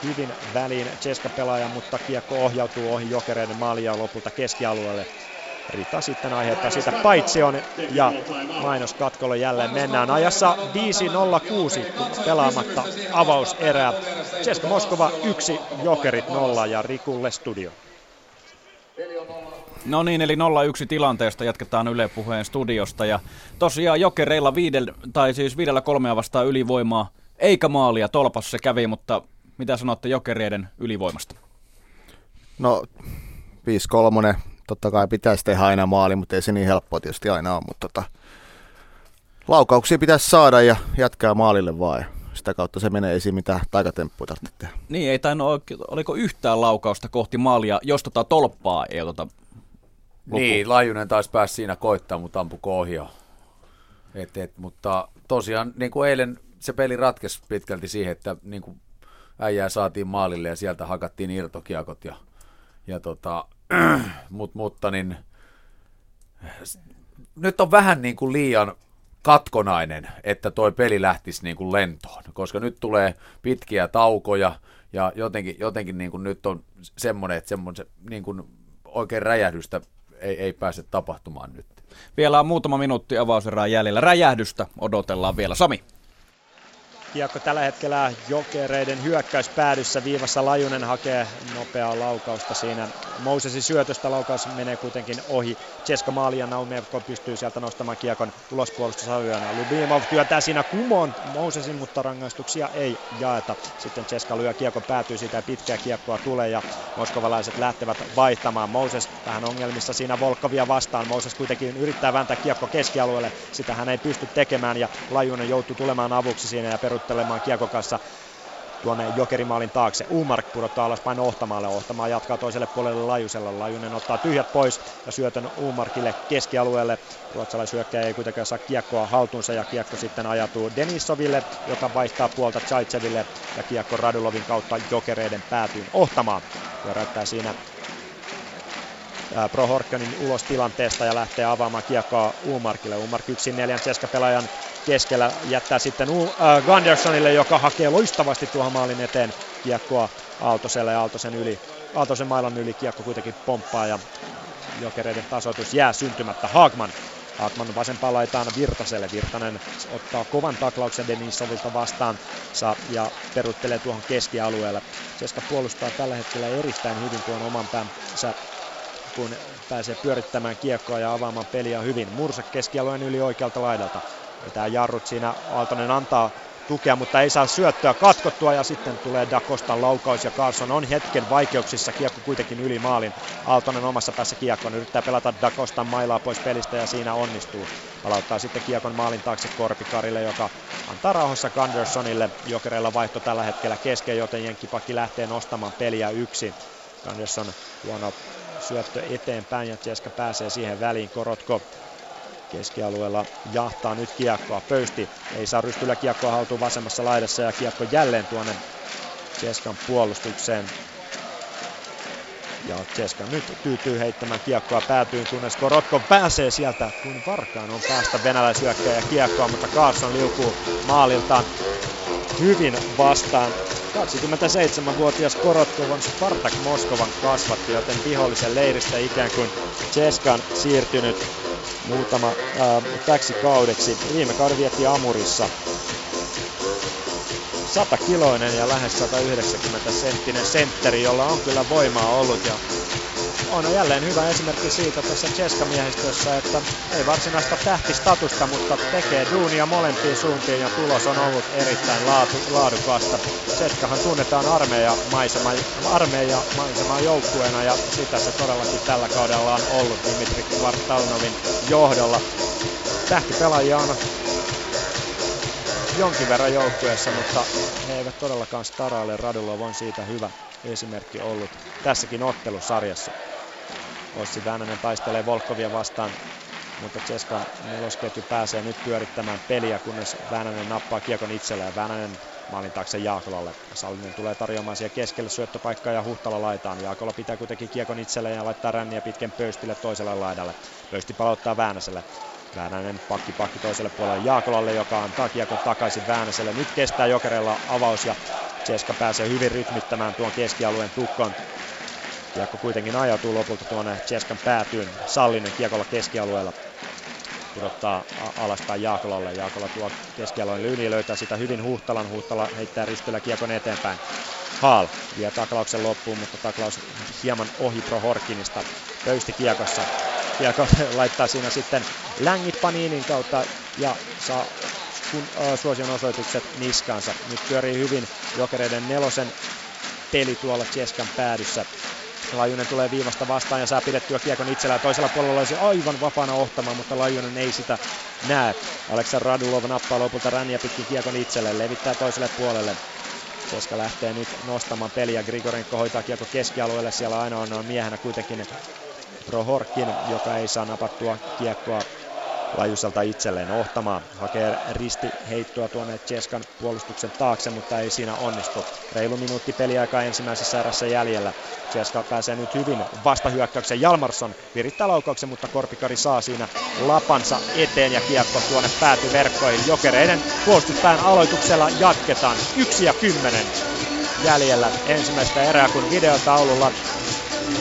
hyvin väliin Ceska pelaaja, mutta kiekko ohjautuu ohi jokereiden maalia lopulta keskialueelle. Rita sitten aiheuttaa siitä paitsion ja mainoskatkolle jälleen mennään ajassa 5.06 pelaamatta avauserää. Ceska Moskova 1, Jokerit 0 ja Rikulle studio. No niin, eli 0-1 tilanteesta jatketaan Yle Puheen studiosta. Ja tosiaan Jokereilla viidel, tai siis viidellä kolmea vastaan ylivoimaa, eikä maalia, tolpassa se kävi, mutta mitä sanotte Jokereiden ylivoimasta? No 5-3, totta kai pitäisi tehdä aina maali, mutta ei se niin helppoa tietysti aina ole, mutta tota, laukauksia pitäisi saada ja jatkaa maalille vaan. Ja sitä kautta se menee esiin, mitä taikatemppuja tarvitsee tehdä. Niin, ei tainnut, oliko yhtään laukausta kohti maalia, jos tota tolppaa ei oteta Lopu. Niin, Lajunen taisi päästä siinä koittaa, mutta ampuko ohjaa. Et, et, mutta tosiaan niin kuin eilen se peli ratkesi pitkälti siihen, että niin kuin äijää saatiin maalille ja sieltä hakattiin irtokiakot. Ja, ja tota, mut, mutta niin, nyt on vähän niin kuin liian katkonainen, että toi peli lähtisi niin kuin lentoon, koska nyt tulee pitkiä taukoja ja jotenkin, jotenkin niin kuin nyt on semmoinen, että semmoinen niin kuin oikein räjähdystä ei, ei pääse tapahtumaan nyt. Vielä on muutama minuutti avauserää jäljellä. Räjähdystä odotellaan vielä. Sami. Kiekko tällä hetkellä jokereiden hyökkäyspäädyssä. Viivassa Lajunen hakee nopeaa laukausta siinä. Mosesin syötöstä laukaus menee kuitenkin ohi. Ceska Maali ja Naumevko pystyy sieltä nostamaan kiekon ulospuolustusalueena. Lubimov työtää siinä kumoon Mosesin, mutta rangaistuksia ei jaeta. Sitten Ceska lyö kiekon päätyy siitä pitkää kiekkoa tulee ja moskovalaiset lähtevät vaihtamaan. Moses vähän ongelmissa siinä Volkovia vastaan. Moses kuitenkin yrittää vääntää kiekko keskialueelle. Sitä hän ei pysty tekemään ja Lajunen joutuu tulemaan avuksi siinä ja perut tasoittelemaan kiekokassa tuonne jokerimaalin taakse. Umark pudottaa alaspäin Ohtamaalle. Ohtamaa jatkaa toiselle puolelle Lajusella. Lajunen ottaa tyhjät pois ja syötön Umarkille keskialueelle. Ruotsalaisyökkäjä ei kuitenkaan saa kiekkoa haltuunsa ja kiekko sitten ajatuu Denisoville, joka vaihtaa puolta Chaitseville ja kiekko Radulovin kautta jokereiden päätyyn Ohtamaan. Pyöräyttää siinä Prohorkkanin ulos tilanteesta ja lähtee avaamaan kiekkoa Umarkille. Umark yksin neljän pelaajan keskellä jättää sitten uh, Gundersonille, joka hakee loistavasti tuohon maalin eteen kiekkoa Aaltoselle ja Aaltosen yli. Aaltosen mailan yli kiekko kuitenkin pomppaa ja jokereiden tasoitus jää syntymättä. Haagman Haagman vasempaan laitaan Virtaselle. Virtanen ottaa kovan taklauksen Denisovilta vastaan ja peruttelee tuohon keskialueelle. Ceska puolustaa tällä hetkellä erittäin hyvin tuon oman päänsä kun pääsee pyörittämään kiekkoa ja avaamaan peliä hyvin. Mursa keskialueen yli oikealta laidalta. Vetää jarrut siinä, Aaltonen antaa tukea, mutta ei saa syöttöä katkottua ja sitten tulee Dakostan laukaus ja Carson on hetken vaikeuksissa, kiekko kuitenkin yli maalin. Aaltonen omassa päässä kiekkoon, yrittää pelata Dakostan mailaa pois pelistä ja siinä onnistuu. Palauttaa sitten kiekon maalin taakse Korpikarille, joka antaa rauhassa Gundersonille. Jokereilla vaihto tällä hetkellä kesken, joten Jenkkipakki lähtee nostamaan peliä yksi. Gunderson huono syöttö eteenpäin ja Ceska pääsee siihen väliin. Korotko keskialueella jahtaa nyt kiekkoa. Pöysti ei saa rystyllä kiekkoa haltuun vasemmassa laidassa ja kiekko jälleen tuonne Ceskan puolustukseen. Ja Ceska nyt tyytyy heittämään kiekkoa päätyyn, kunnes Korotko pääsee sieltä, kun Varkaan on päästä venäläisyökkäjä kiekkoa, mutta Carson liukuu maaliltaan hyvin vastaan. 27-vuotias Korotkov on Spartak Moskovan kasvatti, joten vihollisen leiristä ikään kuin Ceskan siirtynyt muutama äh, täksi kaudeksi. Viime kauden vietti Amurissa. 100 kiloinen ja lähes 190 senttinen sentteri, jolla on kyllä voimaa ollut ja on jälleen hyvä esimerkki siitä tässä Ceska-miehistössä, että ei varsinaista tähtistatusta, mutta tekee duunia molempiin suuntiin ja tulos on ollut erittäin laatu, laadukasta. Ceskahan tunnetaan armeija maisema, armeija maisema joukkueena ja sitä se todellakin tällä kaudella on ollut Dimitri Kvartalnovin johdolla. Tähtipelaajia on jonkin verran joukkueessa, mutta he eivät todellakaan staraille. Radulov on siitä hyvä esimerkki ollut tässäkin ottelusarjassa. Ossi Väänänen taistelee Volkovia vastaan, mutta Ceskan nelosketju pääsee nyt pyörittämään peliä, kunnes Väänänen nappaa kiekon itselleen ja Väänänen maalin taakse Jaakolalle. Sallinen tulee tarjoamaan siihen keskelle syöttöpaikkaa ja Huhtala laitaan. Jaakola pitää kuitenkin kiekon itselleen ja laittaa ränniä pitken pöystille toiselle laidalle. Pöysti palauttaa Väänäselle. Väänänen pakki pakki toiselle puolelle Jaakolalle, joka antaa kiekon takaisin Väänäselle. Nyt kestää Jokerella avaus ja Ceska pääsee hyvin rytmittämään tuon keskialueen tukkon. Kiekko kuitenkin ajautuu lopulta tuonne Ceskan päätyyn. Sallinen kiekolla keskialueella pudottaa alaspäin Jaakolalle. Jaakola tuo keskialueen yli löytää sitä hyvin Huhtalan. Huhtala heittää ristillä kiekon eteenpäin. Haal vie taklauksen loppuun, mutta taklaus hieman ohi Pro Horkinista. Pöysti kiekossa. Kiekko laittaa siinä sitten längit Paninin kautta ja saa kun, äh, suosion osoitukset niskaansa. Nyt pyörii hyvin Jokereiden nelosen peli tuolla Cheskan päädyssä. Lajunen tulee viivasta vastaan ja saa pidettyä kiekon itsellään. Toisella puolella olisi aivan vapaana ohtamaan, mutta Lajunen ei sitä näe. Aleksan Radulov nappaa lopulta ränniä pitkin kiekon itselleen, levittää toiselle puolelle. Koska lähtee nyt nostamaan peliä. Grigorenko hoitaa kiekko keskialueelle. Siellä ainoa miehenä kuitenkin Prohorkin, joka ei saa napattua kiekkoa Lajuselta itselleen ohtamaan. Hakee risti heittoa tuonne Cheskan puolustuksen taakse, mutta ei siinä onnistu. Reilu minuutti peliaikaa ensimmäisessä erässä jäljellä. Cheska pääsee nyt hyvin vastahyökkäyksen. Jalmarsson virittää laukauksen, mutta Korpikari saa siinä lapansa eteen ja kiekko tuonne päätyverkkoihin. Jokereiden puolustuspään aloituksella jatketaan. Yksi ja kymmenen jäljellä ensimmäistä erää, kun videotaululla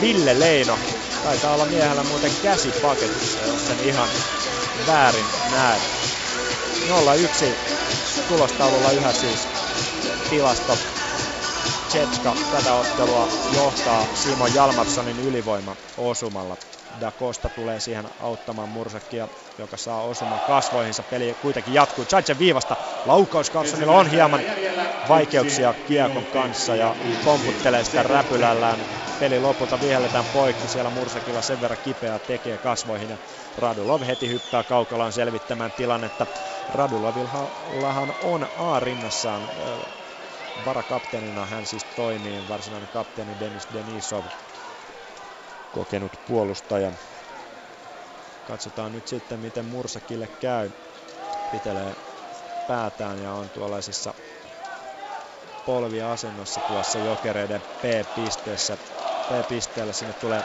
Ville Leino taitaa olla miehellä muuten käsi paketissa, jos sen ihan väärin näe. 0-1 tulostaululla yhä siis tilasto. Chetska tätä ottelua johtaa Simon Jalmarssonin ylivoima osumalla. Da Costa tulee siihen auttamaan Mursakia, joka saa osuman kasvoihinsa. Peli kuitenkin jatkuu. Chachen viivasta. Laukaus Carlsonilla on hieman vaikeuksia kiekon kanssa ja pomputtelee sitä räpylällään. Peli lopulta vihelletään poikki. Siellä Mursakilla sen verran kipeää tekee kasvoihin. Ja Radulov heti hyppää kaukalaan selvittämään tilannetta. Radulovillahan on A-rinnassaan varakapteenina hän siis toimii, varsinainen kapteeni Denis Denisov, kokenut puolustaja. Katsotaan nyt sitten, miten Mursakille käy. Pitelee päätään ja on tuollaisessa polviasennossa tuossa jokereiden P-pisteessä. P-pisteellä sinne tulee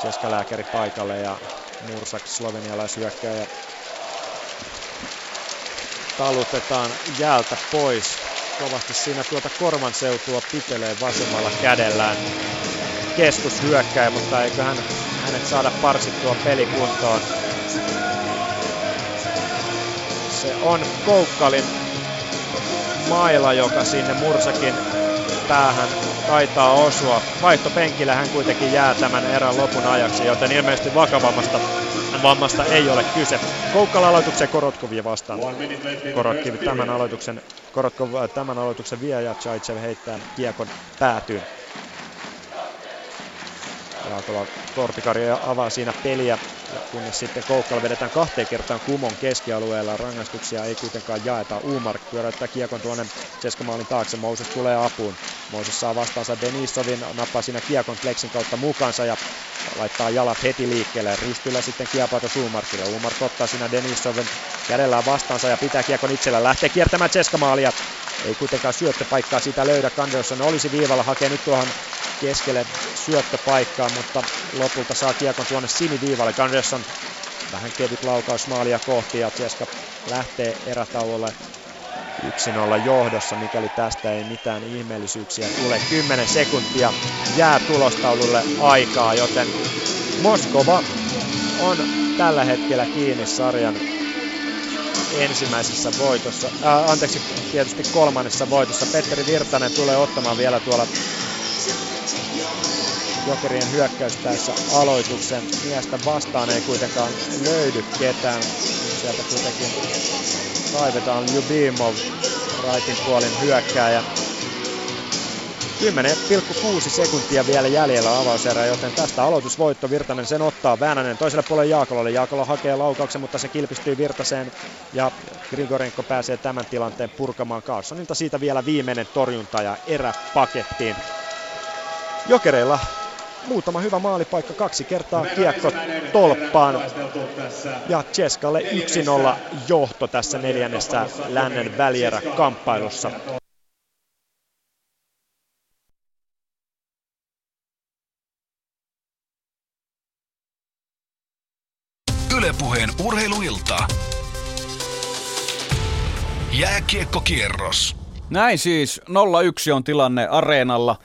Ceska-lääkäri paikalle ja Mursak slovenialaisyökkäjä talutetaan jäältä pois. Kovasti siinä tuota korvan seutua pitelee vasemmalla kädellään keskushyökkäjä, mutta eiköhän hänet saada parsittua pelikuntoon. Se on Koukkalin maila, joka sinne Mursakin päähän taitaa osua. Vaihtopenkillä hän kuitenkin jää tämän erän lopun ajaksi, joten ilmeisesti vakavammasta vammasta ei ole kyse. Koukkala aloituksen Korotkovia vastaan. Korotkivi tämän aloituksen, Korotkov tämän aloituksen vie ja Chaitsev heittää kiekon päätyyn. Jaakola Tortikari avaa siinä peliä, kunnes sitten Koukkalla vedetään kahteen kertaan kumon keskialueella. Rangaistuksia ei kuitenkaan jaeta. Umark pyöräyttää kiekon tuonne Ceskamaalin taakse. Moses tulee apuun. Moses saa vastaansa Denisovin, nappaa siinä kiekon Flexin kautta mukansa ja laittaa jalat heti liikkeelle. Rystyllä sitten kiepaito Umarkille. Umark ottaa siinä Denisovin kädellään vastaansa ja pitää kiekon itsellä. Lähtee kiertämään Ceskamaalia. Ei kuitenkaan syöttöpaikkaa siitä löydä. Kanderson olisi viivalla, hakee nyt tuohon keskelle syöttöpaikkaa, mutta lopulta saa kiekon tuonne siniviivalle. Gunderson vähän kevyt laukaus maalia kohti ja Ceska lähtee erätauolle 1-0 johdossa, mikäli tästä ei mitään ihmeellisyyksiä tule. 10 sekuntia jää tulostaululle aikaa, joten Moskova on tällä hetkellä kiinni sarjan ensimmäisessä voitossa, äh, anteeksi tietysti kolmannessa voitossa. Petteri Virtanen tulee ottamaan vielä tuolla Jokerien hyökkäystäessä aloituksen. Miestä vastaan ei kuitenkaan löydy ketään. Sieltä kuitenkin kaivetaan Ljubimov raitin puolin hyökkääjä. 10,6 sekuntia vielä jäljellä avauserä, joten tästä aloitusvoitto Virtanen sen ottaa. Väänänen toiselle puolelle Jaakolalle. Jaakola hakee laukauksen, mutta se kilpistyy Virtaseen ja Grigorenko pääsee tämän tilanteen purkamaan Carlsonilta siitä vielä viimeinen torjunta ja erä pakettiin. Jokereilla muutama hyvä maalipaikka, kaksi kertaa kiekko tolppaan. Ja Ceskalle 1-0 johto tässä neljännessä lännen välierä kamppailussa. Ylepuheen urheiluilta. Jääkiekkokierros. Näin siis 0-1 on tilanne areenalla.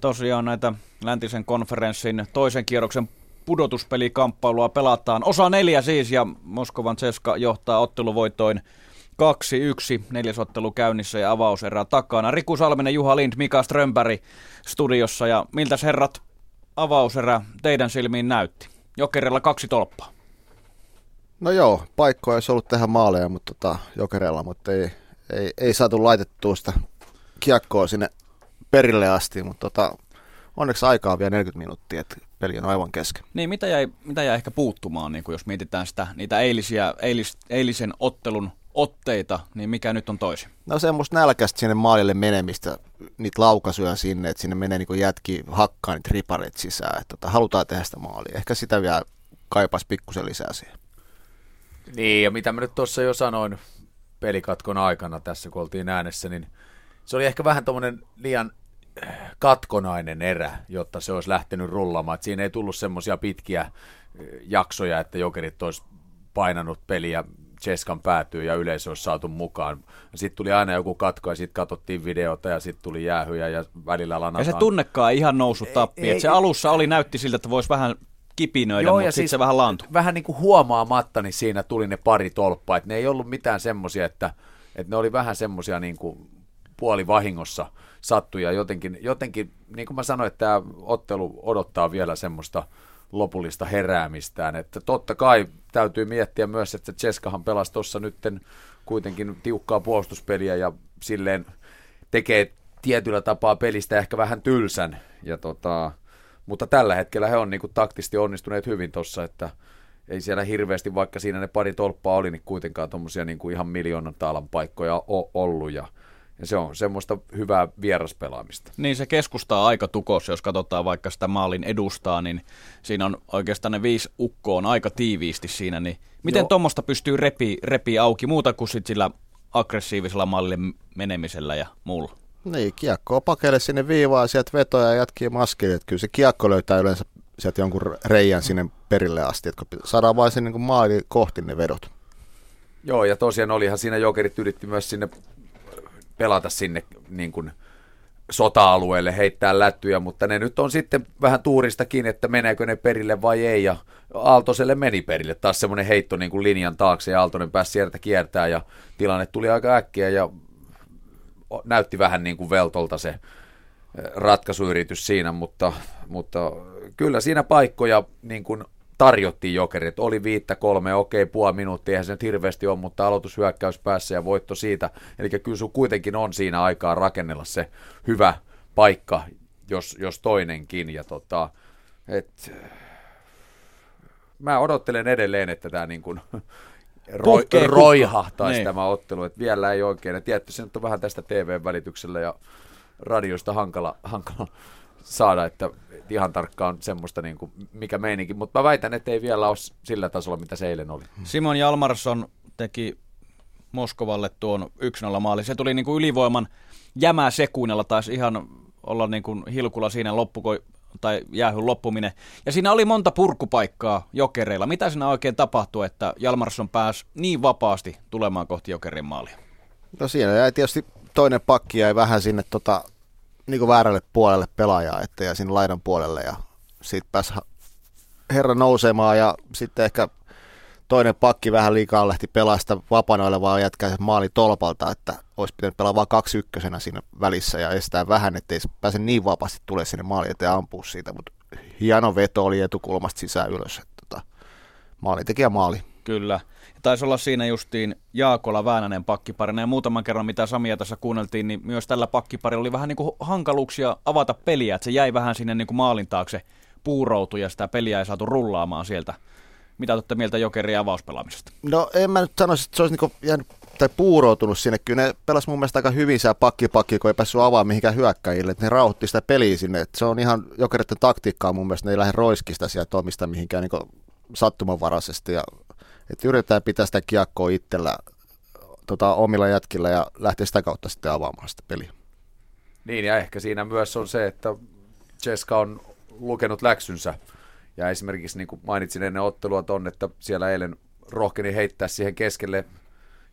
Tosiaan näitä läntisen konferenssin toisen kierroksen pudotuspelikamppailua pelataan. Osa neljä siis ja Moskovan Ceska johtaa otteluvoitoin 2-1, neljäsottelu käynnissä ja avauserä takana. Riku Salminen, Juha Lind, Mika Strömberg studiossa ja miltä herrat avauserä teidän silmiin näytti? Jokerella kaksi tolppaa. No joo, paikkoja olisi ollut tehdä maaleja mutta tota, jokerella, mutta ei, ei, ei saatu laitettua sitä kiekkoa sinne perille asti, mutta tota, onneksi aikaa vielä 40 minuuttia, että peli on aivan kesken. Niin, mitä jäi, mitä jäi ehkä puuttumaan, niin kuin jos mietitään sitä, niitä eilisiä, eilis, eilisen ottelun otteita, niin mikä nyt on toisin? No semmoista nälkästä sinne maalille menemistä, niitä laukaisuja sinne, että sinne menee niin jätki hakkaan niitä ripareita sisään. Että tota, halutaan tehdä sitä maalia. Ehkä sitä vielä kaipaisi pikkusen lisää siihen. Niin, ja mitä mä nyt tuossa jo sanoin pelikatkon aikana tässä, kun oltiin äänessä, niin se oli ehkä vähän tuommoinen liian katkonainen erä, jotta se olisi lähtenyt rullaamaan. Että siinä ei tullut semmoisia pitkiä eh, jaksoja, että jokerit olisi painanut peliä Cheskan päätyy ja yleisö olisi saatu mukaan. Sitten tuli aina joku katko ja sitten katsottiin videota ja sitten tuli jäähyjä ja välillä lanataan. Ja se tunnekaan ihan noussut tappi. Ei, se alussa oli näytti siltä, että voisi vähän kipinöidä, Joo, mutta sitten siis se vähän laantui. Vähän niin kuin huomaamatta, niin siinä tuli ne pari tolppaa. Että ne ei ollut mitään semmoisia, että, että ne oli vähän semmoisia niin kuin puoli vahingossa sattui ja jotenkin, jotenkin niin kuin mä sanoin, että tämä ottelu odottaa vielä semmoista lopullista heräämistään, että totta kai täytyy miettiä myös, että Cheskahan pelasi tuossa nytten kuitenkin tiukkaa puolustuspeliä ja silleen tekee tietyllä tapaa pelistä ehkä vähän tylsän, ja tota, mutta tällä hetkellä he on niin kuin taktisesti onnistuneet hyvin tuossa, että ei siellä hirveästi, vaikka siinä ne pari tolppaa oli, niin kuitenkaan tuommoisia niin kuin ihan miljoonan taalan paikkoja ollut, ja ja se on semmoista hyvää vieraspelaamista. Niin se keskustaa aika tukossa, jos katsotaan vaikka sitä maalin edustaa, niin siinä on oikeastaan ne viisi ukkoa aika tiiviisti siinä. Niin miten tuommoista pystyy repi, repi auki muuta kuin sit sillä aggressiivisella mallille menemisellä ja muulla? Niin, kiekkoa pakelle sinne viivaan, sieltä vetoja ja jatkii maskille. Että kyllä se kiekko löytää yleensä sieltä jonkun reijän sinne perille asti, että saadaan vain sinne niin maali kohti ne vedot. Joo, ja tosiaan olihan siinä jokerit yritti myös sinne pelata sinne niin kuin sota-alueelle, heittää lättyjä, mutta ne nyt on sitten vähän tuuristakin, että meneekö ne perille vai ei, ja Aaltoselle meni perille. Taas semmoinen heitto niin kuin linjan taakse, ja Aaltonen pääsi sieltä kiertää, ja tilanne tuli aika äkkiä, ja näytti vähän niin kuin veltolta se ratkaisuyritys siinä, mutta, mutta kyllä siinä paikkoja niin kuin tarjottiin jokerit. Oli viittä kolme, okei, puoli minuuttia, eihän se nyt hirveästi ole, mutta aloitushyökkäys päässä ja voitto siitä. Eli kyllä sun kuitenkin on siinä aikaa rakennella se hyvä paikka, jos, jos toinenkin. Ja tota, et, mä odottelen edelleen, että tämä niin kuin roi, roihahtaisi niin. tämä ottelu, että vielä ei oikein. Ja tietysti se nyt on vähän tästä TV-välityksellä ja radiosta hankala, hankala saada, että ihan tarkkaan semmoista, niin kuin, mikä meininki, mutta mä väitän, että ei vielä ole sillä tasolla, mitä se eilen oli. Simon Jalmarsson teki Moskovalle tuon 1-0 maali. Se tuli niin kuin ylivoiman jämää sekunnilla, taisi ihan olla niin kuin hilkulla siinä loppuko, tai jäähyn loppuminen. Ja siinä oli monta purkupaikkaa jokereilla. Mitä siinä oikein tapahtui, että Jalmarsson pääsi niin vapaasti tulemaan kohti jokerin maalia? No siinä jäi tietysti toinen pakki jäi vähän sinne tota, niin kuin väärälle puolelle pelaajaa, että ja sinne laidan puolelle ja sitten pääsi herra nousemaan ja sitten ehkä toinen pakki vähän liikaa lähti pelasta vapanoilevaa jätkää maali tolpalta, että olisi pitänyt pelaa vain kaksi ykkösenä siinä välissä ja estää vähän, ettei pääse niin vapaasti tulee sinne maali eteen ampua siitä, mutta hieno veto oli etukulmasta sisään ylös, että tota, maalintekijä maali. Kyllä. Taisi olla siinä justiin Jaakola Väänänen pakkiparina ja muutaman kerran mitä Samia tässä kuunneltiin, niin myös tällä pakkiparilla oli vähän niin kuin hankaluuksia avata peliä, että se jäi vähän sinne niin kuin maalin taakse puuroutu ja sitä peliä ei saatu rullaamaan sieltä. Mitä olette mieltä Jokerin avauspelaamisesta? No en mä nyt sanoisi, että se olisi niin jäänyt tai puuroutunut sinne. Kyllä ne pelasi mun mielestä aika hyvin siellä pakki-pakki, kun ei päässyt avaamaan mihinkään hyökkäjille. Että ne rauhoitti sitä peliä sinne. Että se on ihan jokeritten taktiikkaa mun mielestä. Ne ei lähde roiskista sieltä omista mihinkään niin sattumanvaraisesti. Ja, että yritetään pitää sitä kiekkoa itsellä tota, omilla jätkillä ja lähteä sitä kautta sitten avaamaan sitä peliä. Niin ja ehkä siinä myös on se, että Ceska on lukenut läksynsä ja esimerkiksi niin kuin mainitsin ennen ottelua ton, että siellä eilen rohkeni heittää siihen keskelle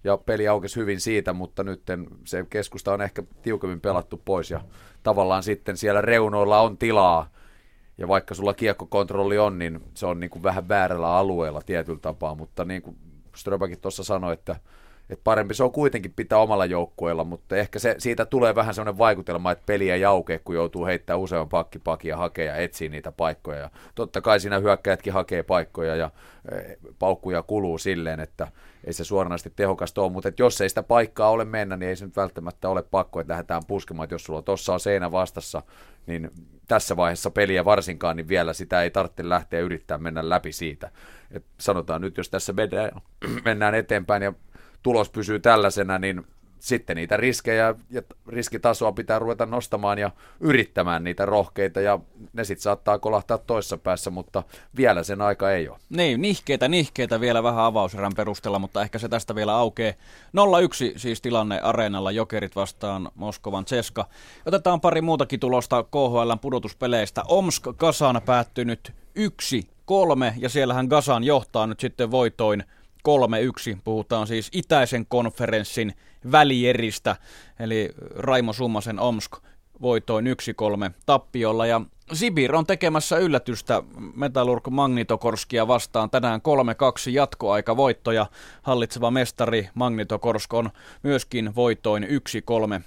ja peli aukesi hyvin siitä, mutta nyt se keskusta on ehkä tiukemmin pelattu pois ja tavallaan sitten siellä reunoilla on tilaa. Ja vaikka sulla kiekkokontrolli on, niin se on niin kuin vähän väärällä alueella tietyllä tapaa, mutta niin kuin Ströbäkin tuossa sanoi, että et parempi se on kuitenkin pitää omalla joukkueella, mutta ehkä se, siitä tulee vähän sellainen vaikutelma, että peli ei aukee, kun joutuu heittämään useamman pakkipakia hakea ja etsiä niitä paikkoja. Ja totta kai siinä hyökkäjätkin hakee paikkoja ja e, paukkuja kuluu silleen, että ei se suoranaisesti tehokasta ole, mutta jos ei sitä paikkaa ole mennä, niin ei se nyt välttämättä ole pakko, että lähdetään puskemaan, että jos sulla tuossa on seinä vastassa, niin tässä vaiheessa peliä varsinkaan, niin vielä sitä ei tarvitse lähteä yrittää mennä läpi siitä. Et sanotaan nyt, jos tässä mennään eteenpäin ja tulos pysyy tällaisena, niin sitten niitä riskejä ja riskitasoa pitää ruveta nostamaan ja yrittämään niitä rohkeita ja ne sitten saattaa kolahtaa toissa päässä, mutta vielä sen aika ei ole. Niin, nihkeitä, nihkeitä vielä vähän avauserän perusteella, mutta ehkä se tästä vielä aukeaa. 0-1 siis tilanne areenalla Jokerit vastaan Moskovan Ceska. Otetaan pari muutakin tulosta KHL pudotuspeleistä. Omsk Kasan päättynyt 1-3 ja siellähän Gasan johtaa nyt sitten voitoin 3-1. Puhutaan siis itäisen konferenssin välieristä, eli Raimo Summasen Omsk voitoin 1-3 tappiolla. Ja Sibir on tekemässä yllätystä Metallurg Magnitokorskia vastaan tänään 3-2 jatkoaika voittoja. Hallitseva mestari Magnitokorsk on myöskin voitoin 1-3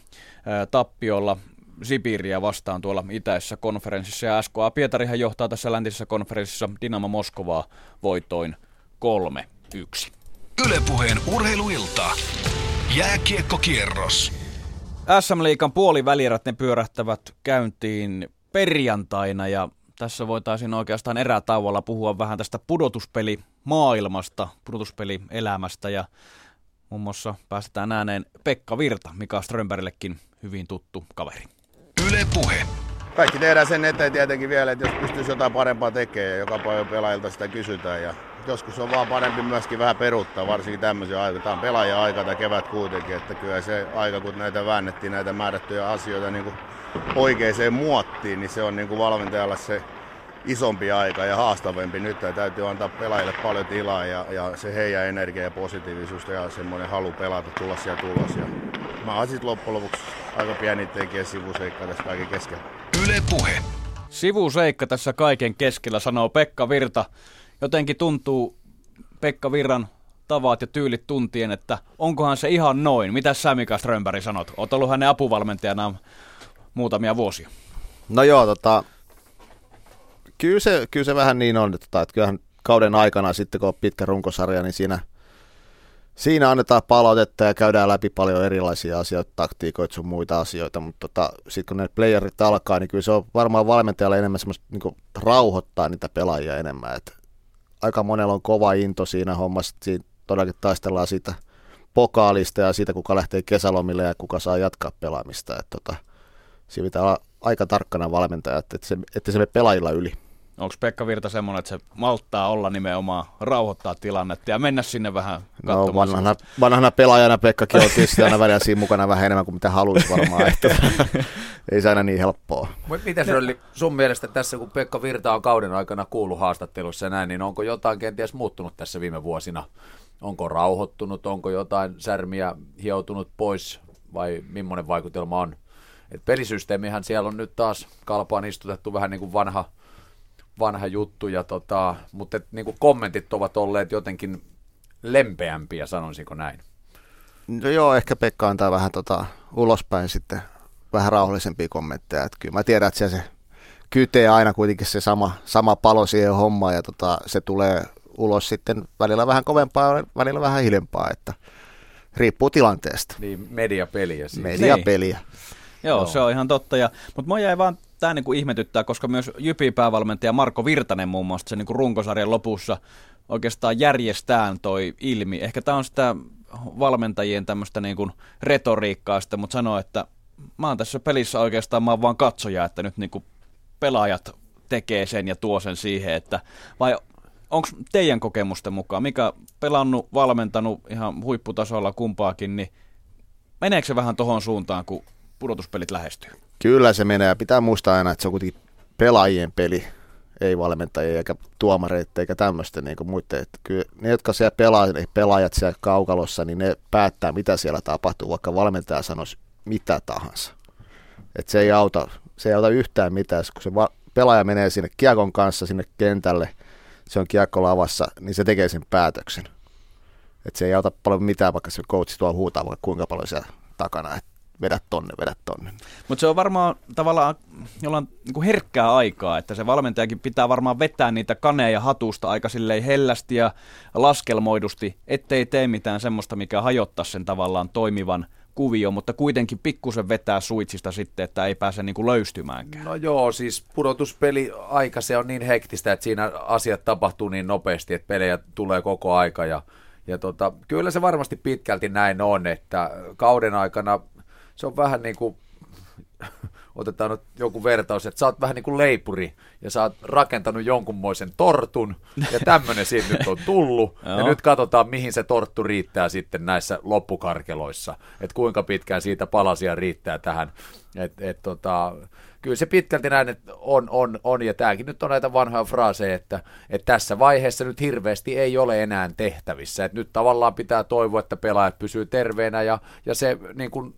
tappiolla Sibiriä vastaan tuolla itäisessä konferenssissa. Ja SKA Pietarihan johtaa tässä läntisessä konferenssissa Dinamo Moskovaa voitoin 3 yksi. Ylepuheen urheiluilta. Jääkiekkokierros. SM-liikan puolivälierät ne pyörähtävät käyntiin perjantaina ja tässä voitaisiin oikeastaan erätauolla puhua vähän tästä pudotuspeli maailmasta, pudotuspelielämästä ja muun muassa päästetään ääneen Pekka Virta, Mika Strömbergillekin hyvin tuttu kaveri. Yle Puhe. Kaikki tehdään sen eteen tietenkin vielä, että jos pystyisi jotain parempaa tekemään ja joka päivä pelaajilta sitä kysytään ja joskus on vaan parempi myöskin vähän peruuttaa, varsinkin tämmöisiä aikoja. Tämä on pelaaja aika tai kevät kuitenkin, että kyllä se aika, kun näitä väännettiin näitä määrättyjä asioita niin kuin oikeaan muottiin, niin se on niin kuin valmentajalle se isompi aika ja haastavampi nyt. Ja täytyy antaa pelaajille paljon tilaa ja, ja se heidän energia ja positiivisuus ja semmoinen halu pelata, tulla siellä tulos. Ja mä oon sitten loppujen lopuksi aika pieni tekijä sivuseikka tässä kaiken keskellä. Yle Puhe. Sivuseikka tässä kaiken keskellä, sanoo Pekka Virta jotenkin tuntuu Pekka Virran tavat ja tyylit tuntien, että onkohan se ihan noin. Mitä sä Mika Strömberg sanot? Oot ollut hänen apuvalmentajana muutamia vuosia. No joo, tota, kyllä, se, kyllä se vähän niin on, että, tota, että kyllähän kauden aikana sitten kun on pitkä runkosarja, niin siinä, siinä annetaan palautetta ja käydään läpi paljon erilaisia asioita, taktiikoita sun muita asioita, mutta tota, sitten kun ne playerit alkaa, niin kyllä se on varmaan valmentajalle enemmän semmoista niin rauhoittaa niitä pelaajia enemmän, että aika monella on kova into siinä hommassa, siinä todellakin taistellaan siitä pokaalista ja siitä, kuka lähtee kesälomille ja kuka saa jatkaa pelaamista, että tota, siinä pitää olla aika tarkkana valmentaja, että, se, että se me pelaajilla yli. Onko Pekka Virta semmoinen, että se malttaa olla nimenomaan rauhoittaa tilannetta ja mennä sinne vähän katsomaan? No vanhana, vanhana pelaajana Pekkakin on tietysti aina välillä siinä mukana vähän enemmän kuin mitä haluaisi varmaan. Että ei se aina niin helppoa. Miten se oli sun mielestä tässä, kun Pekka Virta on kauden aikana kuullut haastattelussa ja näin, niin onko jotain kenties muuttunut tässä viime vuosina? Onko rauhoittunut, onko jotain särmiä hioutunut pois vai millainen vaikutelma on? Et pelisysteemihän siellä on nyt taas kalpaan istutettu vähän niin kuin vanha, vanha juttu, ja tota, mutta et, niin kuin kommentit ovat olleet jotenkin lempeämpiä, sanoisinko näin. No joo, ehkä Pekka antaa vähän tota, ulospäin sitten vähän rauhallisempia kommentteja. Et kyllä mä tiedän, että se kytee aina kuitenkin se sama, sama palo siihen hommaan ja tota, se tulee ulos sitten välillä vähän kovempaa, välillä vähän hiljempaa, että riippuu tilanteesta. Niin, mediapeliä siis. Mediapeliä. Niin. Joo, Joo, se on ihan totta. Ja, mutta mua jäi vaan tämä niinku ihmetyttää, koska myös Jypin päävalmentaja Marko Virtanen muun muassa sen niinku runkosarjan lopussa oikeastaan järjestään toi ilmi. Ehkä tämä on sitä valmentajien tämmöistä niinku retoriikkaa sitten, mutta sanoo, että mä oon tässä pelissä oikeastaan, mä oon vaan katsoja, että nyt niinku pelaajat tekee sen ja tuo sen siihen, että vai onko teidän kokemusten mukaan, mikä pelannut, valmentanut ihan huipputasolla kumpaakin, niin meneekö se vähän tohon suuntaan, kun pudotuspelit lähestyy? Kyllä se menee ja pitää muistaa aina, että se on kuitenkin pelaajien peli, ei valmentajia eikä tuomareita eikä tämmöistä niin kuin muiden. Että kyllä ne, jotka siellä pelaa, ne pelaajat siellä kaukalossa, niin ne päättää, mitä siellä tapahtuu, vaikka valmentaja sanoisi mitä tahansa. että se, ei auta, se ei auta yhtään mitään, kun se va- pelaaja menee sinne kiekon kanssa sinne kentälle, se on kiekko lavassa, niin se tekee sen päätöksen. että se ei auta paljon mitään, vaikka se coach tuo huutaa vaikka kuinka paljon siellä takana. Et vedä tonne, vedä tonne. Mutta se on varmaan tavallaan jollain niin kuin herkkää aikaa, että se valmentajakin pitää varmaan vetää niitä kaneja hatusta aika silleen hellästi ja laskelmoidusti, ettei tee mitään semmoista, mikä hajottaa sen tavallaan toimivan kuvio, mutta kuitenkin pikkusen vetää suitsista sitten, että ei pääse niin kuin löystymäänkään. No joo, siis pudotuspeli aika se on niin hektistä, että siinä asiat tapahtuu niin nopeasti, että pelejä tulee koko aika ja ja tota, kyllä se varmasti pitkälti näin on, että kauden aikana se on vähän niin kuin, otetaan nyt joku vertaus, että sä oot vähän niin kuin leipuri ja sä oot rakentanut jonkunmoisen tortun ja tämmöinen siitä nyt on tullut. Ja nyt katsotaan mihin se torttu riittää sitten näissä loppukarkeloissa, että kuinka pitkään siitä palasia riittää tähän, että et, tota, kyllä se pitkälti näin että on, on, on, ja tämäkin nyt on näitä vanhoja fraaseja, että, että tässä vaiheessa nyt hirveästi ei ole enää tehtävissä, että nyt tavallaan pitää toivoa, että pelaajat pysyy terveenä, ja, ja se niin kuin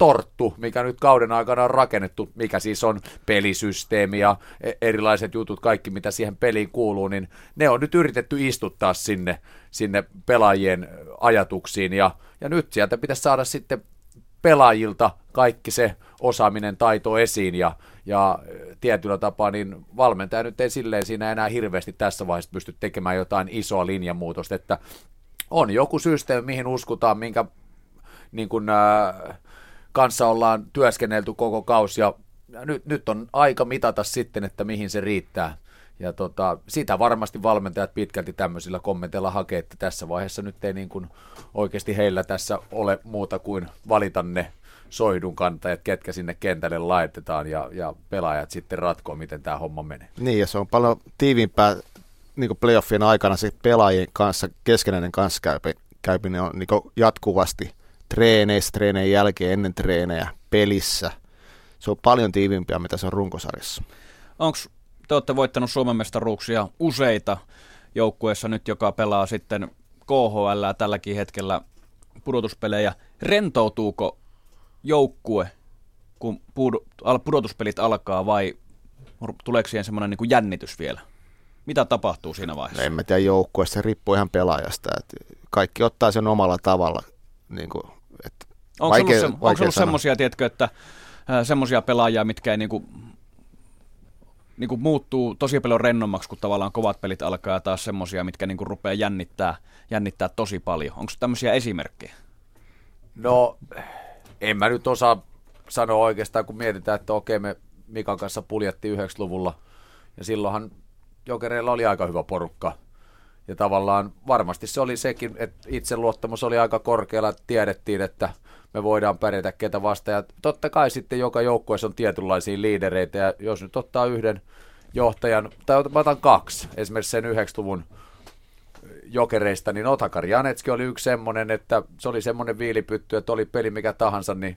torttu, mikä nyt kauden aikana on rakennettu, mikä siis on pelisysteemi ja e- erilaiset jutut, kaikki mitä siihen peliin kuuluu, niin ne on nyt yritetty istuttaa sinne, sinne pelaajien ajatuksiin. Ja, ja nyt sieltä pitäisi saada sitten pelaajilta kaikki se osaaminen, taito esiin ja, ja tietyllä tapaa niin valmentaja nyt ei silleen siinä enää hirveästi tässä vaiheessa pysty tekemään jotain isoa linjanmuutosta, että on joku systeemi, mihin uskotaan, minkä niin kuin, äh, kanssa ollaan työskennelty koko kausi ja nyt, nyt on aika mitata sitten, että mihin se riittää. Ja tota, sitä varmasti valmentajat pitkälti tämmöisillä kommenteilla hakee, että tässä vaiheessa nyt ei niin kuin oikeasti heillä tässä ole muuta kuin valita ne soidun kantajat, ketkä sinne kentälle laitetaan ja, ja pelaajat sitten ratkoo, miten tämä homma menee. Niin, ja se on paljon tiiviimpää niin playoffien aikana se pelaajien kanssa, keskenäinen kanssakäyminen on niin jatkuvasti treeneissä, treeneen jälkeen, ennen treenejä, pelissä. Se on paljon tiivimpiä, mitä se on runkosarjassa. Onko te olette voittanut Suomen mestaruuksia useita joukkueessa nyt, joka pelaa sitten KHL tälläkin hetkellä pudotuspelejä. Rentoutuuko joukkue, kun pudotuspelit alkaa vai tuleeko siihen semmoinen niin jännitys vielä? Mitä tapahtuu siinä vaiheessa? No en mä tiedä joukkueesta, se riippuu ihan pelaajasta. Että kaikki ottaa sen omalla tavalla niin kuin onko vaikea, ollut, se, onko ollut semmoisia, tiedätkö, että semmoisia pelaajia, mitkä ei niinku, niinku muuttuu tosi paljon rennommaksi, kun tavallaan kovat pelit alkaa, ja taas semmoisia, mitkä niinku rupeaa jännittää, jännittää tosi paljon. Onko tämmöisiä esimerkkejä? No, en mä nyt osaa sanoa oikeastaan, kun mietitään, että okei, me Mikan kanssa puljettiin 90-luvulla, ja silloinhan Jokereilla oli aika hyvä porukka. Ja tavallaan varmasti se oli sekin, että itseluottamus oli aika korkealla, tiedettiin, että me voidaan pärjätä ketä vastaan. Ja totta kai sitten joka joukkueessa on tietynlaisia liidereitä, ja jos nyt ottaa yhden johtajan, tai otan kaksi, esimerkiksi sen 90-luvun jokereista, niin Otakar Janetski oli yksi semmoinen, että se oli semmoinen viilipytty, että oli peli mikä tahansa, niin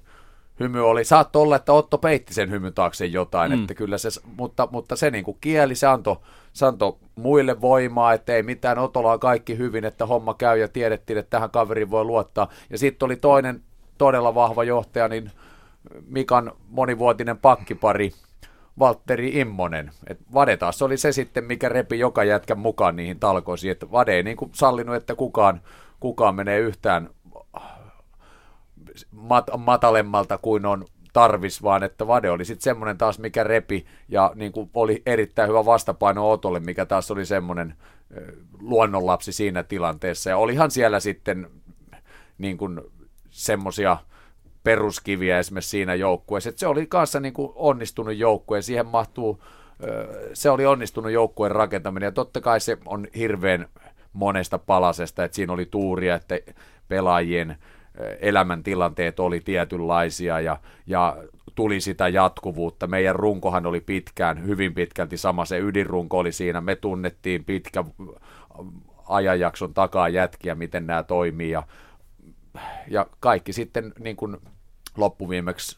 hymy oli. Saattoi olla, että Otto peitti sen hymyn taakse jotain, mm. että kyllä se, mutta, mutta se niin kuin kieli, se antoi, se antoi muille voimaa, että ei mitään, Otolla on kaikki hyvin, että homma käy ja tiedettiin, että tähän kaveriin voi luottaa. Ja sitten oli toinen todella vahva johtaja, niin Mikan monivuotinen pakkipari, Valtteri Immonen. Et Vade taas oli se sitten, mikä repi joka jätkän mukaan niihin talkoisiin. Että Vade ei niin kuin sallinut, että kukaan, kukaan menee yhtään mat- matalemmalta kuin on tarvis, vaan että Vade oli sitten semmoinen taas, mikä repi ja niin kuin oli erittäin hyvä vastapaino Otolle, mikä taas oli semmoinen luonnonlapsi siinä tilanteessa. Ja olihan siellä sitten niin kuin semmoisia peruskiviä esimerkiksi siinä joukkueessa. se oli kanssa niin kuin onnistunut joukkue, siihen mahtuu, se oli onnistunut joukkueen rakentaminen ja totta kai se on hirveän monesta palasesta, että siinä oli tuuria, että pelaajien elämäntilanteet oli tietynlaisia ja, ja tuli sitä jatkuvuutta. Meidän runkohan oli pitkään, hyvin pitkälti sama se ydinrunko oli siinä. Me tunnettiin pitkä ajanjakson takaa jätkiä, miten nämä toimii ja, ja kaikki sitten niin kuin loppuviimeksi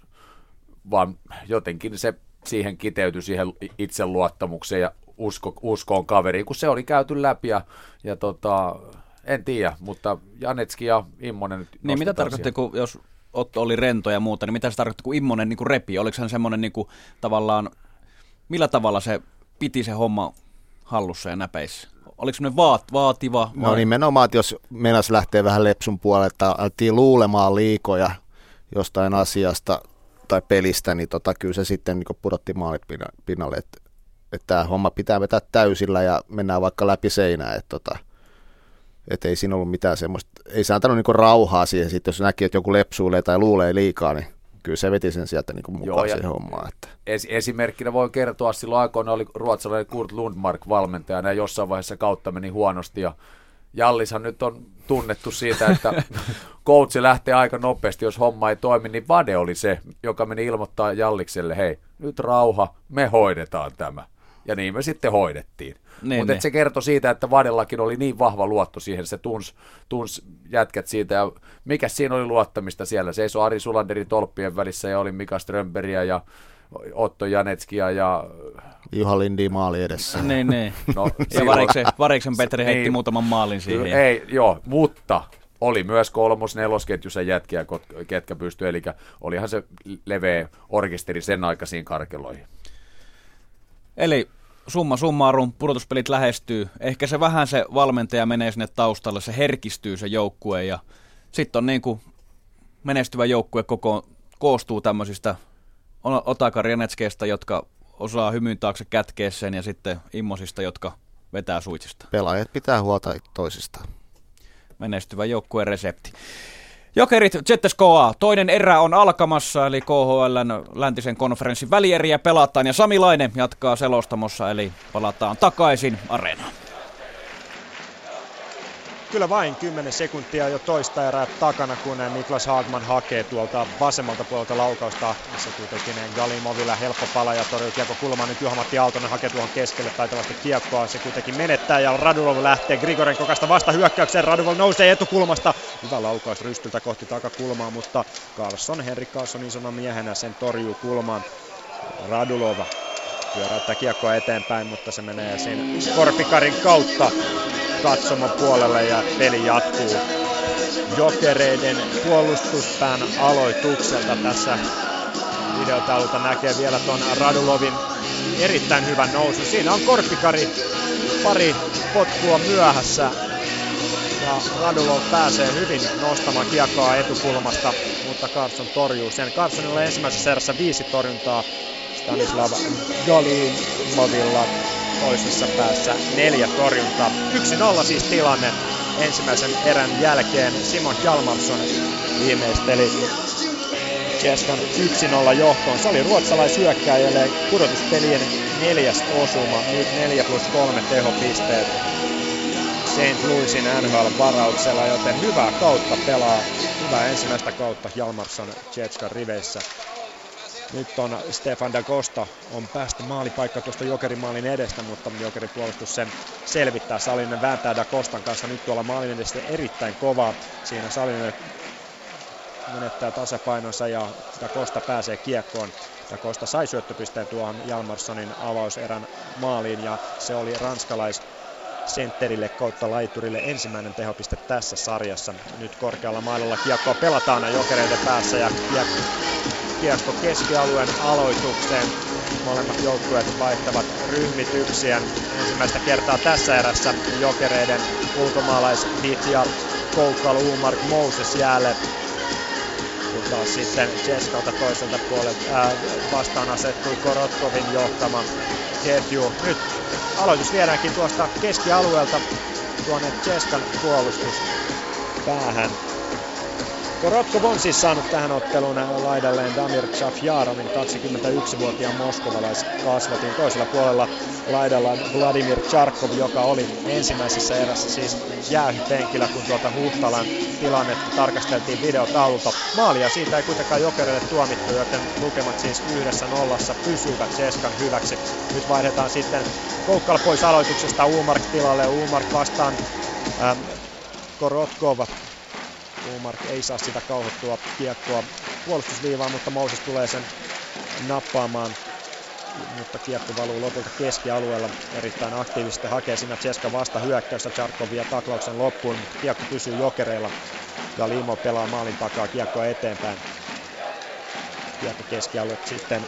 vaan jotenkin se siihen kiteytyi siihen itseluottamukseen ja usko, uskoon kaveriin, kun se oli käyty läpi ja, ja tota, en tiedä, mutta Janetski ja Immonen nyt Niin mitä tarkoitti, kun jos Otto oli rento ja muuta, niin mitä se tarkoitti, kun Immonen niin kuin repi? Oliko hän semmoinen niin kuin, tavallaan, millä tavalla se piti se homma hallussa ja näpeissä? Oliko semmoinen vaat, vaativa? Vai? No nimenomaan, että jos menas lähtee vähän lepsun puolelle, että alettiin luulemaan liikoja jostain asiasta tai pelistä, niin tota, kyllä se sitten niin pudotti maalit pinnalle, että, että tämä homma pitää vetää täysillä ja mennään vaikka läpi seinää. Että tota, että ei siinä ollut mitään semmoista, ei se antanut niinku rauhaa siihen, sitten jos näki, että joku lepsuilee tai luulee liikaa, niin kyllä se veti sen sieltä niinku mukaan Joo, siihen hommaan. Että. Es, esimerkkinä voi kertoa, silloin aikoina oli ruotsalainen Kurt Lundmark valmentajana ja jossain vaiheessa kautta meni huonosti ja Jallishan nyt on tunnettu siitä, että coachi lähtee aika nopeasti, jos homma ei toimi, niin Vade oli se, joka meni ilmoittaa Jallikselle, hei, nyt rauha, me hoidetaan tämä. Ja niin me sitten hoidettiin. Niin, Mutta niin. se kertoi siitä, että Vadellakin oli niin vahva luotto siihen, se tunsi tuns jätkät siitä. Ja mikä siinä oli luottamista siellä? Seisoi Ari Sulanderin tolppien välissä ja oli Mika Strömberiä ja Otto Janetskia ja... Juha Lindi maali edessä. niin, niin. No, ja Variksen, Variksen Petri heitti niin, muutaman maalin siihen. Ei, joo, mutta oli myös kolmos nelosketjussa jätkiä, ketkä pystyi, eli olihan se leveä orkesteri sen aikaisiin karkeloihin. Eli summa summarum, pudotuspelit lähestyy. Ehkä se vähän se valmentaja menee sinne taustalle, se herkistyy se joukkue ja sitten on niin kuin menestyvä joukkue koko, koostuu tämmöisistä Otakar jotka osaa hymyn taakse kätkeä sen ja sitten immosista, jotka vetää suitsista. Pelaajat pitää huolta toisistaan. Menestyvä joukkueen resepti. Jokerit ZSKA, toinen erä on alkamassa, eli KHLn läntisen konferenssin välieriä pelataan, ja Sami Laine jatkaa selostamossa, eli palataan takaisin areenaan. Kyllä vain 10 sekuntia jo toista erää takana, kun Niklas Hagman hakee tuolta vasemmalta puolelta laukausta, missä kuitenkin Galimovilla helppo pala ja torjuu kiekko kulmaan. Nyt Juha-Matti Aaltonen hakee tuohon keskelle taitavasti kiekkoa. Se kuitenkin menettää ja Radulov lähtee Grigoren kokasta vasta hyökkäykseen. Radulov nousee etukulmasta. Hyvä laukaus rystyltä kohti takakulmaa, mutta Carlson, Henrik Carlson isona miehenä sen torjuu kulmaan. Radulova pyöräyttää kiekkoa eteenpäin, mutta se menee siinä Korpikarin kautta katsomon puolelle ja peli jatkuu jokereiden puolustuspään aloitukselta tässä videotaululta näkee vielä ton Radulovin erittäin hyvän nousu. Siinä on Korppikari pari potkua myöhässä. Ja Radulov pääsee hyvin nostamaan kiekkoa etukulmasta, mutta Carson torjuu sen. Carsonilla ensimmäisessä erässä viisi torjuntaa, Stanislav Galimovilla toisessa päässä neljä torjuntaa. 1-0 siis tilanne ensimmäisen erän jälkeen. Simon Hjalmarsson viimeisteli Keskan 1-0 johtoon. Se oli ruotsalaisyökkäjälle pudotuspelien neljäs osuma. Nyt 4 plus 3 tehopisteet St. Louisin NHL-varauksella, joten hyvää kautta pelaa. Hyvää ensimmäistä kautta Hjalmarsson Jetskan riveissä. Nyt on Stefan da Costa on päästä maalipaikka tuosta Jokerimaalin edestä, mutta Jokerin puolustus sen selvittää. Salinen vääntää da Costan kanssa nyt tuolla maalin edestä erittäin kovaa. Siinä Salinen menettää tasapainonsa ja da Costa pääsee kiekkoon. Da Costa sai syöttöpisteen tuohon Jalmarssonin avauserän maaliin ja se oli ranskalais sentterille kautta laiturille ensimmäinen tehopiste tässä sarjassa. Nyt korkealla mailalla kiekkoa pelataan jokereiden päässä ja kiekko, keskialueen aloitukseen. Molemmat joukkueet vaihtavat ryhmityksiä. Ensimmäistä kertaa tässä erässä jokereiden ulkomaalais Hitjar Koukkalu Umark Moses jäälle kun taas sitten Cheskalta toiselta puolelta ää, vastaan asettui Korotkovin johtama ketju. Nyt aloitus viedäänkin tuosta keskialueelta tuonne Cheskan puolustus päähän. Korotkov on siis saanut tähän otteluun laidalleen Damir Chafjarovin 21-vuotiaan moskovalaiskasvatin. Toisella puolella laidalla Vladimir Charkov, joka oli ensimmäisessä erässä siis jäähypenkillä, kun tuota Huhtalan tilannetta tarkasteltiin videotaululta. Maalia siitä ei kuitenkaan Jokerille tuomittu, joten lukemat siis yhdessä nollassa pysyvät Seskan hyväksi. Nyt vaihdetaan sitten Koukkala pois aloituksesta Umark tilalle. Umark vastaan ähm, Korotkov Umark ei saa sitä kauhottua kiekkoa puolustusviivaan, mutta Moses tulee sen nappaamaan. Mutta kiekko valuu lopulta keskialueella erittäin aktiivisesti. Hakee siinä Ceska vasta hyökkäyssä. Charkovia taklauksen loppuun, mutta kiekko pysyy jokereilla. Ja Limo pelaa maalin takaa kiekkoa eteenpäin. Kiekko keskialue sitten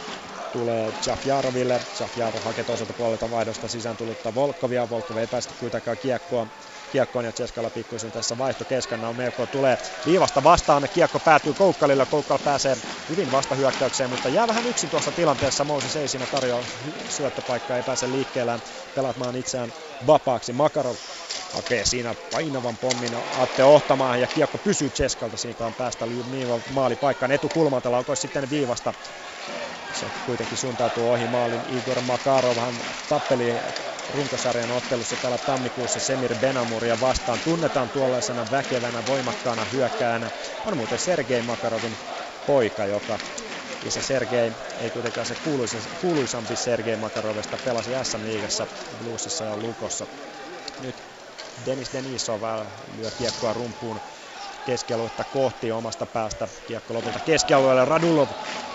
tulee Jafjaroville. Jafjarov hakee toiselta puolelta vaihdosta sisään tullutta Volkovia. Volkov ei päästä kuitenkaan kiekkoa kiekkoon ja Cheskalla pikkuisen tässä vaihto keskellä. Melko tulee viivasta vastaan, kiekko päätyy Koukkalille, Koukkal pääsee hyvin vastahyökkäykseen, mutta jää vähän yksin tuossa tilanteessa. Moses ei siinä tarjoa syöttöpaikkaa, ei pääse liikkeellään pelaamaan itseään vapaaksi. Makarov hakee siinä painavan pommin Atte Ohtamaan ja kiekko pysyy Cheskalta, siitä on päästä maalipaikkaan etukulmalta, laukoisi sitten viivasta se kuitenkin suuntautuu ohi maalin Igor Makarov. Hän tappeli runkosarjan ottelussa täällä tammikuussa Semir Benamuria vastaan. Tunnetaan tuollaisena väkevänä, voimakkaana hyökkääjänä. On muuten Sergei Makarovin poika, joka isä Sergei, ei kuitenkaan se kuuluisa, kuuluisampi Sergei Makarovesta, pelasi SM-liigassa, Bluesissa ja Lukossa. Nyt Denis Denisov lyö kiekkoa rumpuun keskialuetta kohti omasta päästä. Kiekko lopulta keskialueelle. Radulov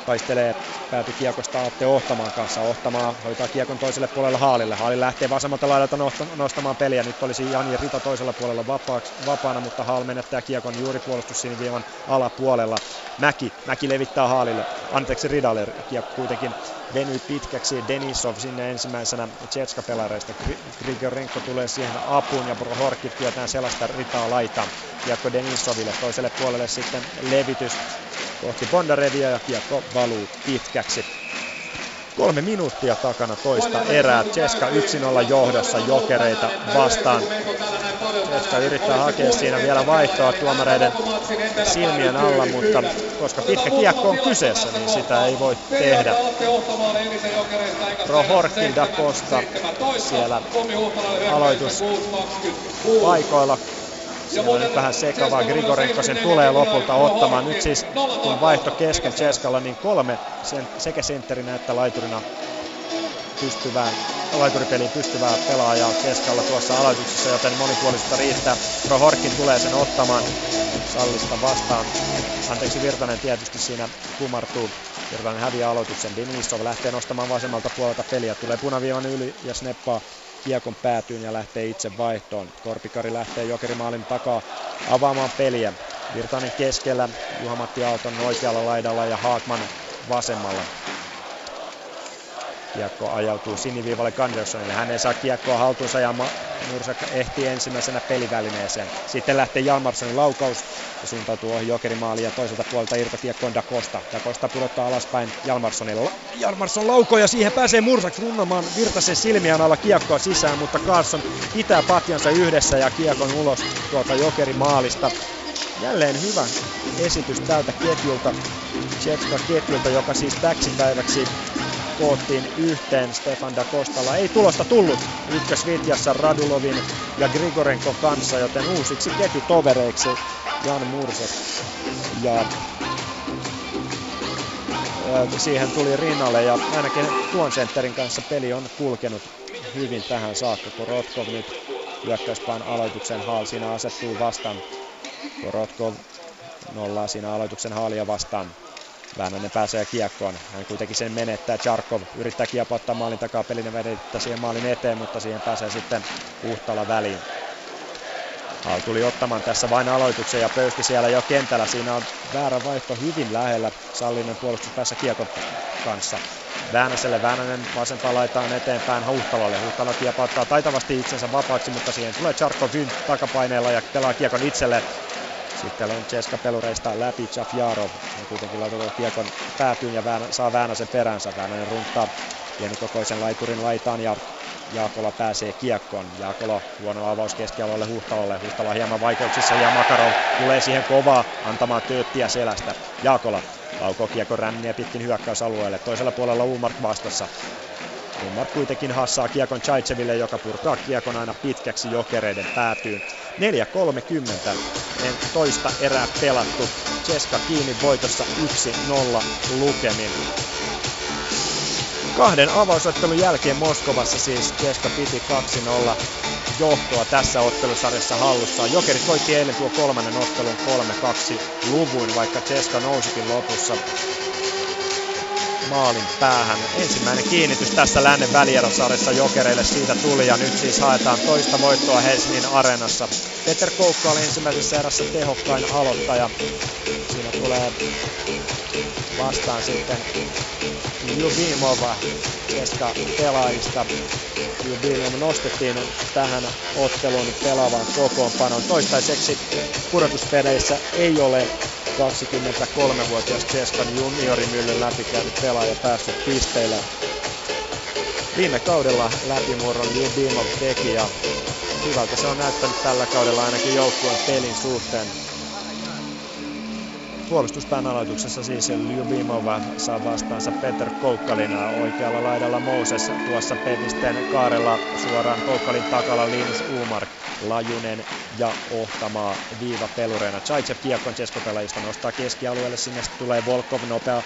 taistelee päätykiekosta Atte Ohtamaan kanssa. Ohtamaa hoitaa kiekon toiselle puolelle Haalille. Haali lähtee vasemmalta laidalta nostamaan peliä. Nyt olisi Jani Rita toisella puolella vapaaksi, vapaana, mutta Haal menettää kiekon juuri puolustussiniviivan alapuolella. Mäki, Mäki levittää Haalille. Anteeksi Ridalle. Kiekko kuitenkin venyy pitkäksi. Denisov sinne ensimmäisenä Jetska-pelareista. Grigorenko tulee siihen apuun ja Brohorki työtään sellaista ritaa laitaan. Kiekko Denisoville toiselle puolelle sitten levitys kohti Bondarevia ja kiekko valuu pitkäksi. Kolme minuuttia takana toista erää. Ceska 1-0 johdossa jokereita vastaan. Ceska yrittää hakea siinä vielä vaihtoa tuomareiden silmien alla, mutta koska pitkä kiekko on kyseessä, niin sitä ei voi tehdä. Rohorkin da Costa siellä aloituspaikoilla siellä on nyt vähän sekavaa. Grigorenko sen tulee lopulta ottamaan. Nyt siis kun vaihto kesken Cheskalla, niin kolme sen, sekä sentterinä että laiturina pystyvää, laituripeliin pystyvää pelaajaa keskellä tuossa aloituksessa, joten monipuolista riittää. Horkin tulee sen ottamaan Sallista vastaan. Anteeksi Virtanen tietysti siinä kumartuu. Virtanen häviää aloituksen. Denisov lähtee nostamaan vasemmalta puolelta peliä. Tulee punaviivan yli ja sneppaa kiekon päätyyn ja lähtee itse vaihtoon. Korpikari lähtee Jokerimaalin takaa avaamaan peliä. Virtanen keskellä, Juha-Matti Aalton oikealla laidalla ja Haakman vasemmalla. Kiekko ajautuu siniviivalle Gandersonille. Hän ei saa kiekkoa haltuunsa ja Mursak ehti ensimmäisenä pelivälineeseen. Sitten lähtee Jalmarssonin laukaus ja suuntautuu ohi jokerimaaliin ja toiselta puolelta irtokiekkoon Dakosta. Dakosta pudottaa alaspäin Jalmarssonilla. Jalmarsson laukoo ja siihen pääsee Mursak runnomaan Virtasen silmiään alla kiekkoa sisään, mutta Carlson pitää patjansa yhdessä ja kiekon ulos tuolta jokerimaalista. Jälleen hyvä esitys tältä ketjulta, Jetska ketjulta, joka siis täksi päiväksi koottiin yhteen Stefan da Costalla. Ei tulosta tullut ykkösvitjassa Radulovin ja Grigorenko kanssa, joten uusiksi ketjutovereiksi Jan Murset. Ja siihen tuli rinnalle ja ainakin tuon sentterin kanssa peli on kulkenut hyvin tähän saakka, kun Rotkov nyt hyökkäyspään aloituksen haal siinä asettuu vastaan. Korotkov nollaa siinä aloituksen haalia vastaan. Väänänen pääsee kiekkoon. Hän kuitenkin sen menettää. Charkov yrittää kiepottaa maalin takaa pelin vedettä siihen maalin eteen, mutta siihen pääsee sitten Puhtala väliin. Hall tuli ottamaan tässä vain aloituksen ja pöysti siellä jo kentällä. Siinä on väärä vaihto hyvin lähellä. Sallinen puolustus päässä kiekon kanssa. Väänäselle Väänänen vasempaan laitaan eteenpäin Huhtalolle. Huhtalo kiepauttaa taitavasti itsensä vapaaksi, mutta siihen tulee Charkovin takapaineella ja pelaa kiekon itselle. Sitten on Ceska pelureista läpi Jafjarov. Hän kuitenkin laittaa kiekon päätyyn ja Väänä, saa Väänäsen peränsä. Väänänen runtaa pienikokoisen laiturin laitaan ja Jaakola pääsee kiekkoon. Jaakola huono avaus keskialueelle Huhtalolle. Huhtala hieman vaikeuksissa ja Makarov tulee siihen kovaa antamaan tööttiä selästä. Jaakola laukoo kiekon ränniä pitkin hyökkäysalueelle. Toisella puolella Ulmark vastassa. Ulmark kuitenkin hassaa kiekon Chaitseville, joka purkaa kiekon aina pitkäksi jokereiden päätyyn. 4.30 toista erää pelattu. Ceska kiinni voitossa 1-0 lukemin. Kahden avausottelun jälkeen Moskovassa siis Ceska piti 2-0 johtoa tässä ottelusarjassa hallussaan. Jokerit voitti eilen tuo kolmannen ottelun 3-2 luvun, vaikka Ceska nousikin lopussa maalin päähän. Ensimmäinen kiinnitys tässä lännen välierosarjassa jokereille siitä tuli ja nyt siis haetaan toista voittoa Helsingin areenassa. Peter Koukka oli ensimmäisessä erässä tehokkain aloittaja. Siinä tulee vastaan sitten Ljubimova Ceska pelaajista. Ljubimov nostettiin tähän ottelun pelaavan kokoonpanon. Toistaiseksi pudotuspeleissä ei ole 23-vuotias Ceskan juniorimyllyn läpikäynyt pelaaja päässyt pisteillä. Viime kaudella läpimurron Ljubimov teki ja hyvältä se on näyttänyt tällä kaudella ainakin joukkueen pelin suhteen. Puolustuspään aloituksessa siis Ljubimova saa vastaansa Peter Koukkalina oikealla laidalla Moses tuossa Petisten kaarella suoraan Koukkalin takalla Linus Umark, Lajunen ja Ohtamaa viiva pelureina. Chaitsev kiekon Ceskopelaajista nostaa keskialueelle, sinne tulee Volkov nopea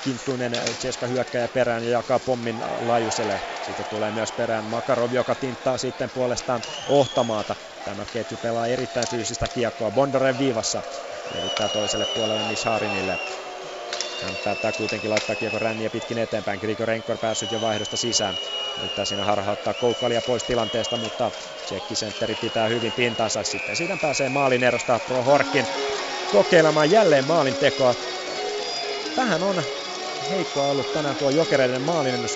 kinttuinen Ceska hyökkäjä perään ja jakaa pommin Lajuselle. Sitten tulee myös perään Makarov, joka tinttaa sitten puolestaan Ohtamaata. Tämä ketju pelaa erittäin fyysistä kiekkoa. Bondoren viivassa levittää toiselle puolelle Nisharinille. Hän päättää kuitenkin laittaa kiekon ränniä pitkin eteenpäin. Grigorenko on päässyt jo vaihdosta sisään. Nyt siinä harhauttaa Koukkalia pois tilanteesta, mutta tsekkisentteri pitää hyvin pintansa. Sitten siitä pääsee maalin erosta Pro Horkin kokeilemaan jälleen maalin tekoa. Vähän on heikkoa ollut tänään tuo jokereiden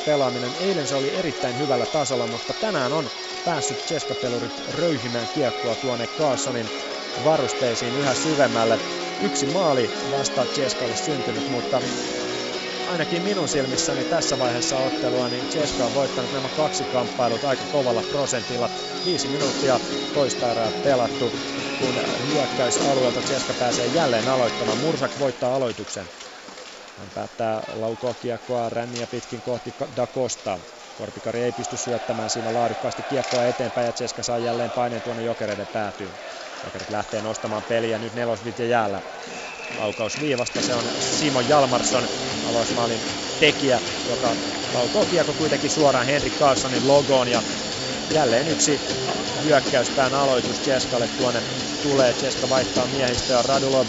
pelaaminen. Eilen se oli erittäin hyvällä tasolla, mutta tänään on päässyt Ceskapelurit röyhimään kiekkoa tuonne Carlsonin varusteisiin yhä syvemmälle. Yksi maali vasta Ceskalle syntynyt, mutta ainakin minun silmissäni tässä vaiheessa ottelua, niin Ceska on voittanut nämä kaksi kamppailut aika kovalla prosentilla. Viisi minuuttia toista erää pelattu, kun hyökkäysalueelta Ceska pääsee jälleen aloittamaan. Mursak voittaa aloituksen. Hän päättää laukoa kiekkoa ränniä pitkin kohti Da Costa. Korpikari ei pysty syöttämään siinä laadukkaasti kiekkoa eteenpäin ja Ceska saa jälleen paineen tuonne jokereiden päätyyn. Jokerit lähtee nostamaan peliä nyt nelosvitja jäällä. Laukaus viivasta, se on Simon Jalmarsson, avausmaalin tekijä, joka laukoo kiekko kuitenkin suoraan Henrik Carlsonin logoon ja jälleen yksi hyökkäyspään aloitus Ceskalle tuonne tulee. Ceska vaihtaa miehistöä Radulov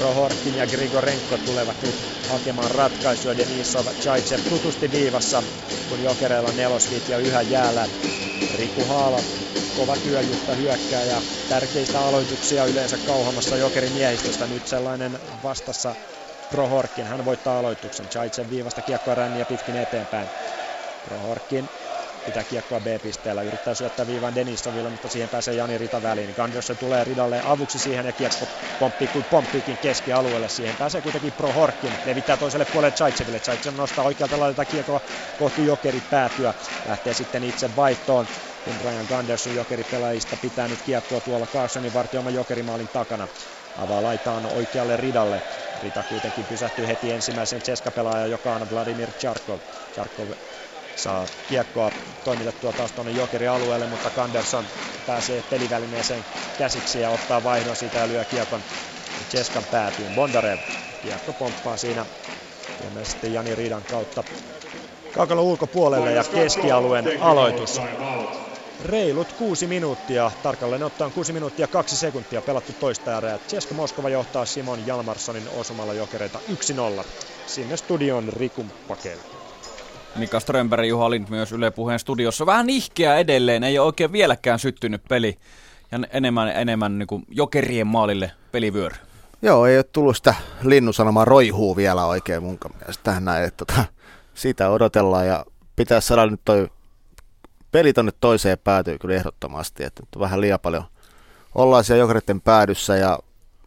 Prohorkin ja Grigorenko tulevat nyt hakemaan ratkaisua. Denisov Chaitsev tutusti viivassa, kun Jokereilla on nelosvit ja yhä jäällä. Riku Haala, kova työjutta hyökkää ja tärkeitä aloituksia yleensä kauhamassa Jokerin miehistöstä. Nyt sellainen vastassa Prohorkin, hän voittaa aloituksen. Chaitsev viivasta kiekkoa ränniä pitkin eteenpäin. Prohorkin pitää kiekkoa B-pisteellä, yrittää syöttää viivan Denisoville, mutta siihen pääsee Jani Rita väliin. Gunderson tulee ridalle avuksi siihen ja kiekko pomppii kuin pomppiikin keskialueelle. Siihen pääsee kuitenkin Pro Horkin, levittää toiselle puolelle Chaitseville. Chaitsev nostaa oikealta laidalta kiekkoa kohti jokeri päätyä, lähtee sitten itse vaihtoon kun Brian Gunderson jokeripelaajista pitää nyt kiekkoa tuolla Carsonin vartioiman jokerimaalin takana. Avaa laitaan oikealle ridalle. Rita kuitenkin pysähtyy heti ensimmäisen Ceska-pelaaja, joka on Vladimir Charkov. Charkov saa kiekkoa toimitettua taas tuonne jokerialueelle, mutta Kanderson pääsee pelivälineeseen käsiksi ja ottaa vaihdon siitä ja lyö kiekon Ceskan päätyyn. Bondarev kiekko pomppaa siinä ilmeisesti Jani Riidan kautta kaukalla ulkopuolelle ja keskialueen aloitus. Reilut kuusi minuuttia, tarkalleen ottaen kuusi minuuttia kaksi sekuntia pelattu toista erää. Ceska Moskova johtaa Simon Jalmarssonin osumalla jokereita 1-0. Sinne studion pakelle. Mika Strömberg, Juha Lind myös Yle Puheen studiossa. Vähän ihkeä edelleen, ei ole oikein vieläkään syttynyt peli. Ja enemmän, enemmän niin kuin jokerien maalille pelivyöry. Joo, ei ole tullut sitä linnusanomaa roihuu vielä oikein mun mielestä näin, että tota, sitä odotellaan ja pitäisi saada nyt toi peli tonne toiseen päätyy kyllä ehdottomasti, että nyt vähän liian paljon ollaan siellä jokeritten päädyssä ja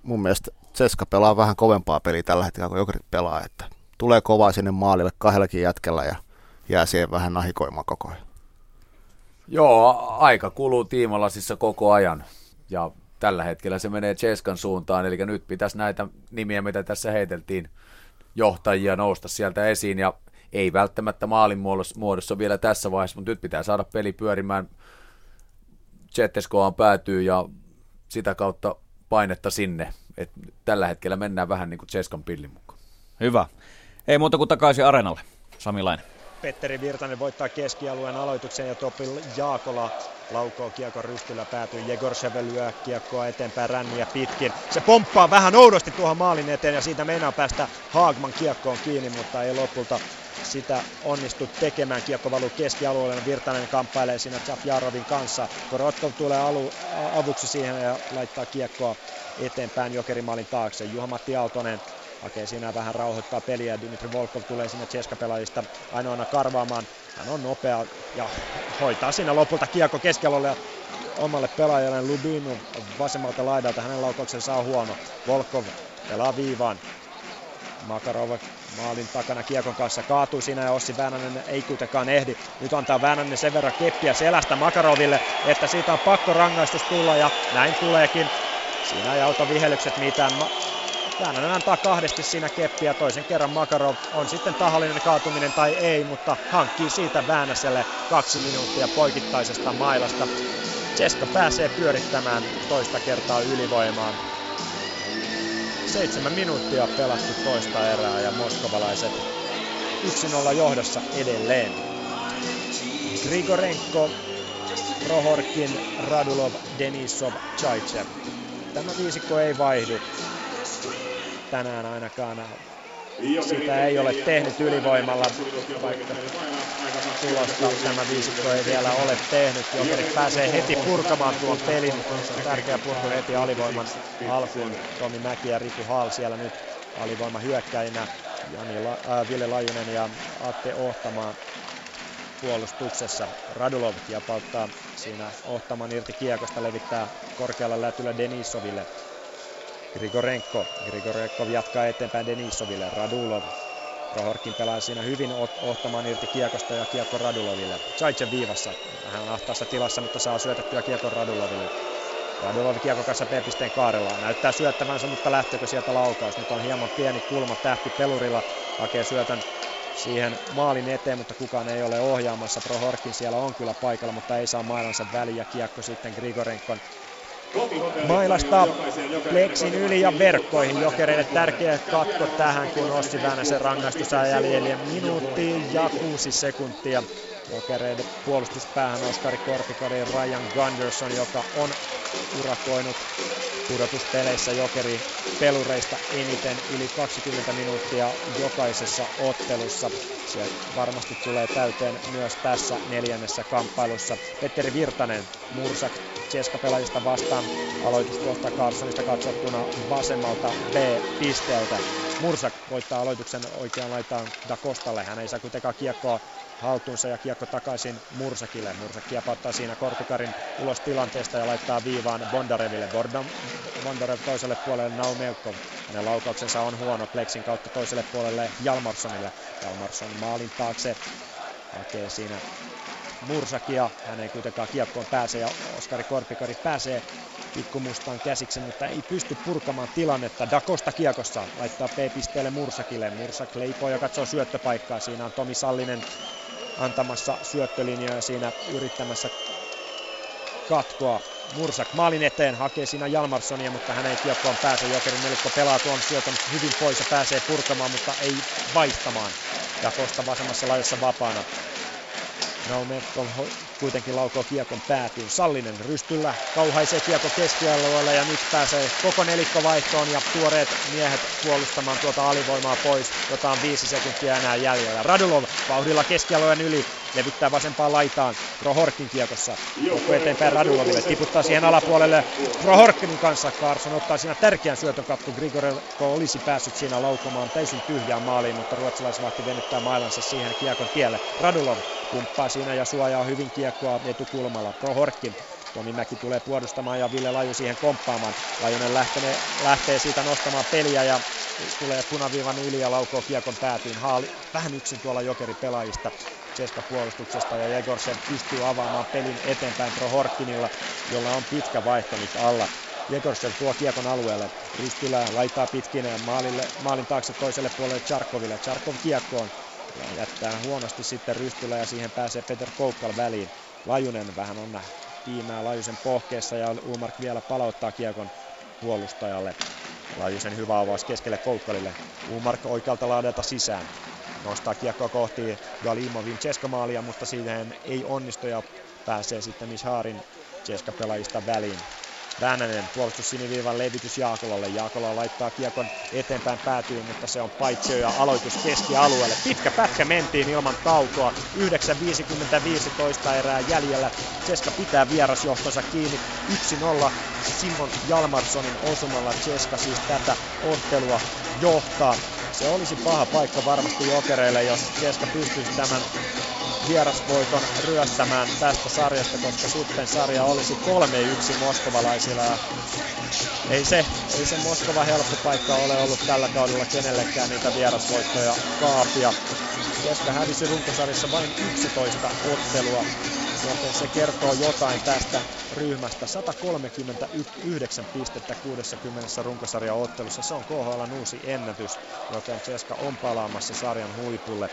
mun mielestä Ceska pelaa vähän kovempaa peliä tällä hetkellä kuin jokerit pelaa, että tulee kovaa sinne maalille kahdellakin jätkellä ja jää siihen vähän nahikoimaan koko ajan. Joo, aika kuluu tiimalasissa koko ajan ja tällä hetkellä se menee Cheskan suuntaan, eli nyt pitäisi näitä nimiä, mitä tässä heiteltiin, johtajia nousta sieltä esiin ja ei välttämättä maalin muodossa vielä tässä vaiheessa, mutta nyt pitää saada peli pyörimään. Zetteskoaan päätyy ja sitä kautta painetta sinne. Et tällä hetkellä mennään vähän niin kuin Cheskan pillin mukaan. Hyvä. Ei muuta kuin takaisin areenalle. Samilainen. Petteri Virtanen voittaa keskialueen aloituksen ja Topil Jaakola laukoo kiekon rystyllä päätyy. Jegor lyö kiekkoa eteenpäin ränniä pitkin. Se pomppaa vähän oudosti tuohon maalin eteen ja siitä meinaa päästä Haagman kiekkoon kiinni, mutta ei lopulta sitä onnistu tekemään. Kiekko valuu keskialueelle, Virtanen kamppailee siinä Jarovin kanssa. Korotkov tulee alu, avuksi siihen ja laittaa kiekkoa eteenpäin Jokerimaalin taakse. Juha-Matti Aaltonen hakee siinä vähän rauhoittaa peliä. Dimitri Volkov tulee sinne Ceska-pelaajista ainoana karvaamaan. Hän on nopea ja hoitaa siinä lopulta kiekko keskialueelle omalle pelaajalle Lubinu vasemmalta laidalta. Hänen laukauksensa on huono. Volkov pelaa viivaan. Makarov maalin takana kiekon kanssa kaatuu siinä ja Ossi Väänänen ei kuitenkaan ehdi. Nyt antaa Väänänen sen verran keppiä selästä Makaroville, että siitä on pakko rangaistus tulla ja näin tuleekin. Siinä ei auta vihellykset mitään. Väänänen antaa kahdesti siinä keppiä, toisen kerran Makarov on sitten tahallinen kaatuminen tai ei, mutta hankkii siitä Väänäselle kaksi minuuttia poikittaisesta mailasta. Ceska pääsee pyörittämään toista kertaa ylivoimaan. Seitsemän minuuttia pelattu toista erää ja moskovalaiset 1-0 johdossa edelleen. Grigorenko, Rohorkin, Radulov, Denisov, Chaichev. Tämä viisikko ei vaihdu tänään ainakaan. Sitä ei ole tehnyt ylivoimalla, vaikka tulosta tämä viisikko ei vielä ole tehnyt. Jokerit pääsee heti purkamaan tuon pelin. Se on tärkeä purku heti alivoiman alkuun. Tomi Mäki ja Riku Hall siellä nyt alivoima hyökkäinä. Jani La- äh, Ville Lajunen ja Atte Ohtamaan puolustuksessa. Radulov japauttaa siinä Ohtaman irti kiekosta, levittää korkealla lätyllä Denisoville. Grigorenko. Grigorenko jatkaa eteenpäin Denisoville. Radulov. Rohorkin pelaa siinä hyvin ohtamaan irti kiekosta ja kiekko Raduloville. Chaitsen viivassa. Vähän ahtaassa tilassa, mutta saa syötettyä kiekko Raduloville. Radulov kiekko kanssa B-pisteen kaarella. Näyttää syöttävänsä, mutta lähteekö sieltä laukaus? Nyt on hieman pieni kulma tähti pelurilla. Hakee syötön siihen maalin eteen, mutta kukaan ei ole ohjaamassa. Prohorkin siellä on kyllä paikalla, mutta ei saa mailansa väliin ja kiekko sitten Grigorenkon mailasta Plexin yli ja verkkoihin. Jokereille tärkeä katko tähän, kun Ossi Väänäsen rangaistus jäljellä minuutti ja kuusi sekuntia. Jokereiden puolustuspäähän Oskari Korpikari ja Ryan Gunderson, joka on urakoinut pudotuspeleissä jokeri pelureista eniten yli 20 minuuttia jokaisessa ottelussa. Se varmasti tulee täyteen myös tässä neljännessä kamppailussa. Petteri Virtanen, Mursak Ceska-pelaajista vastaan aloitus tuosta Carsonista katsottuna vasemmalta B-pisteeltä. Mursak voittaa aloituksen oikean laitaan Da Costalle. Hän ei saa kuitenkaan kiekkoa haltuunsa ja kiekko takaisin Mursakille. Mursak kiepauttaa siinä Korpikarin ulos tilanteesta ja laittaa viivaan Bondareville. Bondarev toiselle puolelle Naumeukko. Hänen laukauksensa on huono Plexin kautta toiselle puolelle Jalmarssonille. Jalmarsson maalin taakse hakee siinä Mursakia. Hän ei kuitenkaan kiekkoon pääse ja Oskari Korpikari pääsee pikkumustaan käsiksi, mutta ei pysty purkamaan tilannetta. Dakosta kiekossa laittaa P-pisteelle Mursakille. Mursak leipoo ja katsoo syöttöpaikkaa. Siinä on Tomi Sallinen antamassa syöttölinjoja siinä yrittämässä katkoa. Mursak maalin eteen, hakee siinä Jalmarssonia, mutta hän ei kiekkoon pääse. Jokerin nelikko pelaa tuon syötön hyvin pois ja pääsee purkamaan, mutta ei vaihtamaan. Dakosta vasemmassa laidassa vapaana. Naumetto kuitenkin laukoo kiekon päätyyn. Sallinen rystyllä kauhaisee kiekko keskialueelle ja nyt pääsee koko nelikko vaihtoon ja tuoreet miehet puolustamaan tuota alivoimaa pois, jota on viisi sekuntia enää jäljellä. Radulov vauhdilla keskialueen yli, levittää vasempaan laitaan Prohorkin kiekossa. Kukku eteenpäin Raduloville, tiputtaa siihen alapuolelle Prohorkinin kanssa. Carson ottaa siinä tärkeän syötökatku. Grigorenko olisi päässyt siinä laukomaan täysin tyhjään maaliin, mutta ruotsalaisvahti venyttää mailansa siihen kiekon tielle. Radulov pumppaa siinä ja suojaa hyvin kiekkoa etukulmalla. Prohorkin Tomi Mäki tulee puolustamaan ja Ville Laju siihen komppaamaan. Lajunen lähtee, lähtee siitä nostamaan peliä ja tulee punaviivan yli ja laukoo kiekon päätyyn. Haali vähän yksin tuolla jokeri pelaajista. Ceska puolustuksesta ja Jegorsen pystyy avaamaan pelin eteenpäin Pro Horkkinilla, jolla on pitkä vaihto nyt alla. Jegorsen tuo kiekon alueelle. Ristylä laittaa pitkin maalille, maalin taakse toiselle puolelle Charkoville. Charkov kiekkoon ja jättää huonosti sitten Rystylä ja siihen pääsee Peter Koukkal väliin. Lajunen vähän on tiimää Lajusen pohkeessa ja Ulmark vielä palauttaa kiekon puolustajalle. Lajusen hyvä avaus keskelle Koukkalille. Ulmark oikealta laadalta sisään nostaa kiekkoa kohti Galimovin Ceskamaalia, mutta siihen ei onnistu ja pääsee sitten Mishaarin Ceska-pelaajista väliin. Väänänen puolustus siniviivan levitys Jaakolalle. Jaakola laittaa kiekon eteenpäin päätyyn, mutta se on paitsio ja aloitus keskialueelle. Pitkä pätkä mentiin ilman taukoa. 9.55 toista erää jäljellä. Ceska pitää vierasjohtonsa kiinni. 1-0 Simon Jalmarssonin osumalla Ceska siis tätä ottelua johtaa. Se olisi paha paikka varmasti jokereille, jos Ceska pystyisi tämän vierasvoiton ryöstämään tästä sarjasta, koska sitten sarja olisi 3-1 moskovalaisilla. Ei se, ei se Moskova helppo paikka ole ollut tällä kaudella kenellekään niitä vierasvoittoja kaapia. Ceska hävisi runkosarjassa vain 11 ottelua, joten se kertoo jotain tästä ryhmästä. 139 pistettä 60 runkosarjan ottelussa. Se on KHL uusi ennätys, joten Ceska on palaamassa sarjan huipulle.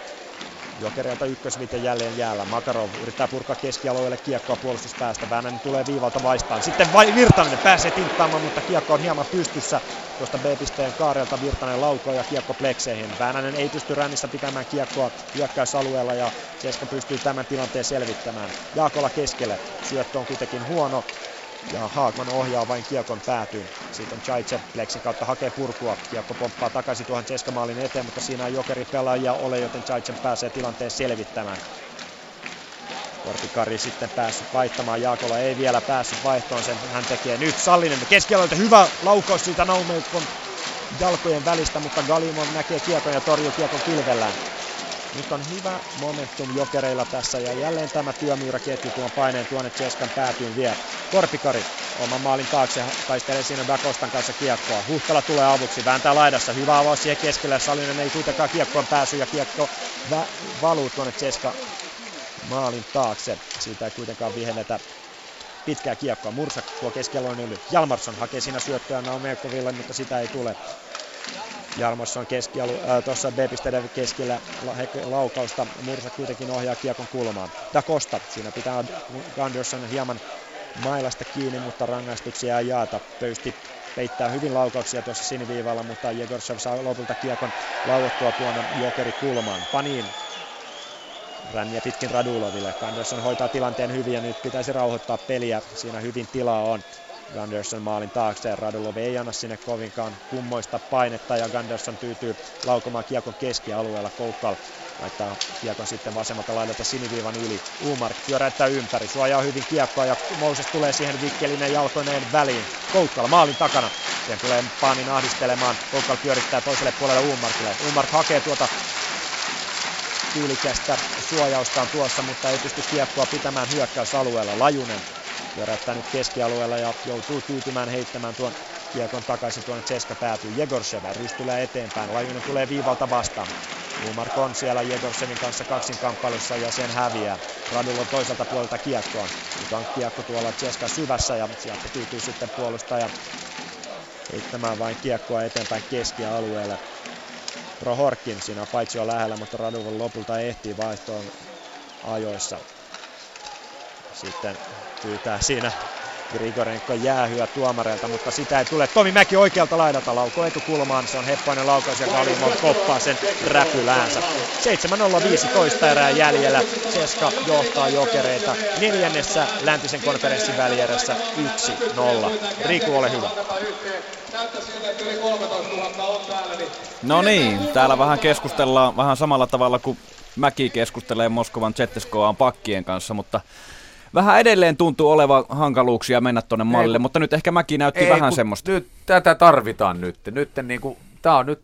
Jokereilta ykkösvite jälleen jäällä. Makarov yrittää purkaa keskialueelle kiekkoa puolustuspäästä. Väänänen tulee viivalta vastaan. Sitten vai Virtanen pääsee tinttaamaan, mutta kiekko on hieman pystyssä. Tuosta B-pisteen kaarelta Virtanen laukoo ja kiekko plekseihin. Väänänen ei pysty rännissä pitämään kiekkoa hyökkäysalueella ja Ceska pystyy tämän tilanteen selvittämään. Jaakola keskelle. Syöttö on kuitenkin huono. Ja Haagman ohjaa vain kiekon päätyyn. Sitten Chaitse Plexin kautta hakee purkua. Kiekko pomppaa takaisin tuohon Ceskamaalin eteen, mutta siinä on jokeri pelaajia ole, joten Chaitse pääsee tilanteen selvittämään. Korpikari sitten päässyt vaihtamaan. Jaakola ei vielä päässyt vaihtoon, sen hän tekee nyt. Sallinen keskialueelta hyvä laukaus siitä Naumeukon jalkojen välistä, mutta Galimov näkee kiekon ja torjuu kiekon kilvellään. Nyt on hyvä momentum jokereilla tässä ja jälleen tämä työmyyräketju tuon paineen tuonne Cheskan päätyyn vie. Korpikari oman maalin taakse taistelee siinä Dakostan kanssa kiekkoa. Huhtala tulee avuksi, vääntää laidassa. Hyvä avaus siihen keskelle. Salinen ei kuitenkaan kiekkoon pääsy ja kiekko vä- valuu tuonne Cheska maalin taakse. Siitä ei kuitenkaan vihennetä pitkää kiekkoa. Mursak tuo keskialueen yli. Jalmarsson hakee siinä syöttöä Naumekoville, mutta sitä ei tule. Jalmarsson keskialu, äh, tuossa B-pisteiden keskellä la, laukausta. Mursa kuitenkin ohjaa kiekon kulmaan. Da Costa, siinä pitää Gunderson hieman mailasta kiinni, mutta rangaistuksia ei jaata. Pöysti peittää hyvin laukauksia tuossa siniviivalla, mutta Jegorshev saa lopulta kiekon lauottua tuonne jokeri kulmaan. Panin ränniä pitkin Raduloville. Gunderson hoitaa tilanteen hyvin ja nyt pitäisi rauhoittaa peliä. Siinä hyvin tilaa on. Gunderson maalin taakse. Radulov ei anna sinne kovinkaan kummoista painetta ja Gunderson tyytyy laukomaan kiekon keskialueella. Koukkal laittaa kiekon sitten vasemmalta laidalta siniviivan yli. Umark pyöräyttää ympäri, suojaa hyvin kiekkoa ja Moses tulee siihen vikkelinen jalkoineen väliin. Koukkala maalin takana. Sen tulee Paanin ahdistelemaan. Koukal pyörittää toiselle puolelle Umarkille. Umark hakee tuota tyylikästä suojaustaan tuossa, mutta ei pysty kiekkoa pitämään hyökkäysalueella. Lajunen pyöräyttää nyt keskialueella ja joutuu tyytymään heittämään tuon kiekon takaisin tuonne Ceska päätyy. Jegorsev rystyllä eteenpäin. Lajunen tulee viivalta vastaan. Umark on siellä Jegorsevin kanssa kaksinkamppailussa ja sen häviää. Radulla toiselta puolelta kiekkoon. Nyt on kiekko tuolla Ceska syvässä ja sieltä tyytyy sitten puolustaja heittämään vain kiekkoa eteenpäin keskialueelle. Prohorkin siinä paitsi on lähellä, mutta Radulov lopulta ehtii vaihtoon ajoissa. Sitten pyytää siinä Grigorenko jäähyä tuomareilta, mutta sitä ei tule. Tomi Mäki oikealta laidalta lauko etukulmaan. Se on heppainen laukaus ja Kalimov koppaa sen räpyläänsä. 7.015 erää jäljellä. Ceska johtaa jokereita neljännessä läntisen konferenssin välierässä 1-0. Riku, ole hyvä. No niin, täällä vähän keskustellaan vähän samalla tavalla kuin Mäki keskustelee Moskovan Zetteskoaan pakkien kanssa, mutta vähän edelleen tuntuu olevan hankaluuksia mennä tuonne mallille, mutta nyt ehkä Mäki näytti ei, vähän semmoista. Nyt tätä tarvitaan nyt. nyt niin kuin, tää on nyt,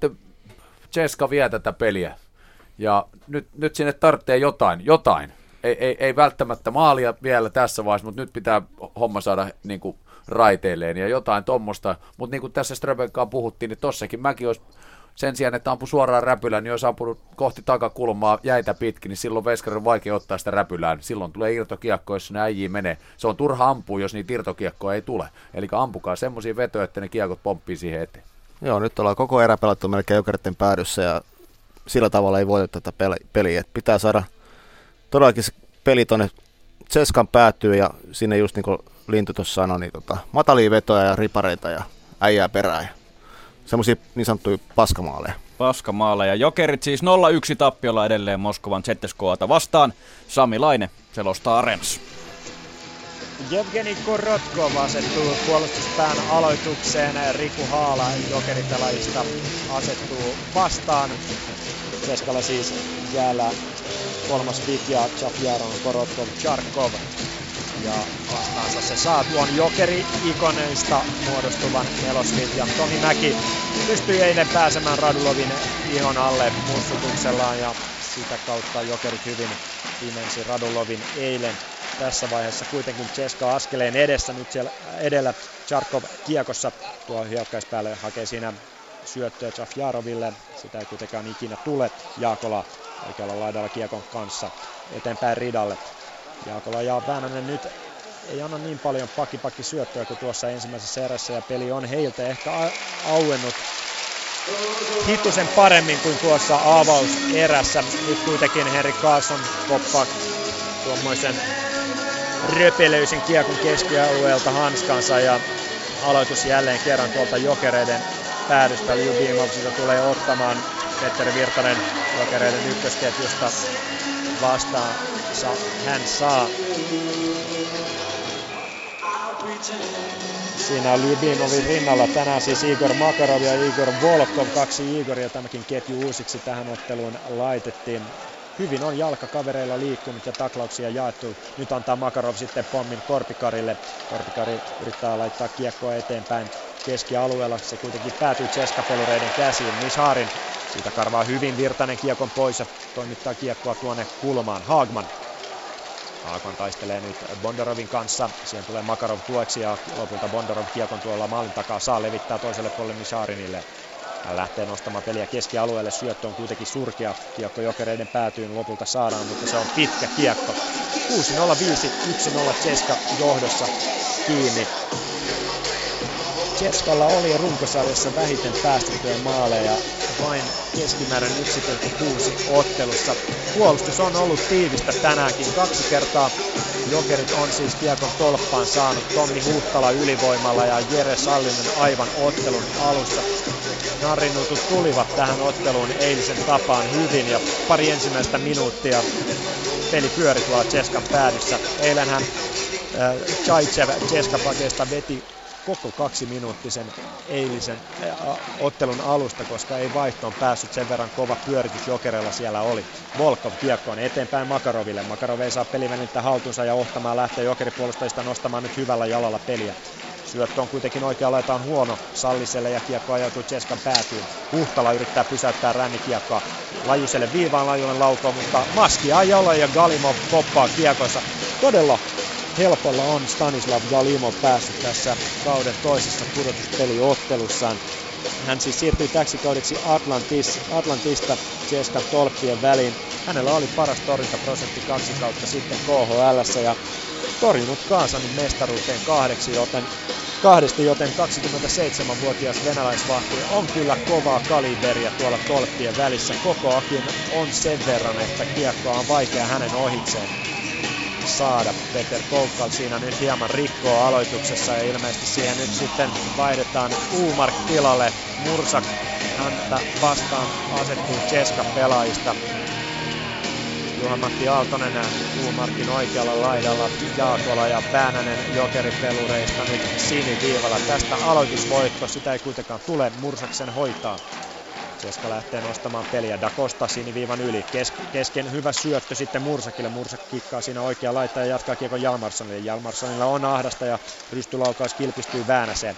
Ceska vie tätä peliä. Ja nyt, nyt sinne tarvitsee jotain, jotain. Ei, ei, ei välttämättä maalia vielä tässä vaiheessa, mutta nyt pitää homma saada niin kuin, raiteilleen ja jotain tuommoista. Mutta niin kuin tässä Ströbenkaan puhuttiin, niin tossakin mäkin olisi sen sijaan, että ampui suoraan räpylään, niin jos ampunut kohti takakulmaa jäitä pitkin, niin silloin Veskarin on vaikea ottaa sitä räpylään. Silloin tulee irtokiekko, jos ne äijii menee. Se on turha ampua, jos niitä irtokiekkoja ei tule. Eli ampukaa semmoisia vetoja, että ne kiekot pomppii siihen eteen. Joo, nyt ollaan koko erä pelattu melkein jokeritten päädyssä ja sillä tavalla ei voita tätä peliä. Et pitää saada todellakin se peli tuonne Tseskan päätyy ja sinne just niin kuin Lintu tuossa sanoi, niin tota, matalia vetoja ja ripareita ja äijää perään semmoisia niin sanottuja paskamaaleja. Paskamaaleja. Jokerit siis 0-1 tappiolla edelleen Moskovan ZSKta vastaan. Sami Laine selostaa Areenassa. Jevgeni Korotkov asettuu puolustuspään aloitukseen. Riku Haala jokeripelaajista asettuu vastaan. Keskellä siis jäällä kolmas Vik ja Chapjaron Korotkov Charkov ja vastaansa se saa tuon jokeri-ikoneista muodostuvan neloslinjan. Tomi Mäki pystyi eilen pääsemään Radulovin ihon alle mussutuksellaan ja sitä kautta jokerit hyvin imensi Radulovin eilen. Tässä vaiheessa kuitenkin Ceska askeleen edessä, nyt siellä edellä Charkov kiekossa tuo hyökkäyspäälle hakee siinä syöttöä Jafjaroville. Sitä ei kuitenkaan ikinä tule. Jaakola oikealla laidalla kiekon kanssa eteenpäin ridalle. Jaakola ja Väänänen nyt ei anna niin paljon pakipakki syöttöä kuin tuossa ensimmäisessä erässä ja peli on heiltä ehkä auennut hitusen paremmin kuin tuossa avauserässä. Nyt kuitenkin Henri Carlson koppaa tuommoisen röpelöisen kiekon keskialueelta hanskansa ja aloitus jälleen kerran tuolta jokereiden päädystä. Liu tulee ottamaan Petteri Virtanen jokereiden ykkösketjusta vastaan hän saa. Siinä on Lyubimovin rinnalla tänään siis Igor Makarov ja Igor Volkov, kaksi Igoria tämäkin ketju uusiksi tähän otteluun laitettiin. Hyvin on jalkakavereilla liikkunut ja taklauksia jaettu. Nyt antaa Makarov sitten pommin Korpikarille. Korpikari yrittää laittaa kiekkoa eteenpäin keskialueella. Se kuitenkin päätyy Ceska-pelureiden käsiin. Misharin siitä karvaa hyvin Virtanen kiekon pois ja toimittaa kiekkoa tuonne kulmaan. Haagman Haakon taistelee nyt Bondarovin kanssa. Siihen tulee Makarov tueksi ja lopulta Bondarov kiekon tuolla maalin takaa saa levittää toiselle puolelle Misharinille. Hän lähtee nostamaan peliä keskialueelle. Syöttö on kuitenkin surkea. Kiekko jokereiden päätyyn lopulta saadaan, mutta se on pitkä kiekko. 6-0-5, 1-0 Ceska johdossa kiinni. Ceskalla oli runkosarjassa vähiten päästettyjä maaleja, vain keskimäärin 1,6 ottelussa. Puolustus on ollut tiivistä tänäänkin. Kaksi kertaa Jokerit on siis kiekon tolppaan saanut Tommi Huhtala ylivoimalla ja Jere Sallinen aivan ottelun alussa. Narinutut tulivat tähän otteluun eilisen tapaan hyvin ja pari ensimmäistä minuuttia peli pyöri tuolla Ceskan päädyssä. Eilenhän äh, Chaichev Ceska veti koko kaksi minuuttisen eilisen ottelun alusta, koska ei vaihtoon päässyt sen verran kova pyöritys jokerella siellä oli. Volkov kiekkoon eteenpäin Makaroville. Makarov ei saa peliväliltä haltuunsa ja ohtamaan lähtee jokeripuolustajista nostamaan nyt hyvällä jalalla peliä. Syöttö on kuitenkin oikea laitaan huono Salliselle ja kiekko ajautuu Cheskan päätyyn. Huhtala yrittää pysäyttää rännikiekkoa. Lajuselle viivaan Lajunen laukoo, mutta maskia ei ole ja Galimov poppaa kiekossa. Todella helpolla on Stanislav Galimov päässyt tässä kauden toisessa pudotuspeliottelussaan. Hän siis siirtyi täksi kaudeksi Atlantis, Atlantista Cheskan tolppien väliin. Hänellä oli paras torjuntaprosentti kaksi kautta sitten KHL ja torjunut Kaasanin mestaruuteen kahdeksi, joten kahdesti, joten 27-vuotias venäläisvahti on kyllä kovaa kaliberia tuolla tolppien välissä. Kokoakin on sen verran, että kiekkoa on vaikea hänen ohitseen saada. Peter Koukkal siinä nyt hieman rikkoo aloituksessa ja ilmeisesti siihen nyt sitten vaihdetaan Uumark tilalle. Mursak häntä vastaan asettuu Cheska pelaajista. Juha-Matti Aaltonen Uumarkin oikealla laidalla, Jaakola ja Päänänen jokeripelureista nyt siniviivalla. Tästä aloitusvoitto, sitä ei kuitenkaan tule, Mursaksen hoitaa. Ceska lähtee nostamaan peliä. Da Costa siniviivan yli. Kes- kesken hyvä syöttö sitten Mursakille. Mursak kikkaa siinä oikea laittaa ja jatkaa kiekon Jalmarssonille. Jalmarssonilla on ahdasta ja rystylaukaus kilpistyy Väänäseen.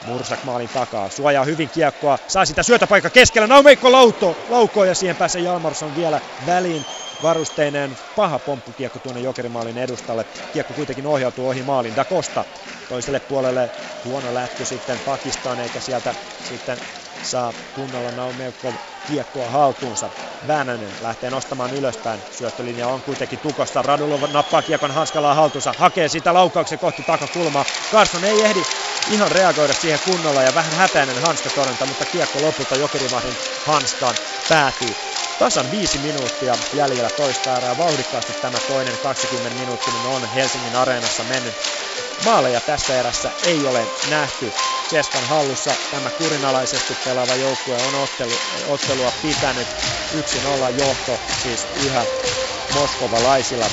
Mursak maalin takaa. Suojaa hyvin kiekkoa. Saa sitä syötäpaikka keskellä. Naumeikko lauto, laukoo ja siihen pääsee Jalmarsson vielä väliin varusteineen paha pomppukiekko tuonne Jokerimaalin edustalle. Kiekko kuitenkin ohjautuu ohi maalin. Da Costa toiselle puolelle huono lähtö sitten Pakistan eikä sieltä sitten saa kunnolla Naumeukko kiekkoa haltuunsa. Väänänen lähtee nostamaan ylöspäin. Syöttölinja on kuitenkin tukossa. Radulov nappaa kiekon hanskalla haltuunsa. Hakee sitä laukauksen kohti takakulmaa. Carson ei ehdi ihan reagoida siihen kunnolla ja vähän hätäinen hanskatorjunta, mutta kiekko lopulta Jokerivahdin hanskaan päätyy. Tasan viisi minuuttia jäljellä toista erää. Vauhdikkaasti tämä toinen 20 minuuttinen on Helsingin areenassa mennyt. Maaleja tässä erässä ei ole nähty. Cheskan hallussa tämä kurinalaisesti pelaava joukkue on ottelu, ottelua pitänyt. 1-0 johto siis yhä moskovalaisilla.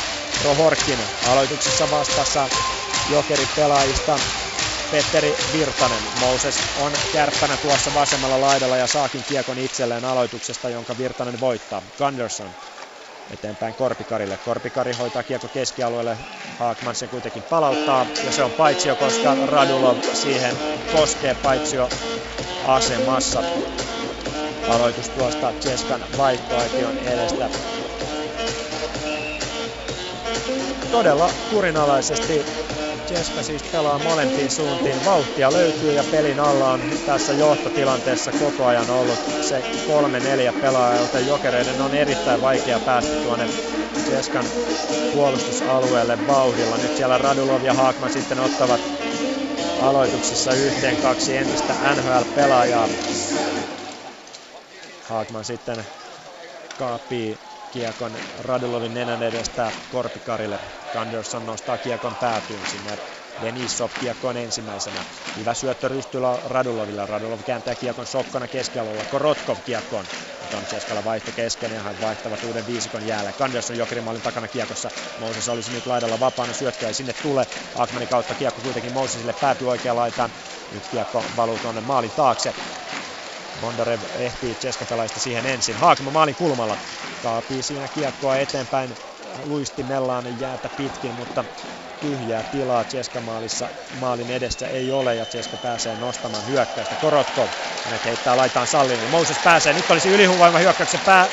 Rohorkin aloituksessa vastassa jokeri pelaajista Petteri Virtanen. Moses on kärppänä tuossa vasemmalla laidalla ja saakin kiekon itselleen aloituksesta, jonka Virtanen voittaa. Gunderson eteenpäin Korpikarille. Korpikari hoitaa kiekko keskialueelle. Haakman se kuitenkin palauttaa ja se on paitsio, koska Radulov siihen koskee paitsio asemassa. Aloitus tuosta Cheskan vaihtoaition edestä. Todella kurinalaisesti Cheska siis pelaa molempiin suuntiin. Vauhtia löytyy ja pelin alla on tässä johtotilanteessa koko ajan ollut se kolme neljä pelaajaa, joten jokereiden on erittäin vaikea päästä tuonne Cheskan puolustusalueelle vauhdilla. Nyt siellä Radulov ja Haakman sitten ottavat aloituksissa yhteen kaksi entistä NHL-pelaajaa. Haakman sitten kaapii kiekon Radulovin nenän edestä Korpikarille. Gunderson nostaa kiekon päätyyn sinne. Denisov kiekkoon ensimmäisenä. Hyvä syöttö rystyllä Radulovilla. Radulov kääntää kiekon sokkona keskialueella. Korotkov kiekkoon. Tom Cheskalla vaihto kesken ja hän vaihtavat uuden viisikon jäälle. Gunderson jokerimallin takana kiekossa. Moses olisi nyt laidalla vapaana syöttöä ei sinne tule. Akmanin kautta kiekko kuitenkin Mosesille päätyy oikeaan laitaan. Nyt kiekko valuu tuonne maalin taakse. Bondarev ehtii Cheskapelaista siihen ensin. Haakma maalin kulmalla. Kaapii siinä kiekkoa eteenpäin luistimellaan jäätä pitkin, mutta tyhjää tilaa Cheskamaalissa maalin edessä ei ole ja Cheska pääsee nostamaan hyökkäystä. Korotko, hänet heittää laitaan Sallinen. Moses pääsee, nyt olisi ylihuvaima hyökkäyksen pää,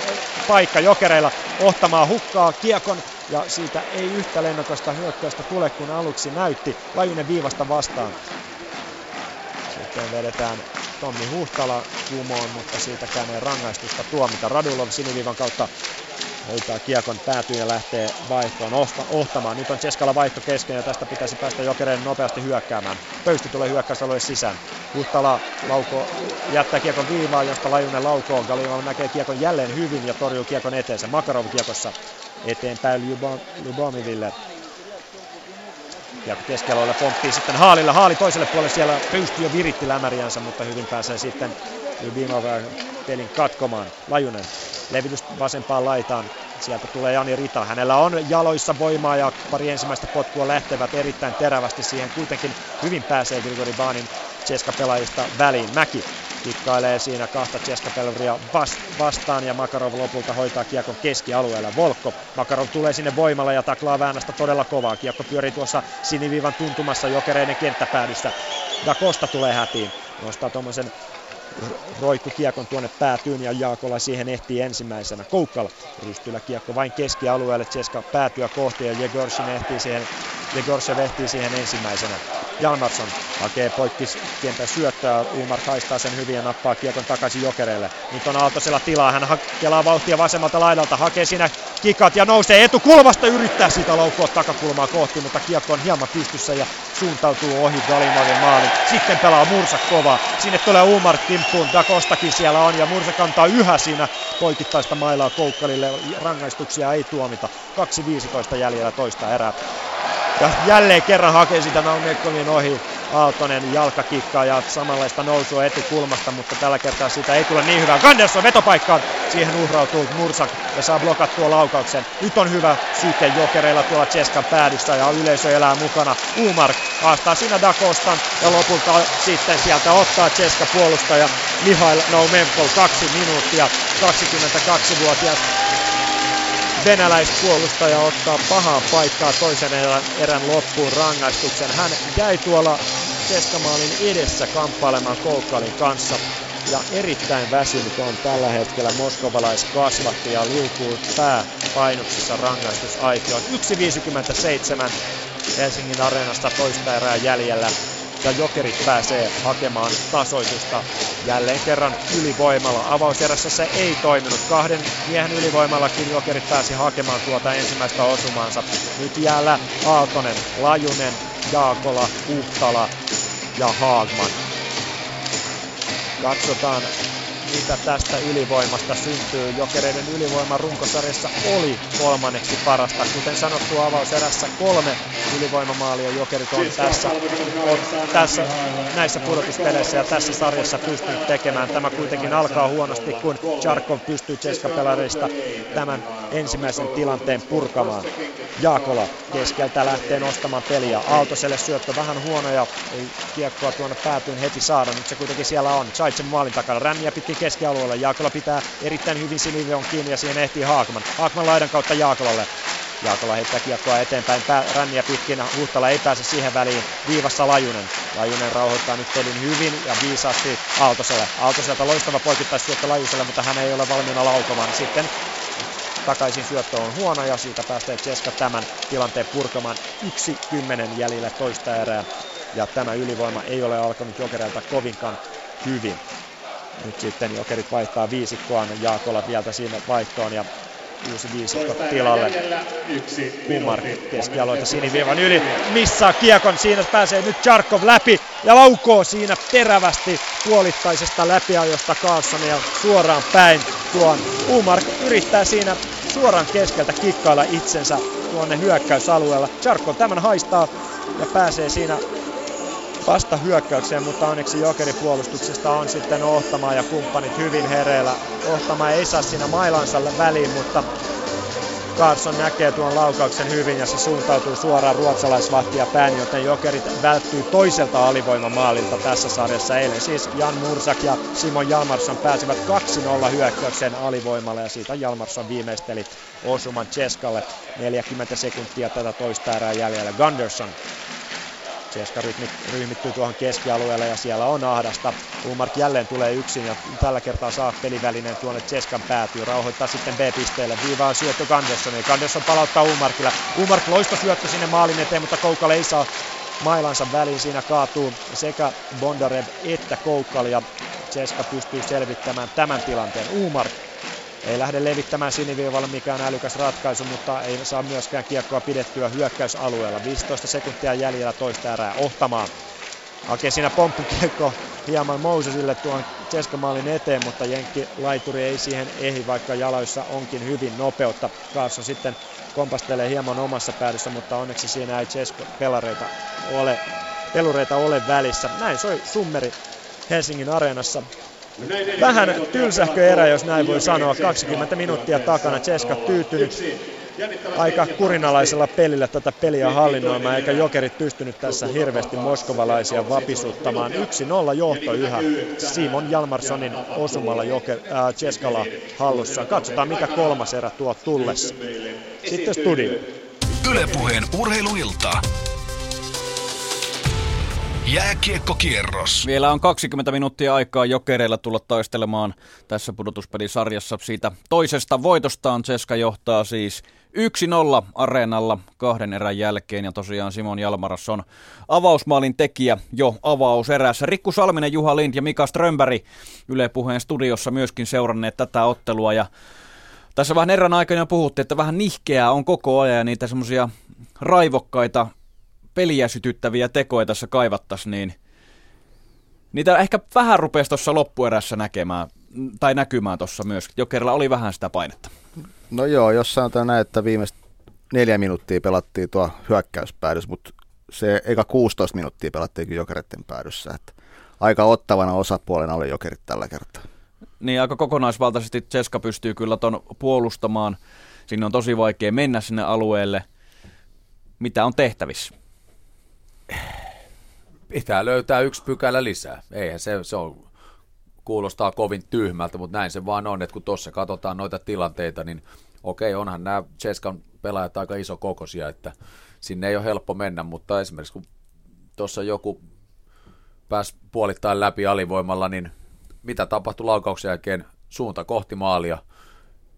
paikka jokereilla ohtamaan hukkaa kiekon ja siitä ei yhtä lennokasta hyökkäystä tule kuin aluksi näytti. Lajunen viivasta vastaan. Sitten vedetään Tommi Huhtala kumoon, mutta siitäkään ei rangaistusta tuomita. Radulov siniviivan kautta hoitaa kiekon päätyy ja lähtee vaihtoon ohtamaan. Nyt on Cheskalla vaihto kesken ja tästä pitäisi päästä Jokereen nopeasti hyökkäämään. Pöysti tulee hyökkäysalue sisään. Huhtala lauko, jättää kiekon viivaan, josta Lajunen laukoo. Galimov näkee kiekon jälleen hyvin ja torjuu kiekon eteensä. Makarov kiekossa eteenpäin Lubomiville. Ja keskialueella pomppii sitten Haalilla. Haali toiselle puolelle siellä pystyy jo viritti lämäriänsä, mutta hyvin pääsee sitten Ljubimov pelin katkomaan. Lajunen levitys vasempaan laitaan. Sieltä tulee Jani Rita. Hänellä on jaloissa voimaa ja pari ensimmäistä potkua lähtevät erittäin terävästi siihen. Kuitenkin hyvin pääsee Grigori Banin Ceska pelaajista väliin. Mäki kikkailee siinä kahta Ceska Pelvria vastaan ja Makarov lopulta hoitaa kiekon keskialueella. Volkko, Makarov tulee sinne voimalla ja taklaa väännästä todella kovaa. Kiekko pyörii tuossa siniviivan tuntumassa jokereiden kenttäpäädyssä. Da Costa tulee hätiin. Nostaa tuommoisen roikkukiekon tuonne päätyyn ja Jaakola siihen ehtii ensimmäisenä. Koukkal rystyllä kiekko vain keskialueelle Ceska päätyä kohti ja Jegorsin ehtii siihen, Jegorse ehtii siihen ensimmäisenä. Jalmarsson hakee poikkis kentän syöttöä, Umar haistaa sen hyvin ja nappaa kiekon takaisin Jokereille. Nyt on Aaltosella tilaa, hän kelaa vauhtia vasemmalta laidalta, hakee siinä kikat ja nousee etukulmasta, yrittää sitä laukkua takakulmaa kohti, mutta kiekko on hieman pystyssä ja suuntautuu ohi Galinovin maalin. Sitten pelaa Mursak kova, sinne tulee Umar kimppuun, Dakostakin siellä on ja Mursak kantaa yhä siinä poikittaista mailaa Koukkalille, rangaistuksia ei tuomita. 2.15 jäljellä toista erää. Ja jälleen kerran hakee sitä Naumekkovin ohi Aaltonen jalkakikkaa ja samanlaista nousua etukulmasta, mutta tällä kertaa siitä ei tule niin hyvää. Ganderson vetopaikkaan, siihen uhrautuu Mursak ja saa blokattua laukauksen. Nyt on hyvä syke jokereilla tuolla Cheskan päädyssä ja yleisö elää mukana. Umark haastaa siinä Dakostan ja lopulta sitten sieltä ottaa Cheska puolustaja Mihail Noumenkov kaksi minuuttia. 22-vuotias venäläispuolustaja ottaa pahaa paikkaa toisen erän, erän loppuun rangaistuksen. Hän jäi tuolla keskamaalin edessä kamppailemaan Koukkalin kanssa ja erittäin väsynyt on tällä hetkellä moskovalaiskasvatti ja liukuu pääpainoksissa rangaistusaikioon. 1.57 Helsingin areenasta toista erää jäljellä ja Jokerit pääsee hakemaan tasoitusta jälleen kerran ylivoimalla. Avauserässä se ei toiminut. Kahden miehen ylivoimallakin Jokerit pääsi hakemaan tuota ensimmäistä osumaansa. Nyt jäällä Aaltonen, Lajunen, Jaakola, Uhtala ja Haagman. Katsotaan mitä tästä ylivoimasta syntyy. Jokereiden ylivoima runkosarjassa oli kolmanneksi parasta. Kuten sanottu avauserässä kolme ylivoimamaalia Jokerit on tässä, on tässä näissä pudotuspeleissä ja tässä sarjassa pystynyt tekemään. Tämä kuitenkin alkaa huonosti, kun Charkov pystyy Ceska-pelareista tämän ensimmäisen tilanteen purkamaan. Jaakola keskeltä lähtee nostamaan peliä. Aaltoselle syöttö vähän huono ja ei kiekkoa tuonne päätyyn heti saada. Nyt se kuitenkin siellä on. Saitsen maalin takana. Ränniä pitkin keskialueella. Jaakola pitää erittäin hyvin Sinivion kiinni ja siihen ehtii Haakman. Haakman laidan kautta Jaakolalle. Jaakola heittää kiekkoa eteenpäin, pää, ränniä pitkin, Huhtala ei pääse siihen väliin, viivassa Lajunen. Lajunen rauhoittaa nyt pelin hyvin ja viisaasti Aaltoselle. Aaltoselta loistava poikittaisyöttö Lajuselle, mutta hän ei ole valmiina laukomaan. Sitten takaisin syöttö on huono ja siitä pääsee Ceska tämän tilanteen purkamaan. Yksi kymmenen jäljellä toista erää ja tämä ylivoima ei ole alkanut Jokereilta kovinkaan hyvin. Nyt sitten Jokerit vaihtaa viisikkoaan, Jaakola vielä siinä vaihtoon ja uusi viisikko tilalle. Kumar keskialoita siniviivan yli. Missaa kiekon, siinä pääsee nyt Charkov läpi ja laukoo siinä terävästi puolittaisesta läpiajosta Carlsonia suoraan päin tuon. Umar yrittää siinä suoraan keskeltä kikkailla itsensä tuonne hyökkäysalueella. Charkov tämän haistaa ja pääsee siinä vasta hyökkäykseen, mutta onneksi jokeripuolustuksesta on sitten Ohtama ja kumppanit hyvin hereillä. Ohtama ei saa siinä mailansa väliin, mutta Carson näkee tuon laukauksen hyvin ja se suuntautuu suoraan ruotsalaisvahtia päin, joten Jokerit välttyy toiselta alivoimamaalilta tässä sarjassa eilen. Siis Jan Mursak ja Simon Jalmarsson pääsivät 2-0 hyökkäykseen alivoimalle ja siitä Jalmarsson viimeisteli osuman Cheskalle 40 sekuntia tätä toista erää jäljellä. Gunderson Ceska ryhmittyy tuohon keskialueelle ja siellä on ahdasta. Ulmark jälleen tulee yksin ja tällä kertaa saa pelivälinen tuonne Ceskan päätyy. Rauhoittaa sitten B-pisteelle. Viivaan syöttö Ganderson. Ganderson palauttaa Ulmarkille. Ulmark loisto syöttö sinne maalin eteen, mutta Koukale ei saa mailansa väliin. Siinä kaatuu sekä Bondarev että Koukkali ja Ceska pystyy selvittämään tämän tilanteen. Umark ei lähde levittämään siniviivalle mikään älykäs ratkaisu, mutta ei saa myöskään kiekkoa pidettyä hyökkäysalueella. 15 sekuntia jäljellä toista erää ohtamaan. Hakee siinä pomppukiekko hieman Mosesille tuon Cheskamaalin eteen, mutta Jenkki laituri ei siihen ehdi, vaikka jaloissa onkin hyvin nopeutta. Carson sitten kompastelee hieman omassa päädyssä, mutta onneksi siinä ei Chesko pelareita ole, pelureita ole välissä. Näin soi summeri Helsingin areenassa. Vähän tylsähkö erä, jos näin voi sanoa. 20 minuuttia takana. Ceska tyytynyt aika kurinalaisella pelillä tätä peliä hallinnoimaan, eikä jokerit pystynyt tässä hirveästi moskovalaisia vapisuttamaan. 1-0 johto yhä Simon Jalmarssonin osumalla joker, äh, Cheskala hallussa. Katsotaan mikä kolmas erä tuo tullessa. Sitten studio. Ylepuheen urheiluilta. Jääkiekkokierros. Vielä on 20 minuuttia aikaa jokereilla tulla taistelemaan tässä pudotuspelisarjassa siitä toisesta voitostaan. Ceska johtaa siis 1-0 areenalla kahden erän jälkeen ja tosiaan Simon Jalmaras on avausmaalin tekijä jo avauserässä. Rikku Salminen, Juha Lind ja Mika Strömberg Yle Puheen studiossa myöskin seuranneet tätä ottelua ja tässä vähän erän aikana puhuttiin, että vähän nihkeää on koko ajan ja niitä semmoisia raivokkaita peliä sytyttäviä tekoja tässä kaivattaisiin, niin niitä ehkä vähän rupesi tuossa loppuerässä näkemään, tai näkymään tuossa myös. Jokerilla oli vähän sitä painetta. No joo, jos sanotaan näin, että viimeistä neljä minuuttia pelattiin tuo hyökkäyspäädys, mutta se eka 16 minuuttia pelattiin jokereiden päädyssä. Että aika ottavana osapuolena oli jokerit tällä kertaa. Niin aika kokonaisvaltaisesti Ceska pystyy kyllä ton puolustamaan. Sinne on tosi vaikea mennä sinne alueelle. Mitä on tehtävissä? Pitää löytää yksi pykälä lisää. Eihän se, se on, kuulostaa kovin tyhmältä, mutta näin se vaan on, että kun tuossa katsotaan noita tilanteita, niin okei, onhan nämä Cheskan pelaajat aika iso kokoisia, että sinne ei ole helppo mennä, mutta esimerkiksi kun tuossa joku pääsi puolittain läpi alivoimalla, niin mitä tapahtui laukauksen jälkeen? Suunta kohti maalia,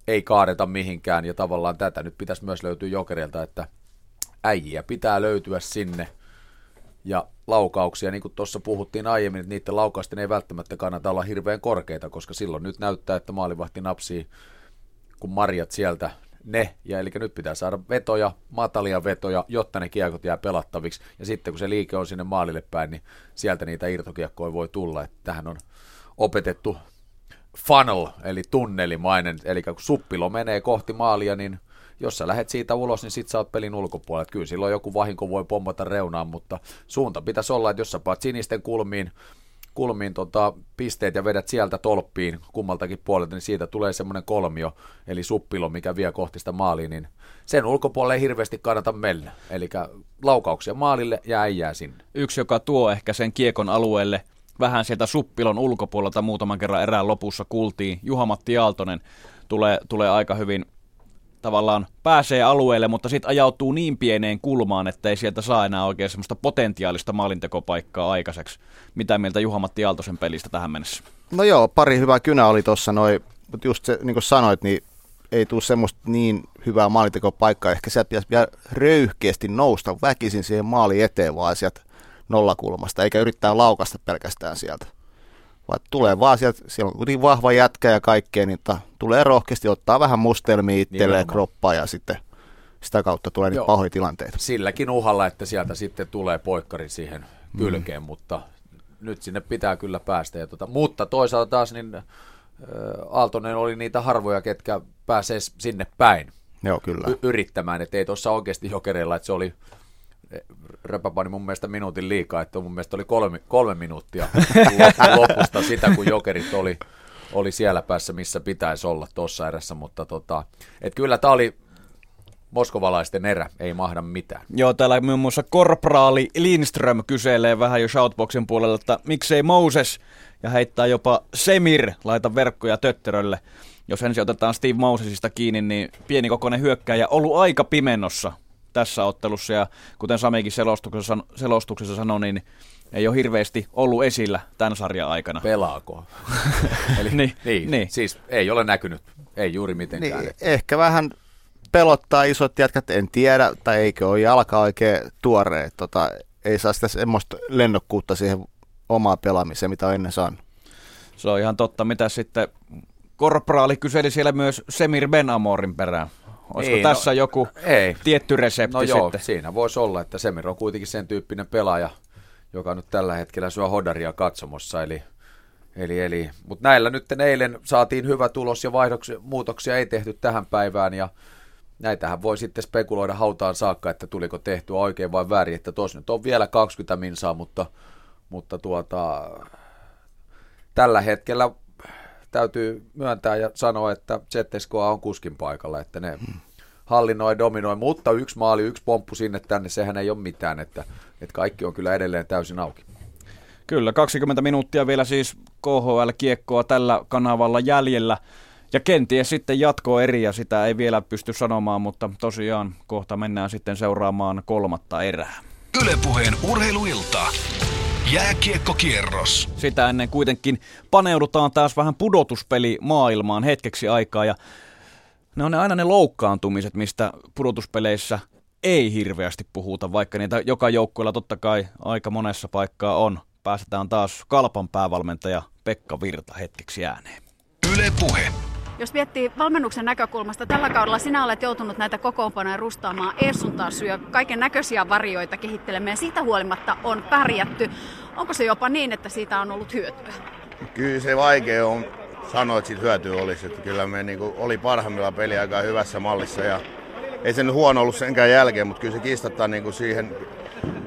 ei kaadeta mihinkään, ja tavallaan tätä nyt pitäisi myös löytyä jokerilta, että äijiä pitää löytyä sinne, ja laukauksia, niin kuin tuossa puhuttiin aiemmin, että niiden laukausten ei välttämättä kannata olla hirveän korkeita, koska silloin nyt näyttää, että maalivahti napsii kun marjat sieltä ne, ja eli nyt pitää saada vetoja, matalia vetoja, jotta ne kiekot jää pelattaviksi, ja sitten kun se liike on sinne maalille päin, niin sieltä niitä irtokiekkoja voi tulla, että tähän on opetettu funnel, eli tunnelimainen, eli kun suppilo menee kohti maalia, niin jos sä lähet siitä ulos, niin sit sä oot pelin ulkopuolella. Kyllä silloin joku vahinko voi pommata reunaan, mutta suunta pitäisi olla, että jos sä paat sinisten kulmiin, kulmiin tota, pisteet ja vedät sieltä tolppiin kummaltakin puolelta, niin siitä tulee semmoinen kolmio, eli suppilo, mikä vie kohti sitä maaliin, niin sen ulkopuolelle ei hirveästi kannata mennä. Eli laukauksia maalille ja äijää sinne. Yksi, joka tuo ehkä sen kiekon alueelle vähän sieltä suppilon ulkopuolelta muutaman kerran erään lopussa kuultiin. Juha-Matti Aaltonen tulee, tulee aika hyvin tavallaan pääsee alueelle, mutta sitten ajautuu niin pieneen kulmaan, että ei sieltä saa enää oikein semmoista potentiaalista maalintekopaikkaa aikaiseksi. Mitä mieltä Juha-Matti Aaltosen pelistä tähän mennessä? No joo, pari hyvää kynä oli tuossa noin, mutta just se, niin kuin sanoit, niin ei tule semmoista niin hyvää maalintekopaikkaa. Ehkä sieltä pitäisi vielä röyhkeästi nousta väkisin siihen maali eteen vaan sieltä nollakulmasta, eikä yrittää laukasta pelkästään sieltä. Vaan tulee vaan sieltä, siellä on kuitenkin vahva jätkä ja kaikkea, niin ta, tulee rohkeasti ottaa vähän mustelmia itselleen kroppaa ja sitten sitä kautta tulee niitä pahoja tilanteita. Silläkin uhalla, että sieltä sitten tulee poikkari siihen kylkeen, mm. mutta nyt sinne pitää kyllä päästä. Ja tota, mutta toisaalta taas niin Aaltonen oli niitä harvoja, ketkä pääsee sinne päin Joo, kyllä. Y- yrittämään. Että ei tuossa oikeasti jokereilla, että se oli Röpäpani mun mielestä minuutin liikaa, että mun mielestä oli kolme, kolme minuuttia lopusta sitä, kun jokerit oli, oli siellä päässä, missä pitäisi olla tuossa erässä, mutta tota, et kyllä tämä oli moskovalaisten erä, ei mahda mitään. Joo, täällä muun muassa korporaali Lindström kyselee vähän jo shoutboxin puolella, että miksei Moses ja heittää jopa Semir laita verkkoja tötterölle. Jos ensin otetaan Steve Mosesista kiinni, niin pieni kokoinen hyökkäjä ollut aika pimennossa tässä ottelussa ja kuten Samikin selostuksessa, selostuksessa sanoi, niin ei ole hirveästi ollut esillä tämän sarjan aikana. Pelaako? Eli, niin, niin, niin, siis ei ole näkynyt, ei juuri mitenkään. Niin, ehkä vähän pelottaa isot jätkät, en tiedä, tai eikö ole jalka oikein tuore. Tota, ei saa sitä semmoista lennokkuutta siihen omaan pelaamiseen, mitä on ennen saanut. Se on ihan totta. Mitä sitten korporaali kyseli siellä myös Semir Ben Amorin perään? Olisiko niin, tässä no, joku ei. tietty resepti no joo, sitten? siinä voisi olla, että Semir on kuitenkin sen tyyppinen pelaaja, joka nyt tällä hetkellä syö hodaria katsomossa, eli Eli, eli, mutta näillä nyt eilen saatiin hyvä tulos ja vaihdoksia, muutoksia ei tehty tähän päivään ja näitähän voi sitten spekuloida hautaan saakka, että tuliko tehtyä oikein vai väärin, että tos nyt on vielä 20 minsaa, mutta, mutta tuota, tällä hetkellä täytyy myöntää ja sanoa, että ZSKA on kuskin paikalla, että ne hmm. hallinnoi ja dominoi, mutta yksi maali, yksi pomppu sinne tänne, sehän ei ole mitään, että, että kaikki on kyllä edelleen täysin auki. Kyllä, 20 minuuttia vielä siis KHL-kiekkoa tällä kanavalla jäljellä. Ja kenties sitten jatko eriä, sitä ei vielä pysty sanomaan, mutta tosiaan kohta mennään sitten seuraamaan kolmatta erää. Ylepuheen urheiluilta. Jääkiekkokierros. Sitä ennen kuitenkin paneudutaan taas vähän pudotuspeli maailmaan hetkeksi aikaa ja ne on ne aina ne loukkaantumiset, mistä pudotuspeleissä ei hirveästi puhuta, vaikka niitä joka joukkueella totta kai aika monessa paikkaa on. Päästetään taas Kalpan päävalmentaja Pekka Virta hetkeksi ääneen. Yle Puhe. Jos miettii valmennuksen näkökulmasta, tällä kaudella sinä olet joutunut näitä kokoonpanoja rustaamaan. Eessun taas syö kaiken näköisiä varjoita kehittelemään. Siitä huolimatta on pärjätty. Onko se jopa niin, että siitä on ollut hyötyä? Kyllä se vaikea on sanoa, että siitä hyötyä olisi. Että kyllä me niin kuin, oli parhaimmillaan peli aika hyvässä mallissa ja ei se nyt huono ollut senkään jälkeen, mutta kyllä se kiistattaa niin kuin siihen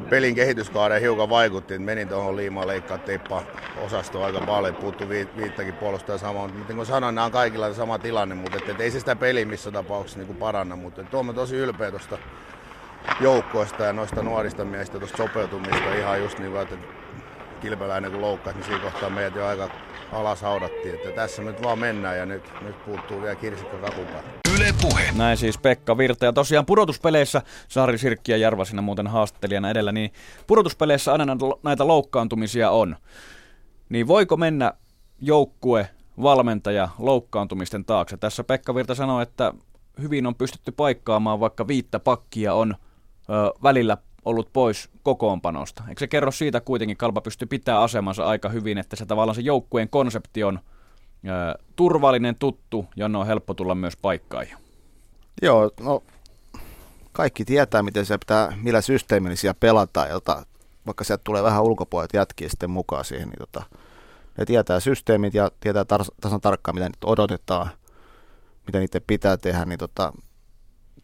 pelin kehityskaaren hiukan vaikutti, menin tuohon liimaan leikkaa teippa osastoon aika paljon, puuttu vi- viittäkin puolustajaa samaa, mutta niin kuin sanoin, nämä on kaikilla sama tilanne, mutta et, et ei se sitä peliä missä tapauksessa niin kuin paranna, mutta tuomme tosi ylpeä tuosta joukkoista ja noista nuorista miehistä tuosta sopeutumista ihan just niin kuin, että kilpeläinen kun loukkasi, niin siinä kohtaa meidät jo aika alas haudattiin, että tässä nyt vaan mennään ja nyt, nyt puuttuu vielä kirsikka kakupää. Yle Puhe. Näin siis Pekka Virta. Ja tosiaan pudotuspeleissä, Saari Sirkki ja Jarva siinä muuten haastattelijana edellä, niin pudotuspeleissä aina näitä loukkaantumisia on. Niin voiko mennä joukkue, valmentaja loukkaantumisten taakse? Tässä Pekka Virta sanoi, että hyvin on pystytty paikkaamaan, vaikka viittä pakkia on ö, välillä ollut pois kokoonpanosta. Eikö se kerro siitä kuitenkin, Kalpa pystyy pitämään asemansa aika hyvin, että se tavallaan se joukkueen konsepti on ö, turvallinen, tuttu, jonne on helppo tulla myös paikkaan. Joo, no kaikki tietää, miten se pitää, millä systeemillä siellä pelataan, jota, vaikka sieltä tulee vähän ulkopuolelta jätkiä sitten mukaan siihen, niin tota, ne tietää systeemit ja tietää tasan tarkkaan, mitä nyt odotetaan, mitä niiden pitää tehdä, niin tota,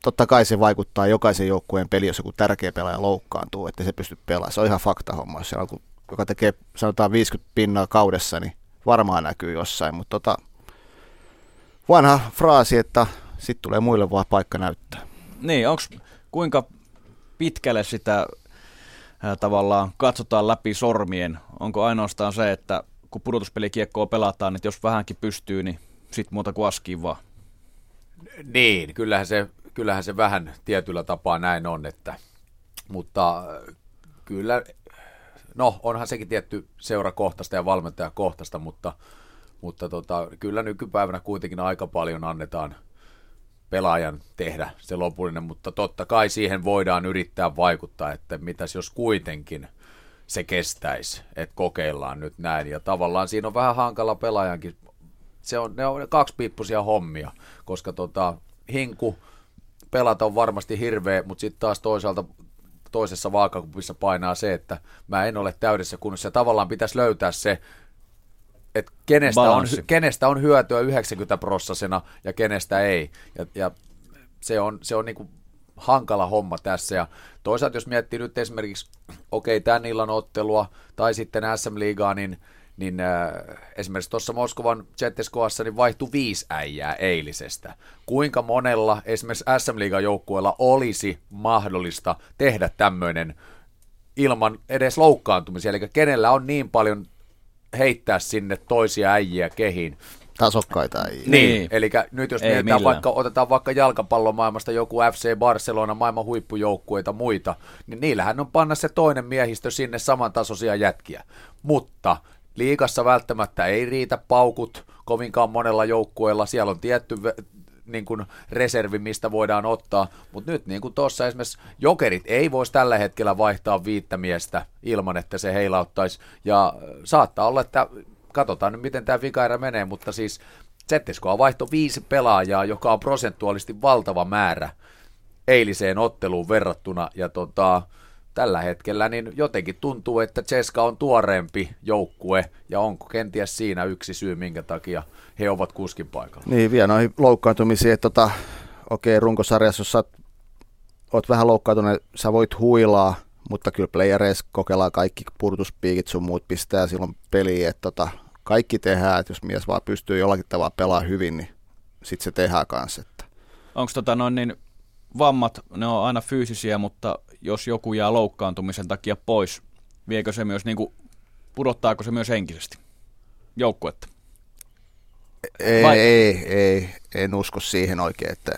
totta kai se vaikuttaa jokaisen joukkueen peli, jos joku tärkeä pelaaja loukkaantuu, että se pystyy pelaamaan. Se on ihan fakta homma. Jos siellä on, joka tekee sanotaan 50 pinnaa kaudessa, niin varmaan näkyy jossain. Mutta tota, vanha fraasi, että sitten tulee muille vaan paikka näyttää. Niin, onko kuinka pitkälle sitä ää, tavallaan katsotaan läpi sormien? Onko ainoastaan se, että kun pudotuspelikiekkoa pelataan, että jos vähänkin pystyy, niin sit muuta kuin askiin vaan? Niin, kyllähän se, kyllähän se vähän tietyllä tapaa näin on, että, mutta kyllä, no onhan sekin tietty seurakohtaista ja valmentajakohtaista, mutta, mutta tota, kyllä nykypäivänä kuitenkin aika paljon annetaan pelaajan tehdä se lopullinen, mutta totta kai siihen voidaan yrittää vaikuttaa, että mitäs jos kuitenkin se kestäisi, että kokeillaan nyt näin. Ja tavallaan siinä on vähän hankala pelaajankin se on, ne on kaksipiippuisia hommia, koska tota, hinku pelata on varmasti hirveä, mutta sitten taas toisaalta toisessa vaakakupissa painaa se, että mä en ole täydessä kunnossa. Ja tavallaan pitäisi löytää se, että kenestä on, kenestä on hyötyä 90 prossasena ja kenestä ei. Ja, ja se on, se on niinku hankala homma tässä. Ja toisaalta jos miettii nyt esimerkiksi, okei, okay, tämän illan ottelua tai sitten SM-liigaa, niin niin äh, esimerkiksi tuossa Moskovan Zetteskoassa niin vaihtui viisi äijää eilisestä. Kuinka monella esimerkiksi SM Liigan joukkueella olisi mahdollista tehdä tämmöinen ilman edes loukkaantumisia, eli kenellä on niin paljon heittää sinne toisia äijiä kehiin. Tasokkaita ei. Niin, niin. eli nyt jos ei mietitään millään. vaikka, otetaan vaikka jalkapallomaailmasta joku FC Barcelona, maailman huippujoukkueita muita, niin niillähän on panna se toinen miehistö sinne samantasoisia jätkiä. Mutta Liikassa välttämättä ei riitä paukut kovinkaan monella joukkueella. Siellä on tietty niin kuin reservi, mistä voidaan ottaa, mutta nyt niin kuin tuossa esimerkiksi jokerit ei voisi tällä hetkellä vaihtaa viittä miestä ilman, että se heilauttaisi, ja saattaa olla, että katsotaan nyt miten tämä vikaira menee, mutta siis Zetteskoa vaihto viisi pelaajaa, joka on prosentuaalisesti valtava määrä eiliseen otteluun verrattuna, ja tota, tällä hetkellä niin jotenkin tuntuu, että Ceska on tuoreempi joukkue, ja onko kenties siinä yksi syy, minkä takia he ovat kuskin paikalla? Niin, vielä noihin loukkaantumisiin, että tota, okei, runkosarjassa, jos sä oot vähän loukkaantunut, sä voit huilaa, mutta kyllä playereissa kokeillaan kaikki purtuspiikit sun muut pistää silloin peliin, että tota, kaikki tehdään, että jos mies vaan pystyy jollakin tavalla pelaamaan hyvin, niin sitten se tehdään kanssa. Että. Onko tota noin niin vammat, ne on aina fyysisiä, mutta jos joku jää loukkaantumisen takia pois, viekö se myös, niin kuin, pudottaako se myös henkisesti joukkuetta? Ei, Vai- ei, ei, en usko siihen oikein, että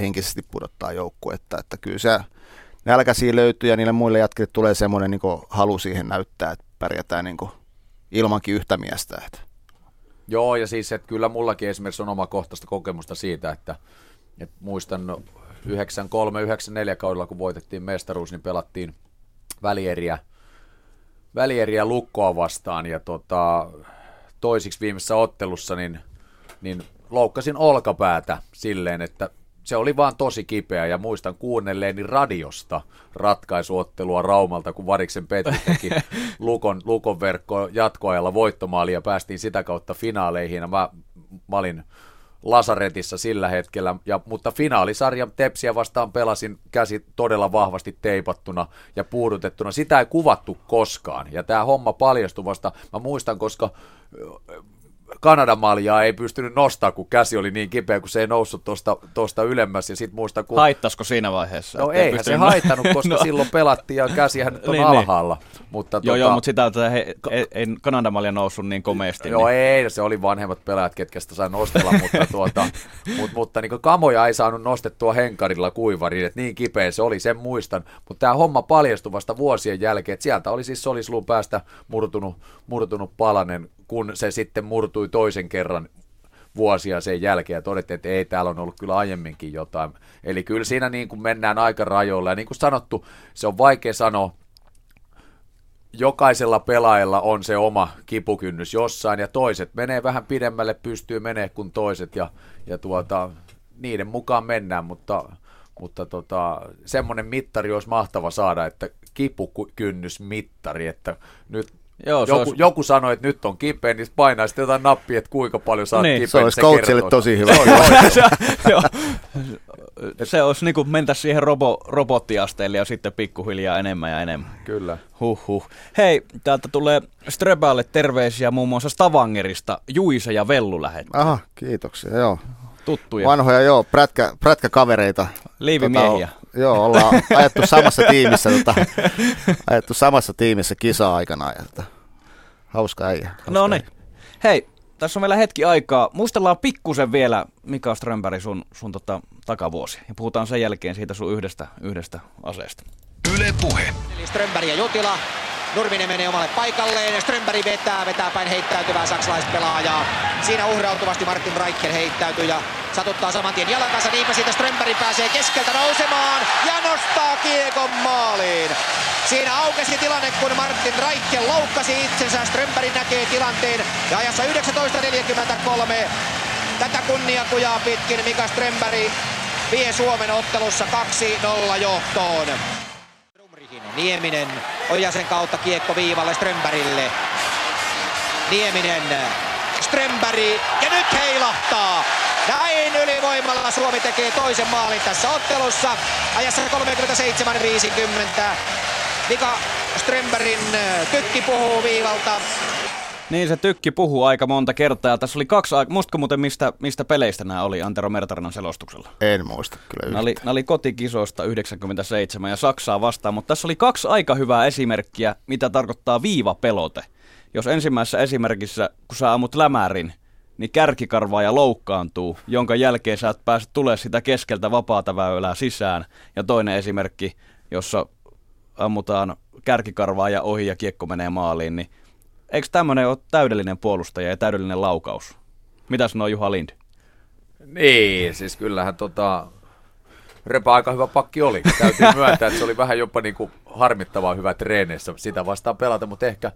henkisesti pudottaa joukkuetta. Että kyllä se nälkäisiä löytyy ja niille muille jatkille tulee semmoinen niin halu siihen näyttää, että pärjätään niin ilmankin yhtä miestä. Että. Joo, ja siis että kyllä mullakin esimerkiksi on omakohtaista kokemusta siitä, että, että muistan 93-94 kaudella, kun voitettiin mestaruus, niin pelattiin välieriä, välieriä lukkoa vastaan, ja tota, toisiksi viimeisessä ottelussa niin, niin loukkasin olkapäätä silleen, että se oli vaan tosi kipeä ja muistan kuunnelleeni radiosta ratkaisuottelua Raumalta, kun Variksen Petri teki Lukon, Lukon verkko jatkoajalla voittomaali ja päästiin sitä kautta finaaleihin. Ja mä, mä olin Lasaretissa sillä hetkellä, ja, mutta finaalisarjan Tepsiä vastaan pelasin käsi todella vahvasti teipattuna ja puudutettuna. Sitä ei kuvattu koskaan, ja tämä homma paljastui vasta, mä muistan, koska Kanadan maljaa ei pystynyt nostaa, kun käsi oli niin kipeä, kun se ei noussut tuosta tosta ylemmäs. Ja sit muistan, kun... Haittasko siinä vaiheessa? No eihän se haittanut, koska No. silloin pelattiin ja käsihän nyt on Niin, niin. alhaalla. Mutta Joo, tota, joo, mutta sitä, että he, ei, ei Kanadan malja noussut niin komeasti. Joo, niin. ei, se oli vanhemmat pelaajat, ketkä sitä sai nostella, mutta, tuota, mut, mutta niin kamoja ei saanut nostettua henkarilla kuivariin, että niin kipeä se oli, sen muistan. Mutta tämä homma paljastui vasta vuosien jälkeen, että sieltä oli siis solisluun päästä murtunut, murtunut palanen, kun se sitten murtui toisen kerran vuosia sen jälkeen ja todettiin, että ei, täällä on ollut kyllä aiemminkin jotain. Eli kyllä siinä niin kuin mennään aika rajoilla ja niin kuin sanottu, se on vaikea sanoa, jokaisella pelaajalla on se oma kipukynnys jossain ja toiset menee vähän pidemmälle, pystyy menee kuin toiset ja, ja tuota, niiden mukaan mennään, mutta, mutta tota, semmoinen mittari olisi mahtava saada, että kipukynnysmittari, että nyt Joo, joku, olisi- joku sanoi, että nyt on kipeä, niin painaa sitten jotain nappia, että kuinka paljon oot Niin. kipeä. Se olisi coachille tosi hyvä. Se, on- se, joo. se olisi niin kuin mentä siihen robo, robottiasteelle ja sitten pikkuhiljaa enemmän ja enemmän. Kyllä. Huhhuh. Hei, täältä tulee Ströbälle terveisiä muun muassa Stavangerista. Juise ja Vellu lähettää. Aha, kiitoksia, joo. Tuttuja. Vanhoja, joo, prätkä, prätkäkavereita. Liivimiehiä. Tota, joo, ollaan ajettu samassa tiimissä, tota, ajettu samassa tiimissä kisa-aikana. Ja, tota, hauska äijä. hauska No niin. Hei, tässä on vielä hetki aikaa. Muistellaan pikkusen vielä Mika Strömberg sun, sun tota, takavuosia. Ja puhutaan sen jälkeen siitä sun yhdestä, yhdestä aseesta. Yle Puhe. Eli Strömberg ja Jutila. Nurminen menee omalle paikalleen ja Strömberg vetää, vetää päin heittäytyvää saksalaispelaajaa. Siinä uhrautuvasti Martin Reicher heittäytyy ja satuttaa saman tien jalan kanssa. Niinpä siitä Strömberg pääsee keskeltä nousemaan ja nostaa kiekon maaliin. Siinä aukesi tilanne, kun Martin Reicher loukkasi itsensä. Strömberg näkee tilanteen ja ajassa 19.43 tätä kunniakujaa pitkin Mika Strömberg vie Suomen ottelussa 2-0 johtoon. Nieminen Ojasen kautta kiekko viivalle Strömbergille. Nieminen, Strömberg ja nyt heilahtaa. Näin ylivoimalla Suomi tekee toisen maalin tässä ottelussa. Ajassa 37-50. Mika Strömbergin tykki puhuu viivalta. Niin se tykki puhuu aika monta kertaa. Ja tässä oli kaksi aikaa. Muistatko muuten mistä, mistä peleistä nämä oli Antero Mertarinan selostuksella? En muista kyllä Nämä oli, nämä oli kotikisoista 97 ja Saksaa vastaan, mutta tässä oli kaksi aika hyvää esimerkkiä, mitä tarkoittaa viivapelote. Jos ensimmäisessä esimerkissä, kun sä ammut lämärin, niin kärkikarvaaja loukkaantuu, jonka jälkeen sä et pääse tulee sitä keskeltä vapaata väylää sisään. Ja toinen esimerkki, jossa ammutaan kärkikarvaaja ohi ja kiekko menee maaliin, niin eikö tämmöinen ole täydellinen puolustaja ja täydellinen laukaus? Mitä sanoo Juha Lind? Niin, siis kyllähän tota, Röpä aika hyvä pakki oli. Täytyy myöntää, että se oli vähän jopa niin kuin harmittavaa hyvä treeneissä sitä vastaan pelata, mutta ehkä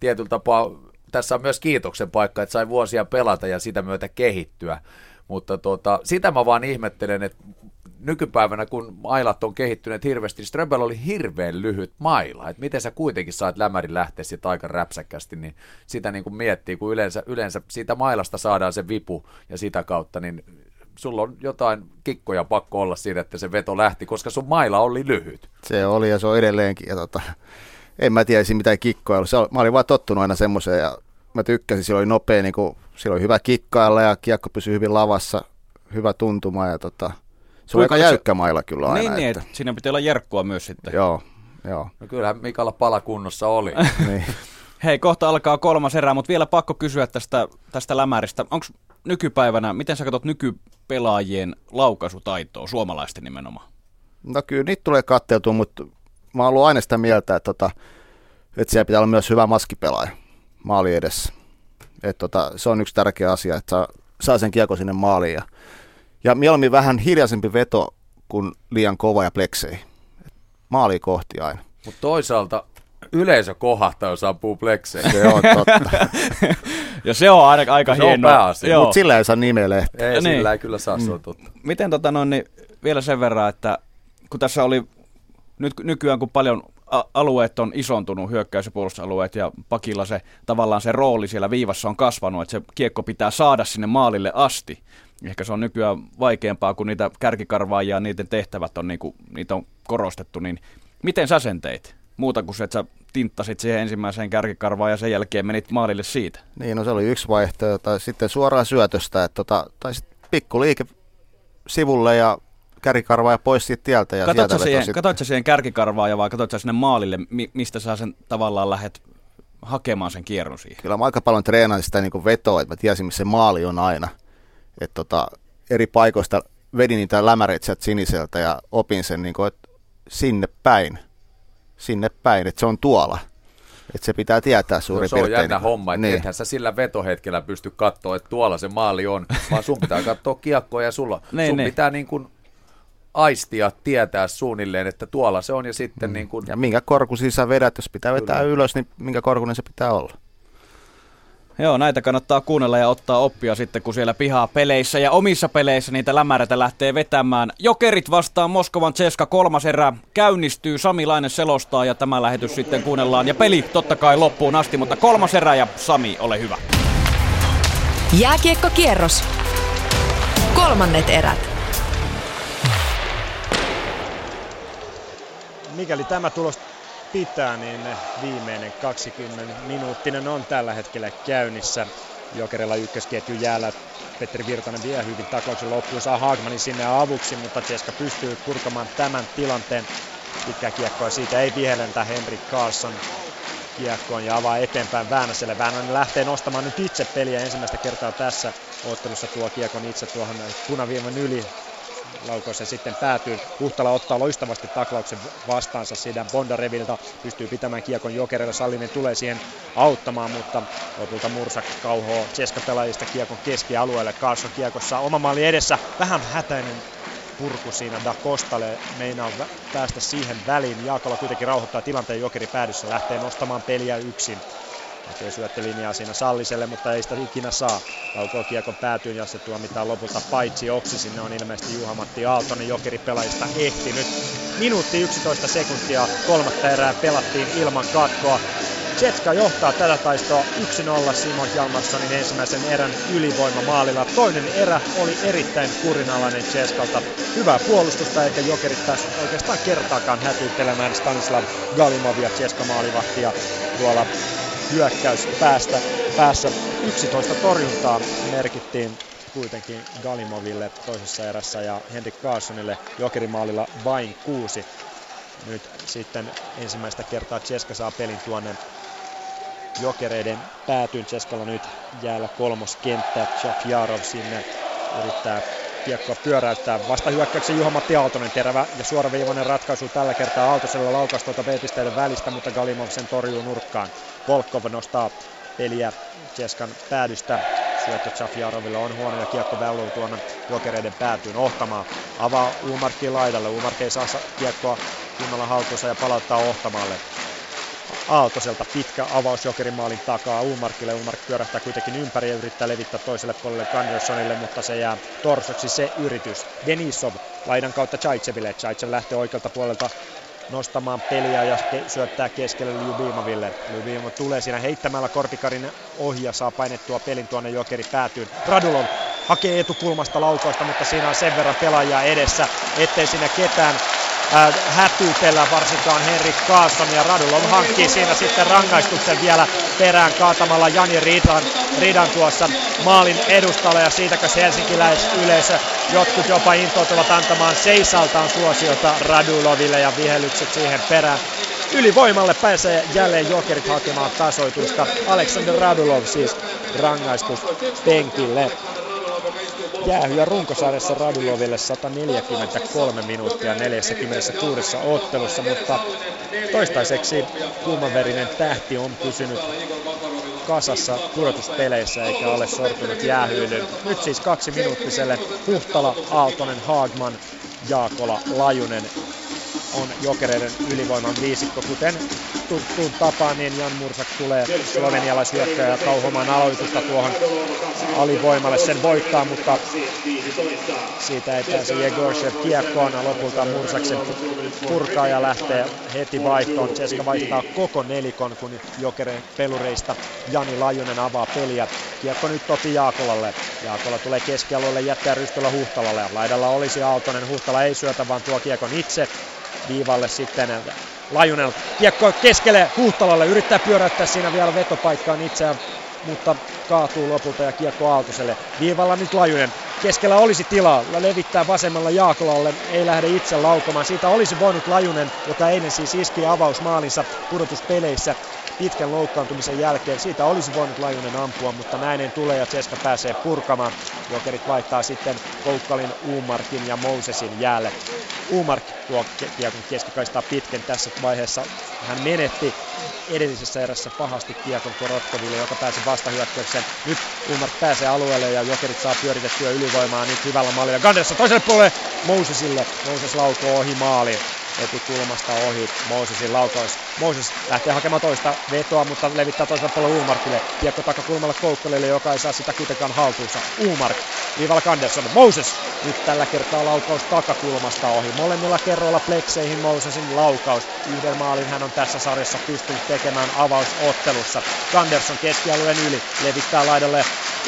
tietyllä tapaa tässä on myös kiitoksen paikka, että sai vuosia pelata ja sitä myötä kehittyä. Mutta tota, sitä mä vaan ihmettelen, että nykypäivänä, kun mailat on kehittyneet hirveästi, niin Ströbel oli hirveän lyhyt maila. Että miten sä kuitenkin saat lämärin lähteä siitä aika räpsäkästi, niin sitä niin kuin miettii, kun yleensä, yleensä siitä mailasta saadaan se vipu ja sitä kautta, niin sulla on jotain kikkoja pakko olla siinä, että se veto lähti, koska sun maila oli lyhyt. Se oli ja se on edelleenkin. Ja tota, en mä tiedä mitään kikkoa ollut. Oli, mä olin vaan tottunut aina semmoiseen ja mä tykkäsin. Sillä oli nopea, niin kuin, sillä oli hyvä kikkailla ja kiekko pysyi hyvin lavassa, hyvä tuntuma ja tota, Se on aika Kuinka se- jäykkä mailla kyllä aina. Niin, niin, että, että siinä pitää olla jerkkua myös sitten. Joo, joo. No kyllähän Mikalla palakunnossa oli. niin. Hei, kohta alkaa kolmas erä, mutta vielä pakko kysyä tästä, tästä lämäristä. Onko nykypäivänä, miten sä katsot nykypelaajien laukaisutaitoa, suomalaisten nimenomaan? No kyllä niitä tulee katteltua, mutta mä oon ollut aina sitä mieltä, että, tota, että siellä pitää olla myös hyvä maskipelaaja maali edessä. Et tota, se on yksi tärkeä asia, että saa, saa sen kiekko sinne maaliin. Ja, ja mieluummin vähän hiljaisempi veto kuin liian kova ja pleksei. Maali kohti aina. Mutta toisaalta yleisö kohahtaa, jos ampuu plekseihin. Se on totta. ja se on aika, aika se on pääasia. Joo. Mutta sillä ei saa nimeä lehtiä. Ei, Niin. sillä ei kyllä saa, se on totta. Miten tota noin, niin vielä sen verran, että kun tässä oli nyt nykyään kun paljon alueet on isontunut, hyökkäys- ja puolustusalueet, ja pakilla se tavallaan se rooli siellä viivassa on kasvanut, että se kiekko pitää saada sinne maalille asti. Ehkä se on nykyään vaikeampaa, kun niitä kärkikarvaajia ja niiden tehtävät on, niinku, niitä on korostettu, niin miten sä sen teit? Muuta kuin se, että sä tinttasit siihen ensimmäiseen kärkikarvaan ja sen jälkeen menit maalille siitä. Niin, no se oli yksi vaihtoehto. Tai sitten suoraan syötöstä, että tota, tai sitten pikku liike sivulle ja kärikarvaa ja pois siitä tieltä. Ja Katoit sieltä sä, siihen, sitten. katoit sä siihen kärkikarvaan ja vai katoit sä sinne maalille, mi- mistä sä sen tavallaan lähdet hakemaan sen kierron siihen? Kyllä mä aika paljon treenasin sitä niin vetoa, että mä tiesin, missä se maali on aina. Et tota, eri paikoista vedin niitä lämäreitä sieltä siniseltä ja opin sen, niin kuin, että sinne päin. Sinne päin, että se on tuolla. Että se pitää tietää suurin No, se on piirtein. jännä homma, että niin. ethän sä sillä vetohetkellä pysty katsoa, että tuolla se maali on, vaan sun pitää katsoa kiekkoa ja sulla, Niin, sun niin. pitää niin kuin aistia, tietää suunnilleen, että tuolla se on ja sitten niin kuin... Ja minkä korkuisia sä vedät, jos pitää vetää Kyllä. ylös, niin minkä korkuinen se pitää olla. Joo, näitä kannattaa kuunnella ja ottaa oppia sitten, kun siellä pihaa peleissä ja omissa peleissä niitä lämäreitä lähtee vetämään. Jokerit vastaan Moskovan Ceska kolmas erä käynnistyy, Sami Laine selostaa ja tämä lähetys sitten kuunnellaan. Ja peli totta kai loppuun asti, mutta kolmas erä ja Sami, ole hyvä. Jääkiekkokierros. Kolmannet erät. Mikäli tämä tulos pitää, niin viimeinen 20 minuuttinen on tällä hetkellä käynnissä. Jokerilla ykkösketju jäällä. Petteri Virtanen vie hyvin taklauksen loppuun, saa Hagmanin sinne avuksi, mutta Ceska pystyy purkamaan tämän tilanteen. Pitkä kiekkoa siitä ei vihellentä Henrik Karlsson kiekkoon ja avaa eteenpäin Väänäselle. Väänänen lähtee nostamaan nyt itse peliä ensimmäistä kertaa tässä ottelussa tuo kiekon itse tuohon punaviivan yli laukaus ja sitten päätyy. Huhtala ottaa loistavasti taklauksen vastaansa siitä Bondarevilta. Pystyy pitämään kiekon jokerilla. Sallinen tulee siihen auttamaan, mutta lopulta Mursak kauhoo Ceska pelaajista kiekon keskialueelle. Carlson kiekossa oma maali edessä. Vähän hätäinen purku siinä Da Costalle meinaa päästä siihen väliin. Jaakola kuitenkin rauhoittaa tilanteen jokeri päädyssä, lähtee nostamaan peliä yksin. Näkee syöttölinjaa siinä Salliselle, mutta ei sitä ikinä saa. Laukoo kiekon päätyyn ja se tuomitaan lopulta paitsi oksi. Sinne on ilmeisesti Juha-Matti Aaltonen jokeripelaajista ehtinyt. Minuutti 11 sekuntia kolmatta erää pelattiin ilman katkoa. Jetska johtaa tätä taistoa 1-0 Simon Hjalmarssonin ensimmäisen erän ylivoimamaalilla. Toinen erä oli erittäin kurinalainen Jetskalta. Hyvää puolustusta eikä jokerit päässyt oikeastaan kertaakaan hätyyttelemään Stanislav Galimovia Jetska maalivahtia tuolla hyökkäys päästä, päässä 11 torjuntaa merkittiin kuitenkin Galimoville toisessa erässä ja Henrik Carlsonille jokerimaalilla vain kuusi. Nyt sitten ensimmäistä kertaa Ceska saa pelin tuonne jokereiden päätyyn. Ceskalla nyt jäällä kolmoskenttä. Jack Jarov sinne yrittää kiekkoa pyöräyttää. Vasta hyökkäyksen Juha-Matti Aaltonen terävä ja suoraviivainen ratkaisu tällä kertaa Aaltosella laukaus B-pisteiden välistä, mutta Galimov sen torjuu nurkkaan. Volkov nostaa peliä Ceskan päädystä. Syöttö Chafjaroville on huono ja kiekko väylyy tuonne jokereiden päätyyn ohtamaan. Avaa Umarkin laidalle. Umark ei saa kiekkoa kunnolla haltuunsa ja palauttaa Ohtamalle. Aaltoselta pitkä avaus Jokerimaalin takaa Umarkille. Umark pyörähtää kuitenkin ympäri ja yrittää levittää toiselle puolelle Gundersonille, mutta se jää torsoksi se yritys. Denisov laidan kautta Chaitseville. Chaitsev lähtee oikealta puolelta nostamaan peliä ja ke- syöttää keskelle Lyubimoville. Lyubimov tulee siinä heittämällä Korpikarin ohi ja saa painettua pelin tuonne Jokeri päätyyn. Radulov hakee etukulmasta laukausta, mutta siinä on sen verran pelaajia edessä, ettei siinä ketään äh, hätyytellä varsinkaan Henrik Karlsson ja Radulov hankkii siinä sitten rangaistuksen vielä perään kaatamalla Jani Ridan, Ridan tuossa maalin edustalla ja siitäkö helsinkiläisyleisö jotkut jopa intoutuvat antamaan seisaltaan suosiota Raduloville ja vihellykset siihen perään. Ylivoimalle pääsee jälleen Jokerit hakemaan tasoitusta. Aleksander Radulov siis rangaistus penkille. Jäähyä runkosarjassa Raduloville 143 minuuttia 46 ottelussa, mutta toistaiseksi kuumaverinen tähti on pysynyt kasassa pudotuspeleissä eikä ole sortunut jäähyyden. Nyt siis kaksi minuuttiselle Huhtala, Aaltonen, Haagman, Jaakola, Lajunen on jokereiden ylivoiman viisikko, kuten tuttuun tapaan, niin Jan Mursak tulee slovenialaishyökkäjä kauhomaan aloitusta tuohon alivoimalle. Sen voittaa, mutta siitä ei pääse Jegorshev kiekkoon. Lopulta Mursaksen purkaa ja lähtee heti vaihtoon. Ceska vaihtaa koko nelikon, kun Jokeren pelureista Jani Lajunen avaa peliä. Kiekko nyt Topi Jaakolalle. Jaakola tulee keskialueelle jättää rystyllä Huhtalalle. Laidalla olisi Aaltonen. Huhtala ei syötä, vaan tuo kiekon itse viivalle sitten Lajunen kiekko keskelle Huhtalalle, yrittää pyöräyttää siinä vielä vetopaikkaan itseään, mutta kaatuu lopulta ja kiekko Aaltoselle. Viivalla nyt Lajunen. Keskellä olisi tilaa, levittää vasemmalla Jaakolalle, ei lähde itse laukomaan. Siitä olisi voinut Lajunen, joka eilen siis iski avausmaalinsa pudotuspeleissä, pitkän loukkaantumisen jälkeen. Siitä olisi voinut Lajunen ampua, mutta näin ei tule ja Ceska pääsee purkamaan. Jokerit vaihtaa sitten Koukkalin, Uumarkin ja Mousesin jäälle. Uumark tuo kiekon keskikaistaa pitken tässä vaiheessa. Hän menetti edellisessä erässä pahasti kiekon Korotkoville, joka pääsi vastahyökkäykseen. Nyt Uumark pääsee alueelle ja Jokerit saa pyöritettyä ylivoimaa nyt hyvällä maalilla. Ganderson toiselle puolelle Mousesille. Moses laukoo ohi maaliin kulmasta ohi Mosesin laukaus. Moses lähtee hakemaan toista vetoa, mutta levittää toisella puolella Uumarkille. Kiekko takakulmalle Koukkalille, joka ei saa sitä kuitenkaan haltuunsa. Uumark, viivalla Kanderson. Moses nyt tällä kertaa laukaus takakulmasta ohi. Molemmilla kerroilla plekseihin Mosesin laukaus. Yhden maalin hän on tässä sarjassa pystynyt tekemään avausottelussa. Kanderson keskialueen yli, levittää laidalle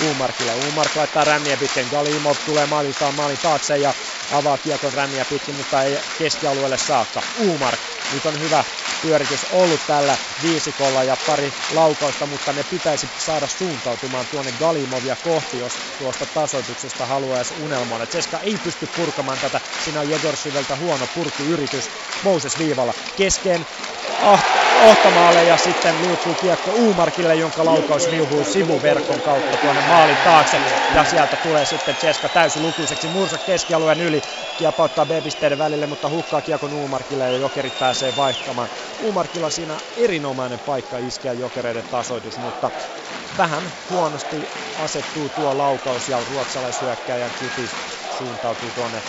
Uumarkille. Uumark laittaa ränniä pitkin. Galimov tulee maaliltaan maalin taakse ja avaa kiekon ränniä pitkin, mutta ei keskialueelle saakka. Uumark, nyt on hyvä pyöritys ollut tällä viisikolla ja pari laukausta, mutta ne pitäisi saada suuntautumaan tuonne Galimovia kohti, jos tuosta tasoituksesta haluaisi unelmoida. Ceska ei pysty purkamaan tätä, siinä on Jegorsivelta huono purkuyritys. Moses viivalla kesken, ah, Ohtamaalle ja sitten liukuu kiekko Uumarkille, jonka laukaus viuhuu sivuverkon kautta tuonne maalin taakse. Ja sieltä tulee sitten Ceska lukuiseksi. Mursa keskialueen yli kiepauttaa B-pisteiden välille, mutta hukkaa kiekon Uumarkille ja Jokerit pääsee vaihtamaan. Uumarkilla siinä erinomainen paikka iskeä Jokereiden tasoitus, mutta vähän huonosti asettuu tuo laukaus ja ruotsalaishyökkäjän kytis suuntautuu tuonne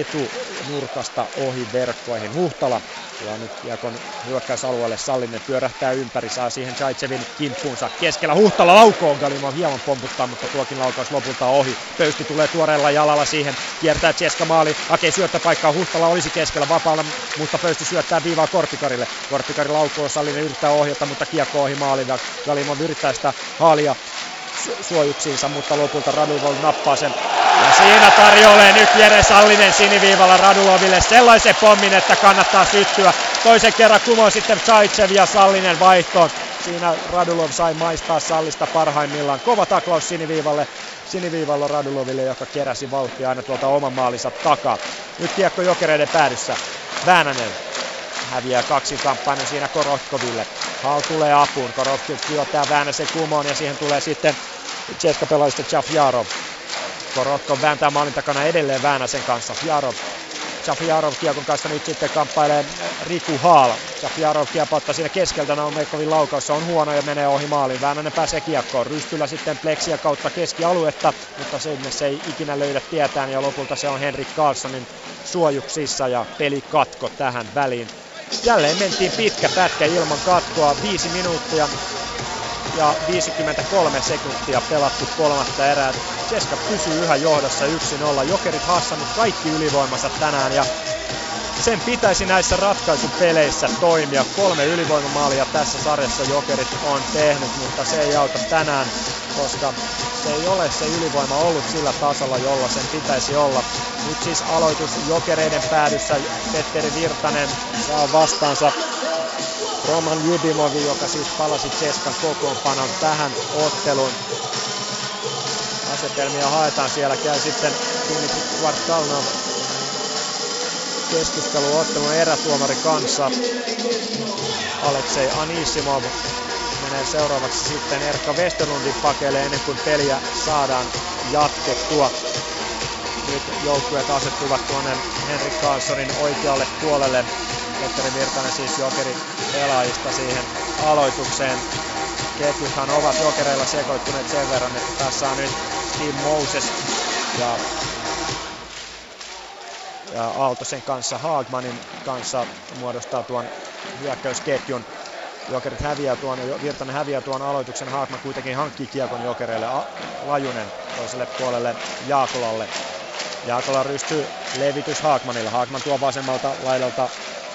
etunurkasta ohi verkkoihin. Huhtala ja nyt Kiekon hyökkäysalueelle Sallinen pyörähtää ympäri, saa siihen Zaitsevin kimppuunsa keskellä. Huhtala laukoon, Galima hieman pomputtaa, mutta tuokin laukaus lopulta ohi. Pöysti tulee tuoreella jalalla siihen, kiertää Ceska maali, hakee syöttöpaikkaa. Huhtala olisi keskellä vapaalla, mutta Pöysti syöttää viivaa Korpikarille. Korpikari laukoo, Sallinen yrittää ohjata, mutta kiekko ohi maalin ja Galima yrittää sitä haalia suojuksiinsa, mutta lopulta Radulov nappaa sen. Ja siinä tarjoilee nyt Jere Sallinen siniviivalla Raduloville sellaisen pommin, että kannattaa syttyä. Toisen kerran kumo sitten Zaitsev ja Sallinen vaihtoon. Siinä Radulov sai maistaa Sallista parhaimmillaan. Kova taklaus siniviivalle. Siniviivalla Raduloville, joka keräsi vauhtia aina tuolta oman maalinsa takaa. Nyt kiekko jokereiden päädyssä. Väänänen häviää kaksinkamppainen siinä Korotkoville. Hal tulee apuun, Korotkov työttää Väänäsen kumoon ja siihen tulee sitten Ceska pelaajista Jafjarov. Korotkov vääntää maalin takana edelleen Väänäsen kanssa. Jarov Jafjarov kiekon kanssa nyt sitten kamppailee Riku Haal. Jafjarov kiepauttaa siinä keskeltä, Naumekovin laukaus on huono ja menee ohi maalin. Väänänen pääsee kiekkoon. Rystyllä sitten Pleksiä kautta keskialuetta, mutta sinne se ei ikinä löydä tietään ja lopulta se on Henrik Karlssonin suojuksissa ja peli katko tähän väliin. Jälleen mentiin pitkä pätkä ilman katkoa, viisi minuuttia ja 53 sekuntia pelattu kolmatta erää. Ceska pysyy yhä johdossa 1-0. Jokerit hassannut kaikki ylivoimansa tänään ja sen pitäisi näissä ratkaisupeleissä toimia. Kolme ylivoimamaalia tässä sarjassa Jokerit on tehnyt, mutta se ei auta tänään, koska se ei ole se ylivoima ollut sillä tasolla, jolla sen pitäisi olla. Nyt siis aloitus Jokereiden päädyssä. Petteri Virtanen saa vastaansa Roman Judimovi, joka siis palasi Tseskan kokoonpanon tähän otteluun. Asetelmia haetaan siellä, käy sitten Dimitri Kvartalnov keskustelu ottelun erätuomari kanssa. Aleksei Anisimov menee seuraavaksi sitten Erkka Westerlundin pakeille ennen kuin peliä saadaan jatkettua. Nyt joukkueet asettuvat tuonne Henrik Carlsonin oikealle puolelle. Petteri Virtanen siis jokeri pelaajista siihen aloitukseen. Ketjuthan ovat jokereilla sekoittuneet sen verran, että tässä on nyt Steve Moses ja Aaltosen kanssa, Haagmanin kanssa muodostaa tuon hyökkäysketjun. Jokerit häviää tuon, Virtanen häviää tuon aloituksen, Haagman kuitenkin hankkii kiekon jokereille, A- Lajunen toiselle puolelle Jaakolalle. Jaakola rystyy levitys Haagmanille, Haagman tuo vasemmalta laidalta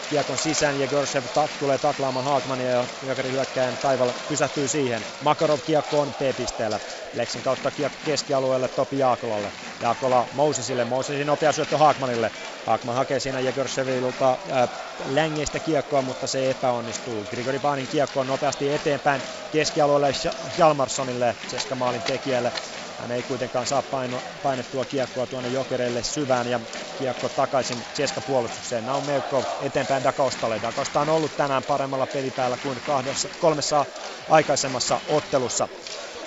kiekon sisään ja Görshev tak, tulee taklaamaan Haagmania ja Jokeri hyökkäjän taivaalla pysähtyy siihen. Makarov kiekko on P-pisteellä. Leksin kautta kiekko keskialueelle Topi Jaakolalle. Jaakola Mousesille, Mousesin nopea syöttö Haagmanille. Haagman hakee siinä Jegorsevilta äh, längeistä kiekkoa, mutta se epäonnistuu. Grigori Banin kiekko on nopeasti eteenpäin keskialueelle Hjalmarssonille, Ceska maalin tekijälle. Hän ei kuitenkaan saa paino, painettua kiekkoa tuonne jokereille syvään ja kiekko takaisin Ceska puolustukseen. Naumeukko eteenpäin Dakostalle. Dakosta on ollut tänään paremmalla pelipäällä kuin kahdessa, kolmessa aikaisemmassa ottelussa.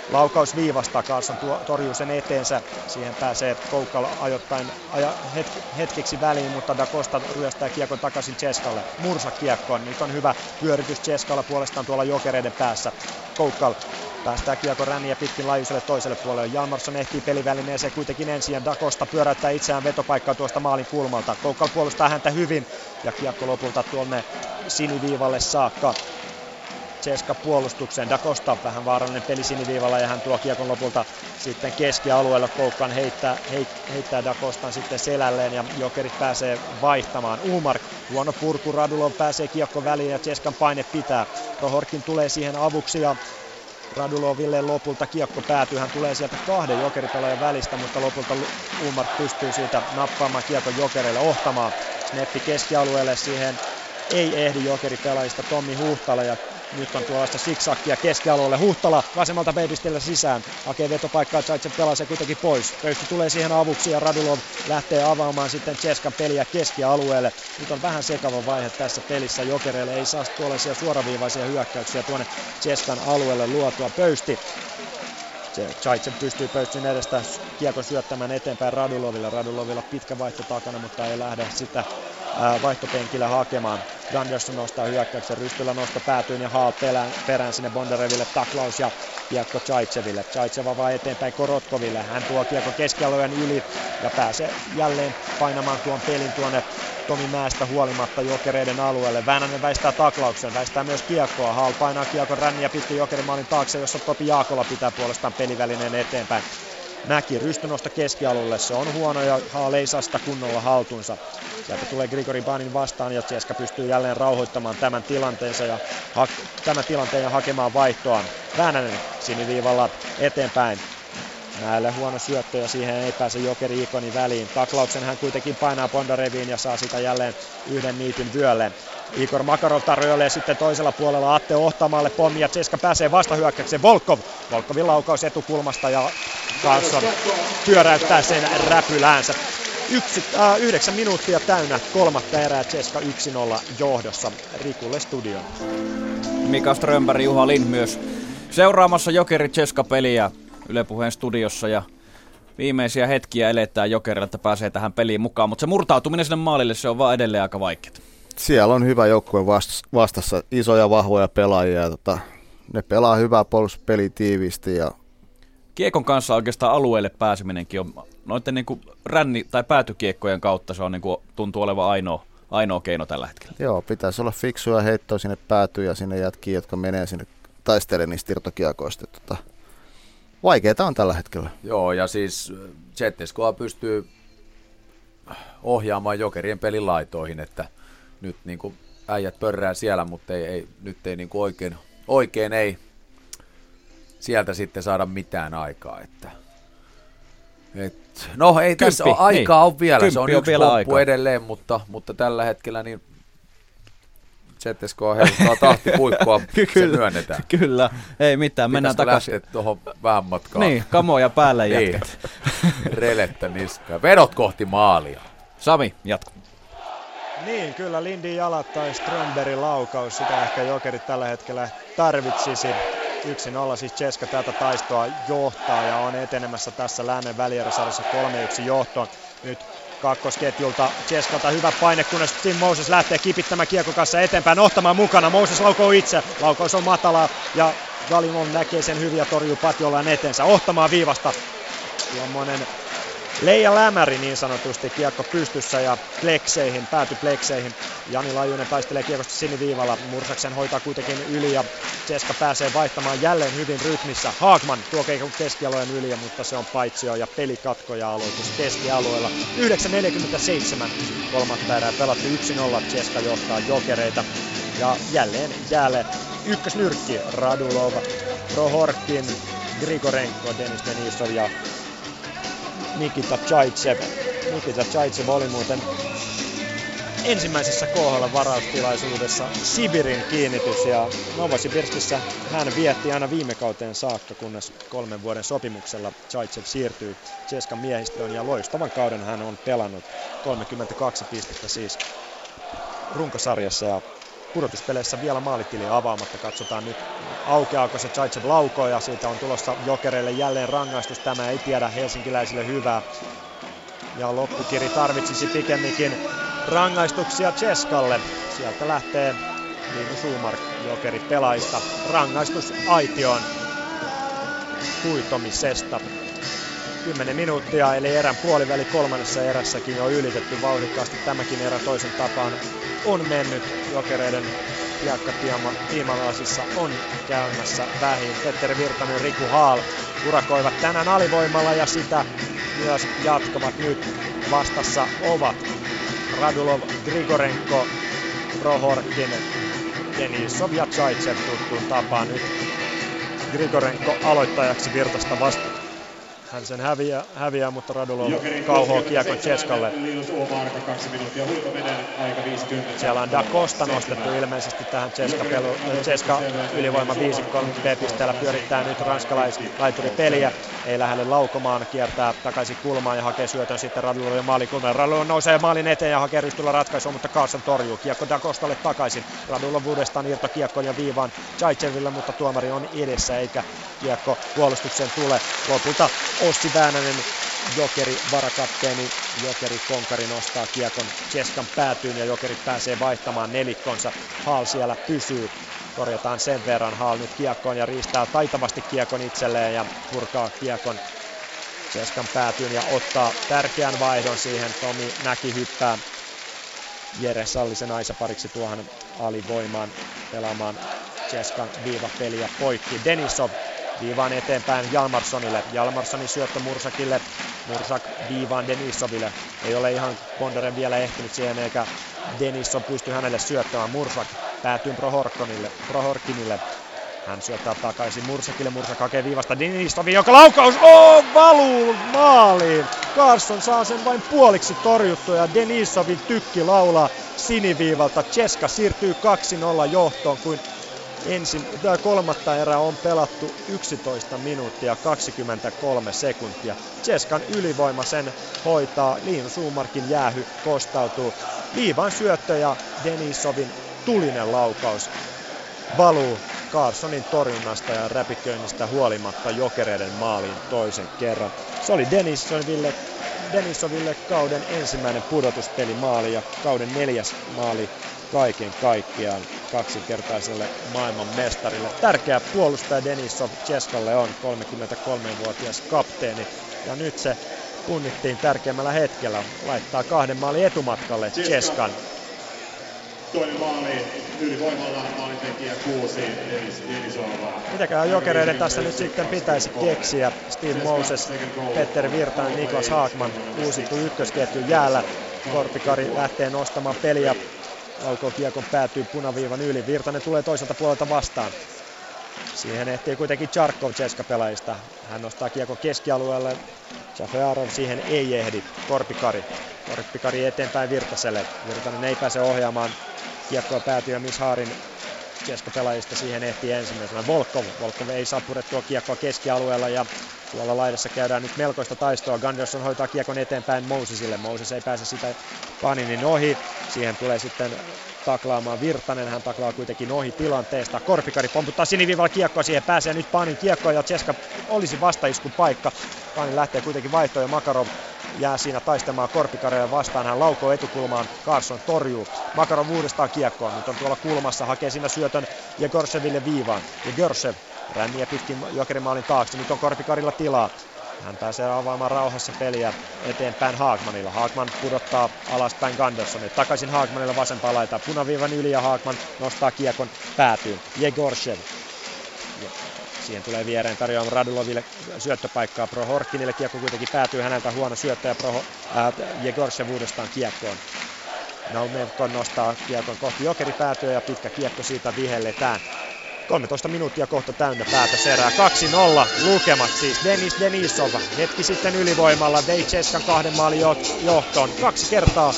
Laukaus viivasta, Carlson tuo, torjuu sen eteensä. Siihen pääsee Koukkala ajoittain aja, hetki, hetkeksi väliin, mutta Da Costa ryöstää kiekon takaisin Ceskalle. Mursa kiekkoon. Nyt on hyvä pyöritys Ceskalla puolestaan tuolla jokereiden päässä. Koukkala Päästää kiekko ränniä pitkin laajuiselle toiselle puolelle. Jalmarsson ehtii pelivälineeseen kuitenkin ensin ja Dakosta pyöräyttää itseään vetopaikkaa tuosta maalin kulmalta. Koukkal puolustaa häntä hyvin ja kiekko lopulta tuonne siniviivalle saakka. Ceska puolustukseen. Dakosta vähän vaarallinen peli siniviivalla ja hän tuo kiekon lopulta sitten keskialueelle. Koukkan heittää, heit, heittää Dakostan sitten selälleen ja Jokerit pääsee vaihtamaan. Umark, huono purku, Radulov pääsee kiekko väliin ja Ceskan paine pitää. Rohorkin tulee siihen avuksi ja Raduloville lopulta kiekko päätyy. Hän tulee sieltä kahden jokeripelaajan välistä, mutta lopulta Umar pystyy siitä nappaamaan kiekon jokereille ohtamaan. Sneppi keskialueelle siihen ei ehdi jokeripelaajista Tommi Huhtala ja nyt on tuollaista siksakkia keskialueelle. Huhtala vasemmalta Babystillä sisään. Hakee vetopaikkaa, Zaitsev pelaa se kuitenkin pois. Pöysti tulee siihen avuksi ja Radulov lähtee avaamaan sitten Cheskan peliä keskialueelle. Nyt on vähän sekava vaihe tässä pelissä. Jokereille ei saa tuollaisia suoraviivaisia hyökkäyksiä tuonne Cheskan alueelle luotua. Pöysti Zaitsev pystyy pöystin edestä kiekon syöttämään eteenpäin Radulovilla. Radulovilla pitkä vaihto takana, mutta ei lähde sitä vaihtopenkillä hakemaan. Gunderson nostaa hyökkäyksen, Rystyllä nosto päätyyn ja Haal perään, sinne Bondareville, taklaus ja kiekko Chaitseville. Chaitseva vaan eteenpäin Korotkoville, hän tuo kiekko keskialueen yli ja pääsee jälleen painamaan tuon pelin tuonne Tomi Mäestä huolimatta jokereiden alueelle. Väänänen väistää taklauksen, väistää myös kiekkoa. Haal painaa kiekon ränniä pitkin jokerimaalin taakse, jossa Topi Jaakola pitää puolestaan pelivälineen eteenpäin. Mäki rystynosta keskialueelle, se on huono ja Haal ei saa sitä kunnolla haltuunsa. Sieltä tulee Grigori Banin vastaan ja Ceska pystyy jälleen rauhoittamaan tämän tilanteensa ja ha- tämän tilanteen ja hakemaan vaihtoaan. Väänänen siniviivalla eteenpäin. Näille huono syöttö ja siihen ei pääse Jokeri Ikoni väliin. Taklauksen hän kuitenkin painaa Bondareviin ja saa sitä jälleen yhden niitin vyölle. Igor Makarov tarjoilee sitten toisella puolella Atte Ohtamaalle pommi ja Ceska pääsee vastahyökkäykseen. Volkov. Volkovin laukaus etukulmasta ja Carlson pyöräyttää sen räpyläänsä. Yksi, äh, yhdeksän minuuttia täynnä kolmatta erää Ceska 1-0 johdossa Rikulle studioon. Mika Strömberg, Juha Lind myös seuraamassa Jokeri Ceska-peliä Yle Puheen studiossa ja viimeisiä hetkiä eletään Jokerilla, että pääsee tähän peliin mukaan, mutta se murtautuminen sinne maalille, se on vaan edelleen aika vaikeaa. Siellä on hyvä joukkue vastassa, isoja vahvoja pelaajia ja tota, ne pelaa hyvää puolustuspeliä tiiviisti ja Kiekon kanssa oikeastaan alueelle pääseminenkin on noiden niin kuin ränni- tai päätykiekkojen kautta se on niin kuin, tuntuu olevan ainoa, ainoa keino tällä hetkellä. Joo, pitäisi olla fiksuja heittoa sinne päätyy ja sinne jätkiä, jotka menee sinne taistelemaan niistä irtokiekoista. Tota, vaikeeta on tällä hetkellä. Joo, ja siis Zetteskoa pystyy ohjaamaan jokerien pelin laitoihin, että nyt niin kuin äijät pörrää siellä, mutta ei, ei, nyt ei niin kuin oikein, oikein ei sieltä sitten saada mitään aikaa. Että, et, no ei Kymppi, tässä ole aikaa niin. on vielä, Kymppi se on, on yksi vielä loppu aikaa. edelleen, mutta, mutta tällä hetkellä niin ZSK heiluttaa tahtipuikkoa, se myönnetään. Kyllä, ei mitään, mennään takaisin. tuohon vähän matkaan. Niin, kamoja päälle niin. jätkät. Relettä niskaa. Vedot kohti maalia. Sami, jatko. Niin, kyllä Lindi jalat tai Strömbergin laukaus, sitä ehkä jokerit tällä hetkellä tarvitsisi. 1-0 siis Ceska tätä taistoa johtaa ja on etenemässä tässä lännen välieräsarjassa 3-1 johtoon. Nyt kakkosketjulta Ceskalta hyvä paine, kunnes Tim Moses lähtee kipittämään kiekko kanssa eteenpäin, ohtamaan mukana. Moses laukoo itse, laukaus on matala ja Galimon näkee sen hyvin ja torjuu Patjolaan etensä, ohtamaan viivasta. Tuommoinen Leija Lämäri niin sanotusti kiekko pystyssä ja plekseihin, pääty plekseihin. Jani Lajunen taistelee kiekosta siniviivalla. Mursaksen hoitaa kuitenkin yli ja Ceska pääsee vaihtamaan jälleen hyvin rytmissä. Haagman tuo kiekon keskialueen yli, mutta se on paitsio ja pelikatkoja aloitus keskialueella. 9.47 kolmatta erää pelattu 1-0. Ceska johtaa jokereita. Ja jälleen jäälle ykkösnyrkki Radulov, Prohorkin, Grigorenko, Denis Denisov ja Nikita Chaitsev. Nikita Chaitsev oli muuten ensimmäisessä KHL varaustilaisuudessa Sibirin kiinnitys ja Novosibirskissä hän vietti aina viime kauteen saakka, kunnes kolmen vuoden sopimuksella Chaitsev siirtyy Tseskan miehistöön ja loistavan kauden hän on pelannut 32 pistettä siis runkosarjassa ja pudotuspeleissä vielä maalitili avaamatta. Katsotaan nyt aukeaako se Zaitsev lauko ja siitä on tulossa jokereille jälleen rangaistus. Tämä ei tiedä helsinkiläisille hyvää. Ja loppukiri tarvitsisi pikemminkin rangaistuksia Cheskalle. Sieltä lähtee Liinu Suumark jokeri pelaista. Rangaistus Aitioon huitomisesta. 10 minuuttia, eli erän puoliväli kolmannessa erässäkin jo ylitetty vauhdikkaasti. Tämäkin erä toisen tapaan on mennyt jokereiden kiekka tiimalaisissa on käymässä vähin. Petteri Virtanen Riku Haal urakoivat tänään alivoimalla ja sitä myös jatkavat nyt vastassa ovat Radulov, Grigorenko, Prohorkin, Denisov ja Chaitsev tuttuun tapaan nyt Grigorenko aloittajaksi Virtasta vasta hän sen häviää, häviää mutta Radulov kauhoo kiekon Cheskalle. Siellä on Da Costa nostettu ilmeisesti tähän Cheska, pelu, Cheska ylivoima 5 B-pisteellä pyörittää nyt ranskalaislaituri peliä. Ei lähde laukomaan, kiertää takaisin kulmaan ja hakee syötön sitten Radulovin maalikulmaan. Radulov nousee maalin eteen ja hakee rystyllä ratkaisua, mutta Carlson torjuu. Kiekko Da Costalle takaisin. Radulov uudestaan irto kiekkoon ja viivaan Jaitseville, mutta tuomari on edessä eikä kiekko puolustukseen tule. Lopulta Ossi Väänänen, Jokeri varakapteeni, Jokeri Konkari nostaa kiekon Keskan päätyyn ja Jokeri pääsee vaihtamaan nelikkonsa. Hall siellä pysyy. Korjataan sen verran Hall nyt kiekkoon ja riistää taitavasti kiekon itselleen ja purkaa kiekon Keskan päätyyn ja ottaa tärkeän vaihdon siihen. Tomi näki hyppää Jere Sallisen Aisa pariksi tuohon alivoimaan pelaamaan Keskan viivapeliä poikki. Denisov Viivaan eteenpäin Jalmarssonille. Jalmarssonin syöttö Mursakille. Mursak viivaan Denisoville. Ei ole ihan Bondaren vielä ehtinyt siihen eikä Denison pysty hänelle syöttämään. Mursak päätyy Prohorkonille, Prohorkinille. Hän syöttää takaisin Mursakille. Mursak hakee viivasta Denisovin, joka laukaus oh, valuu maaliin. Carson saa sen vain puoliksi torjuttua ja Denisovin tykki laulaa siniviivalta. Cheska siirtyy 2-0 johtoon, kuin ensin, tämä kolmatta erää on pelattu 11 minuuttia 23 sekuntia. Cheskan ylivoima sen hoitaa, Liin Suumarkin jäähy kostautuu. Viivan syöttö ja Denisovin tulinen laukaus valuu Carsonin torjunnasta ja räpiköinnistä huolimatta jokereiden maaliin toisen kerran. Se oli Denisoville, Denisoville kauden ensimmäinen pudotuspeli maali ja kauden neljäs maali kaiken kaikkiaan kaksinkertaiselle maailman mestarille. Tärkeä puolustaja Denisov Cheskalle on 33-vuotias kapteeni ja nyt se punnittiin tärkeimmällä hetkellä. Laittaa kahden maalin etumatkalle Cheskan. Toinen maali Ylivoimalla maalintekijä 6, Denis Denisova. Mitäköhän jokereiden tässä nyt sitten pitäisi keksiä? Steve Moses, Petteri Virtanen, Niklas Haakman, uusittu ykkösketju jäällä. Korpikari lähtee nostamaan peliä. Laukoo kiekon päätyy punaviivan yli. Virtanen tulee toiselta puolelta vastaan. Siihen ehtii kuitenkin Charkov Ceska-pelaajista. Hän nostaa kiekon keskialueelle. Jafarov siihen ei ehdi. Korpikari. Korpikari eteenpäin Virtaselle. Virtanen ei pääse ohjaamaan kiekkoa päätyä Mishaarin Ceska-pelaajista. Siihen ehtii ensimmäisenä Volkov. Volkov ei saa purettua kiekkoa keskialueella ja tuolla laidassa käydään nyt melkoista taistoa. Gunderson hoitaa kiekon eteenpäin Mosesille. Moses ei pääse sitä Paninin ohi. Siihen tulee sitten taklaamaan Virtanen. Hän taklaa kuitenkin ohi tilanteesta. Korpikari pomputtaa siniviivalla kiekkoa. Siihen pääsee nyt Panin kiekko ja Ceska olisi vastaiskun paikka. Panin lähtee kuitenkin vaihtoon ja Makarov jää siinä taistamaan Korpikaria vastaan. Hän laukoo etukulmaan, Carson torjuu. Makarov uudestaan kiekkoa, nyt on tuolla kulmassa, hakee siinä syötön ja Gorseville viivaan. Ja Gorsev ränniä pitkin Jokerimaalin taakse, nyt on Korpikarilla tilaa. Hän pääsee avaamaan rauhassa peliä eteenpäin Haagmanilla. Haagman pudottaa alaspäin Gundersonin. Takaisin Haagmanille vasempaan laitaan. Punaviivan yli ja Haagman nostaa kiekon päätyyn. Jegorshev. Siihen tulee viereen tarjoamaan Raduloville syöttöpaikkaa Pro Horkinille. Kiekko kuitenkin päätyy häneltä huono syöttö ja Pro, äh, Jegorshev uudestaan kiekkoon. Naumenko nostaa kiekon kohti jokeri päätyä ja pitkä kiekko siitä vihelletään. 13 minuuttia kohta täynnä päätä serää. 2-0 lukemat siis. Denis Denisov hetki sitten ylivoimalla vei kahden maalin johtoon. Kaksi kertaa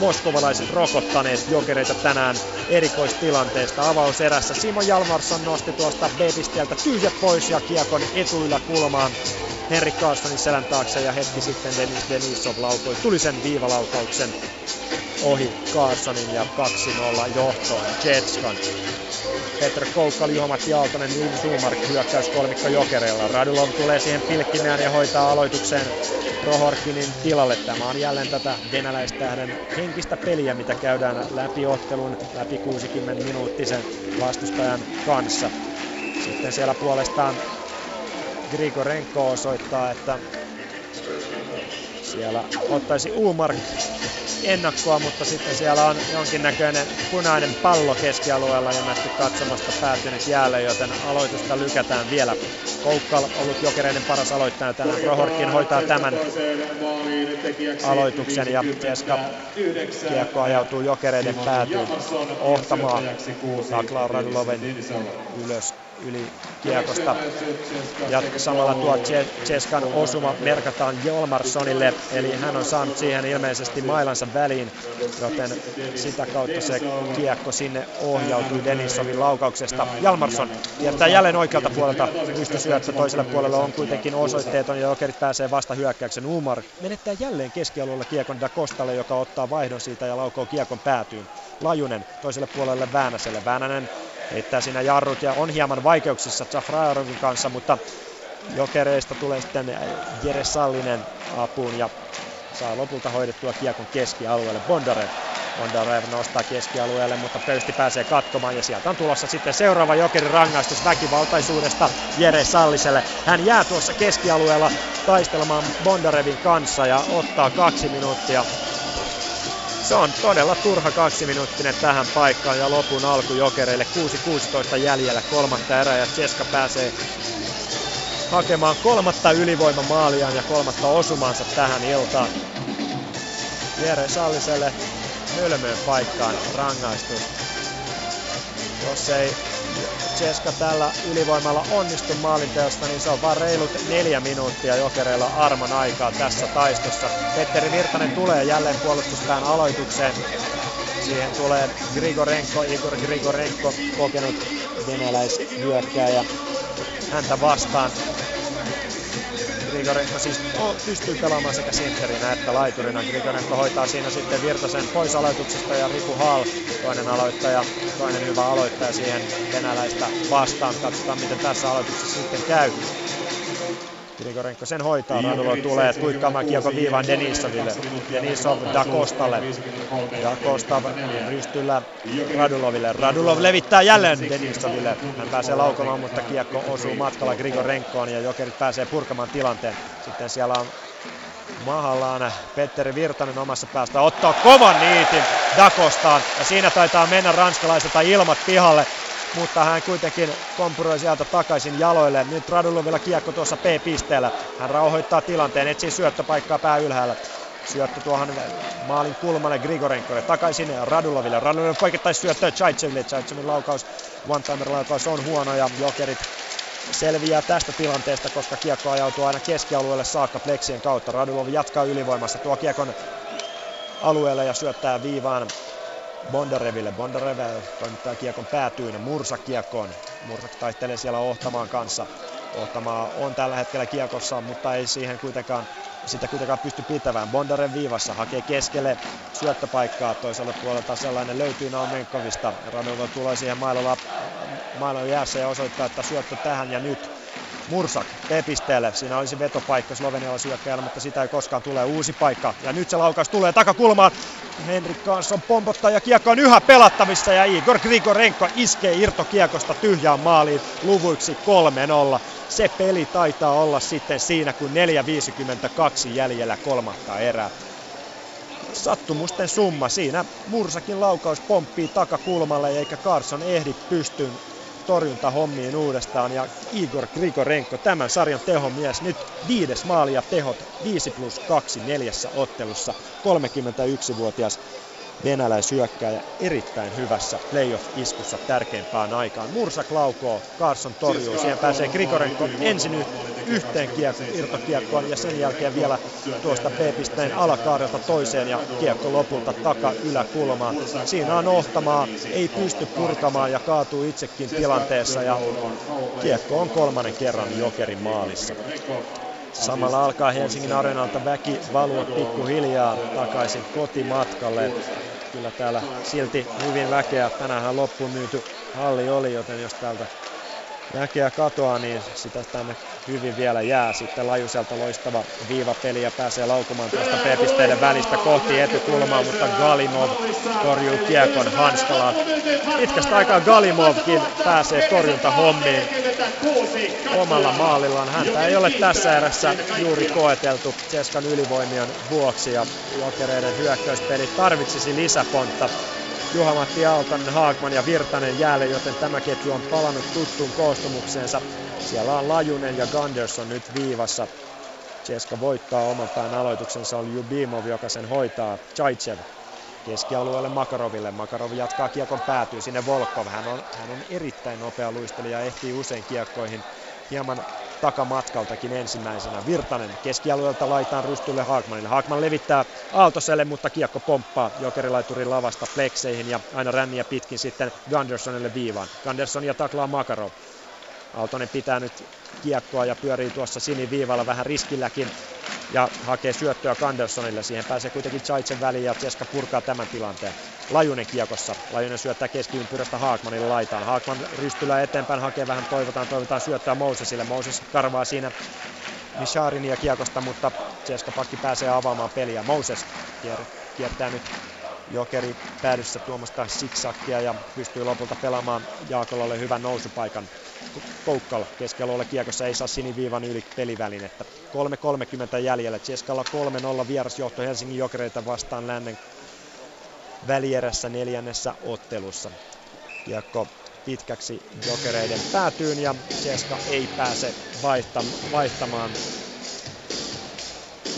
moskovalaiset rokottaneet jokereita tänään erikoistilanteesta. Avauserässä Simon Jalmarsson nosti tuosta B-pisteeltä tyhjät pois ja kiekon etuilla kulmaan Henrik Carlsonin selän taakse ja hetki sitten Denis Denisov laukoi tulisen viivalaukauksen ohi Carlsonin ja 2-0 johtoon Jetskan. Petr Koukkali, Juha-Matti Aaltonen, Jim Sumark hyökkäys kolmikko Jokereilla. Radulov tulee siihen pilkkimään ja hoitaa aloitukseen Prohorkinin tilalle. Tämä on jälleen tätä venäläistähden henkistä peliä, mitä käydään läpi ottelun, läpi 60 minuuttisen vastustajan kanssa. Sitten siellä puolestaan Grigorenko osoittaa, että siellä ottaisi Umark ennakkoa, mutta sitten siellä on jonkinnäköinen punainen pallo keskialueella ilmeisesti katsomasta päätynyt jäälle, joten aloitusta lykätään vielä. Koukkal ollut jokereiden paras aloittaja tänään. Prohorkin hoitaa tämän aloituksen ja Jeska kiekko ajautuu jokereiden päätyyn ohtamaan. Taklaa Raduloven ylös yli kiekosta. Ja samalla tuo Cheskan osuma merkataan Jolmarssonille, eli hän on saanut siihen ilmeisesti mailansa väliin, joten sitä kautta se kiekko sinne ohjautui Denisovin laukauksesta. Jalmarsson jättää jälleen oikealta puolelta syöttö toiselle puolelle on kuitenkin osoitteeton ja Jokerit pääsee vasta hyökkäyksen. Umar menettää jälleen keskialueella kiekon Da Costalle, joka ottaa vaihdon siitä ja laukoo kiekon päätyyn. Lajunen toiselle puolelle Väänäselle. Väänänen heittää siinä jarrut ja on hieman vaikeuksissa Zafrajarovin kanssa, mutta jokereista tulee sitten Jere Sallinen apuun ja saa lopulta hoidettua kiekon keskialueelle. Bondarev. Bondarev nostaa keskialueelle, mutta pöysti pääsee katkomaan ja sieltä on tulossa sitten seuraava jokerin rangaistus väkivaltaisuudesta Jere Salliselle. Hän jää tuossa keskialueella taistelemaan Bondarevin kanssa ja ottaa kaksi minuuttia se on todella turha kaksiminuuttinen tähän paikkaan ja lopun alku jokereille 6-16 jäljellä kolmatta erää ja Ceska pääsee hakemaan kolmatta ylivoimamaaliaan ja kolmatta osumansa tähän iltaan. Jere Salliselle hölmöön paikkaan rangaistus. Jos ei Ceska tällä ylivoimalla onnistu maalinteosta, niin se on vain reilut neljä minuuttia jokereilla arman aikaa tässä taistossa. Petteri Virtanen tulee jälleen puolustuspään aloitukseen. Siihen tulee Grigorenko, Igor Grigorenko, kokenut venäläishyökkääjä häntä vastaan. Grigorenko siis pystyy pelaamaan sekä sentterinä että laiturina. Grigorenko hoitaa siinä sitten Virtasen pois aloituksesta ja Riku Hall, toinen aloittaja, toinen hyvä aloittaja siihen venäläistä vastaan. Katsotaan miten tässä aloituksessa sitten käy. Grigorenko sen hoitaa, Radulo tulee tuikkaamaan kiekon viivaan Denisoville. Denisov Dakostalle. Dakosta rystyllä Raduloville. Radulov levittää jälleen Denisoville. Hän pääsee laukomaan, mutta kiekko osuu matkalla Grigorenkoon ja Jokerit pääsee purkamaan tilanteen. Sitten siellä on Mahallaan Petteri Virtanen omassa päästä ottaa kovan niitin Dakostaan ja siinä taitaa mennä ranskalaiselta ilmat pihalle mutta hän kuitenkin kompuroi sieltä takaisin jaloille. Nyt Radulovilla kiekko tuossa P-pisteellä. Hän rauhoittaa tilanteen, etsii syöttöpaikkaa pää ylhäällä. Syöttö tuohon maalin kulmalle Grigorenkolle. Takaisin Raduloville. Raduloville poikittaisi syöttöä Chaitseville. Chaitsevin laukaus, one-timer laukaus on huono ja Jokerit selviää tästä tilanteesta, koska kiekko ajautuu aina keskialueelle saakka Plexien kautta. Radulov jatkaa ylivoimassa tuo kiekon alueelle ja syöttää viivaan Bondareville. Bondarev toimittaa kiekon päätyyn Mursa kiekkoon. Mursa taistelee siellä Ohtamaan kanssa. Ohtamaa on tällä hetkellä kiekossa, mutta ei siihen kuitenkaan sitä kuitenkaan pysty pitämään. Bondaren viivassa hakee keskelle syöttöpaikkaa. Toisella puolelta sellainen löytyy Naumenkovista. Radova tulee siihen mailalla, mailalla jäässä ja osoittaa, että syöttö tähän ja nyt. Mursak P-pisteelle. Siinä olisi vetopaikka Slovenialla syökkäjällä, mutta sitä ei koskaan tule. Uusi paikka. Ja nyt se laukaus tulee takakulmaan. Henrik Kansson pompottaa ja kiekko on yhä pelattavissa ja Igor Grigorenko iskee irtokiekosta tyhjään maaliin luvuiksi 3-0. Se peli taitaa olla sitten siinä, kun 4.52 jäljellä kolmatta erää. Sattumusten summa. Siinä Mursakin laukaus pomppii takakulmalle eikä Carson ehdi pystyyn torjuntahommiin uudestaan. Ja Igor Grigorenko, tämän sarjan tehomies, nyt viides maali ja tehot 5 plus 2 neljässä ottelussa, 31-vuotias venäläisyökkääjä erittäin hyvässä playoff-iskussa tärkeimpään aikaan. Mursak laukoo, Carson torjuu, siihen pääsee Grigorenko ensin yhteen kiekko, irtokiekkoon ja sen jälkeen vielä tuosta B-pisteen alakaarelta toiseen ja kiekko lopulta taka yläkulmaan. Siinä on ohtamaa, ei pysty purkamaan ja kaatuu itsekin tilanteessa ja kiekko on kolmannen kerran Jokerin maalissa. Samalla alkaa Helsingin areenalta väki valua pikkuhiljaa takaisin kotimatkalle. Kyllä täällä silti hyvin väkeä. Tänään loppuun myyty halli oli, joten jos täältä väkeä katoaa, niin sitä tänne hyvin vielä jää. Sitten Lajuselta loistava viivapeli ja pääsee laukumaan tuosta P-pisteiden välistä kohti etukulmaa, mutta Galimov torjuu kiekon hanskalaan. Pitkästä aikaa Galimovkin pääsee torjuntahommiin omalla maalillaan. Häntä ei ole tässä erässä juuri koeteltu Tseskan ylivoimien vuoksi ja jokereiden hyökkäyspeli tarvitsisi lisäpontta. Juha-Matti Aaltonen, Haagman ja Virtanen jäälle, joten tämä ketju on palannut tuttuun koostumukseensa. Siellä on Lajunen ja Gunderson nyt viivassa. Ceska voittaa oman pään aloituksensa, oli Jubimov, joka sen hoitaa. Chaitsev keskialueelle Makaroville. Makarov jatkaa kiekon päätyy sinne Volkov. Hän on, hän on erittäin nopea luistelija ja ehtii usein kiekkoihin hieman takamatkaltakin ensimmäisenä. Virtanen keskialueelta laitaan rystylle Haakmanille. Haakman levittää Aaltoselle, mutta kiekko pomppaa jokerilaiturin lavasta plekseihin ja aina ränniä pitkin sitten Gundersonille viivaan. Gunderson ja taklaa Makarov. Aaltonen pitää nyt kiekkoa ja pyörii tuossa siniviivalla vähän riskilläkin ja hakee syöttöä Kandersonille. Siihen pääsee kuitenkin Chaitsen väliin ja Ceska purkaa tämän tilanteen. Lajunen kiekossa. Lajunen syöttää keskiympyrästä Haakmanille laitaan. Haakman rystylää eteenpäin, hakee vähän toivotaan, toivotaan syöttää Mosesille. Moses karvaa siinä Misharinia kiekosta, mutta Ceska pakki pääsee avaamaan peliä. Moses kiertää nyt Jokeri päädyssä tuomasta siksakkia ja pystyy lopulta pelaamaan Jaakolalle hyvän nousupaikan. Koukkal keskialueella kiekossa ei saa siniviivan yli pelivälinettä. 3.30 jäljellä. Cheskalla 3-0 vierasjohto Helsingin Jokereita vastaan lännen välierässä neljännessä ottelussa. Kiekko pitkäksi Jokereiden päätyyn ja Ceska ei pääse vaihtamaan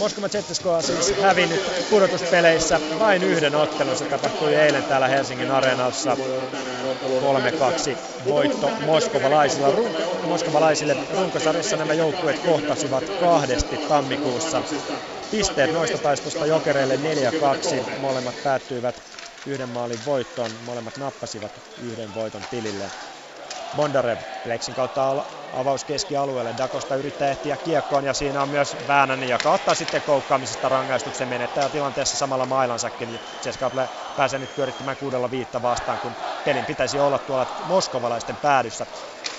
Moskova Zettesko on siis hävinnyt pudotuspeleissä vain yhden ottelun. Se tapahtui eilen täällä Helsingin Areenassa 3-2 voitto moskovalaisilla. Ru- moskovalaisille runkosarjassa nämä joukkueet kohtasivat kahdesti tammikuussa. Pisteet noista taistosta jokereille 4-2. Molemmat päättyivät yhden maalin voittoon. Molemmat nappasivat yhden voiton tilille. Bondarev Plexin kautta avaus keskialueelle. Dakosta yrittää ehtiä kiekkoon ja siinä on myös Väänänen, joka ottaa sitten koukkaamisesta rangaistuksen menettää tilanteessa samalla mailansakin. Ceskable pääsee nyt pyörittämään kuudella viitta vastaan, kun pelin pitäisi olla tuolla moskovalaisten päädyssä.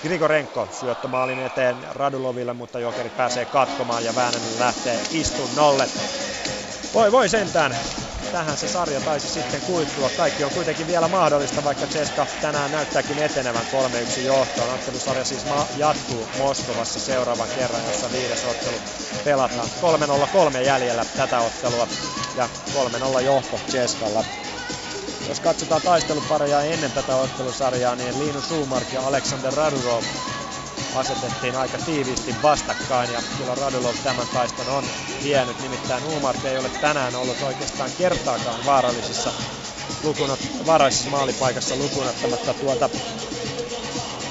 Grigorenko syöttömaalin eteen Raduloville, mutta Jokeri pääsee katkomaan ja Väänänen lähtee istunnolle. Voi voi sentään. Tähän se sarja taisi sitten kuittua. Kaikki on kuitenkin vielä mahdollista, vaikka Ceska tänään näyttääkin etenevän 3-1 johtoon. Ottelusarja siis ma- jatkuu Moskovassa seuraavan kerran, jossa viides ottelu pelataan. 3-0-3 jäljellä tätä ottelua ja 3-0 johto Ceskalla. Jos katsotaan taistelupareja ennen tätä ottelusarjaa, niin Liinu Suumark ja Alexander Radulov asetettiin aika tiiviisti vastakkain ja kyllä Radulov tämän taiston on vienyt. Nimittäin Umark ei ole tänään ollut oikeastaan kertaakaan vaarallisissa lukunot, vaarallisessa maalipaikassa lukunottamatta tuota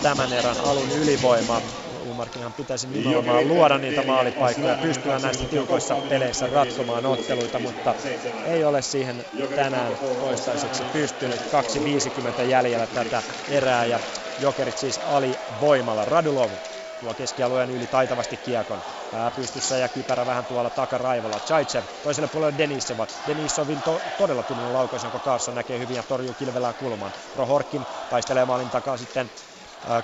tämän erän alun ylivoimaa. Umarkinhan pitäisi nimenomaan luoda niitä maalipaikkoja, pystyä näissä tiukoissa peleissä ratkomaan otteluita, mutta ei ole siihen tänään toistaiseksi pystynyt. 2.50 jäljellä tätä erää ja Jokerit siis alivoimalla. Radulov tuo keskialueen yli taitavasti kiekon. Pää pystyssä ja kypärä vähän tuolla takaraivolla. Chaitsev toiselle puolelle Denisova. Denisovin to- todella tunnun laukaus, jonka Carson näkee hyvin ja torjuu kilvelään kulmaan. Prohorkin taistelee maalin takaa sitten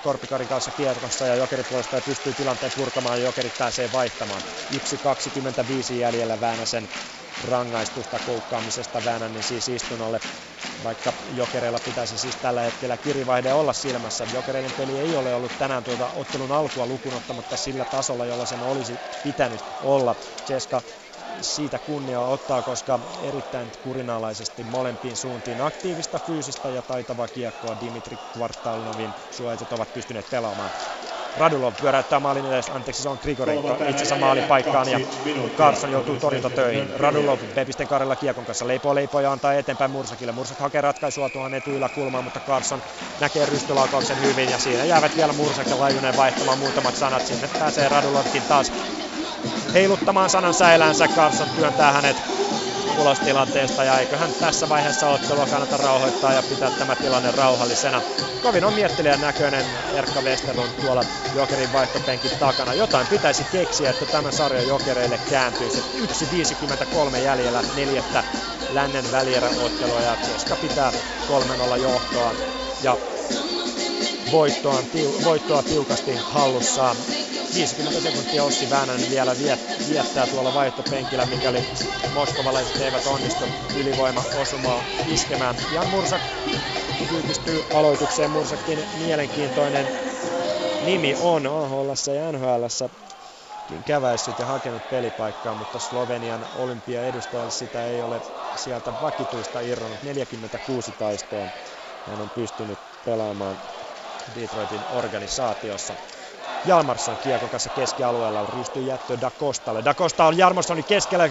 Korpikarin kanssa kierrossa ja Jokerit puolestaan pystyy tilanteen purkamaan ja Jokerit pääsee vaihtamaan. 1.25 jäljellä Väänäsen rangaistusta koukkaamisesta Väänänen siis istunnolle, vaikka Jokereilla pitäisi siis tällä hetkellä kirivaihde olla silmässä. Jokereiden peli ei ole ollut tänään tuota ottelun alkua lukunottamatta sillä tasolla, jolla sen olisi pitänyt olla. Ceska siitä kunnia ottaa, koska erittäin kurinalaisesti molempiin suuntiin aktiivista, fyysistä ja taitavaa kiekkoa Dimitri Kvartalnovin suojatut ovat pystyneet pelaamaan. Radulov pyöräyttää maalin edes, anteeksi se on Grigorenko itsensä maalipaikkaan ja Carson joutuu torjuntatöihin. Radulov Pepisten karella kiekon kanssa leipoo leipoo ja antaa eteenpäin Mursakille. Mursak hakee ratkaisua tuohon etuyläkulmaan, mutta Carson näkee rystylaukauksen hyvin ja siinä jäävät vielä Mursak ja Lajunen vaihtamaan muutamat sanat. Sinne pääsee Radulovkin taas heiluttamaan sanan säilänsä. Carson työntää hänet ulos tilanteesta ja eiköhän tässä vaiheessa ottelua kannata rauhoittaa ja pitää tämä tilanne rauhallisena. Kovin on miettelijän näköinen Erkka Westerlund tuolla Jokerin vaihtopenkin takana. Jotain pitäisi keksiä, että tämä sarja Jokereille kääntyisi. 1.53 jäljellä neljättä lännen välieräottelua ja Ceska pitää 3-0 johtoa ja voittoa, voittoa tiukasti hallussaan. 50 sekuntia Ossi Väänänen vielä viettää tuolla vaihtopenkillä, mikäli moskovalaiset eivät onnistu ylivoima osumaan iskemään. Jan Mursak kyykistyy aloitukseen. Mursakin mielenkiintoinen nimi on AHL ja NHL käväissyt ja hakenut pelipaikkaa, mutta Slovenian olympiaedustajalle sitä ei ole sieltä vakituista irronnut. 46 taistoon hän on pystynyt pelaamaan Detroitin organisaatiossa. Jalmarsson kiekon kanssa keskialueella on rystyy jättö Da Costalle. Da Costa on Jalmarssonin keskellä.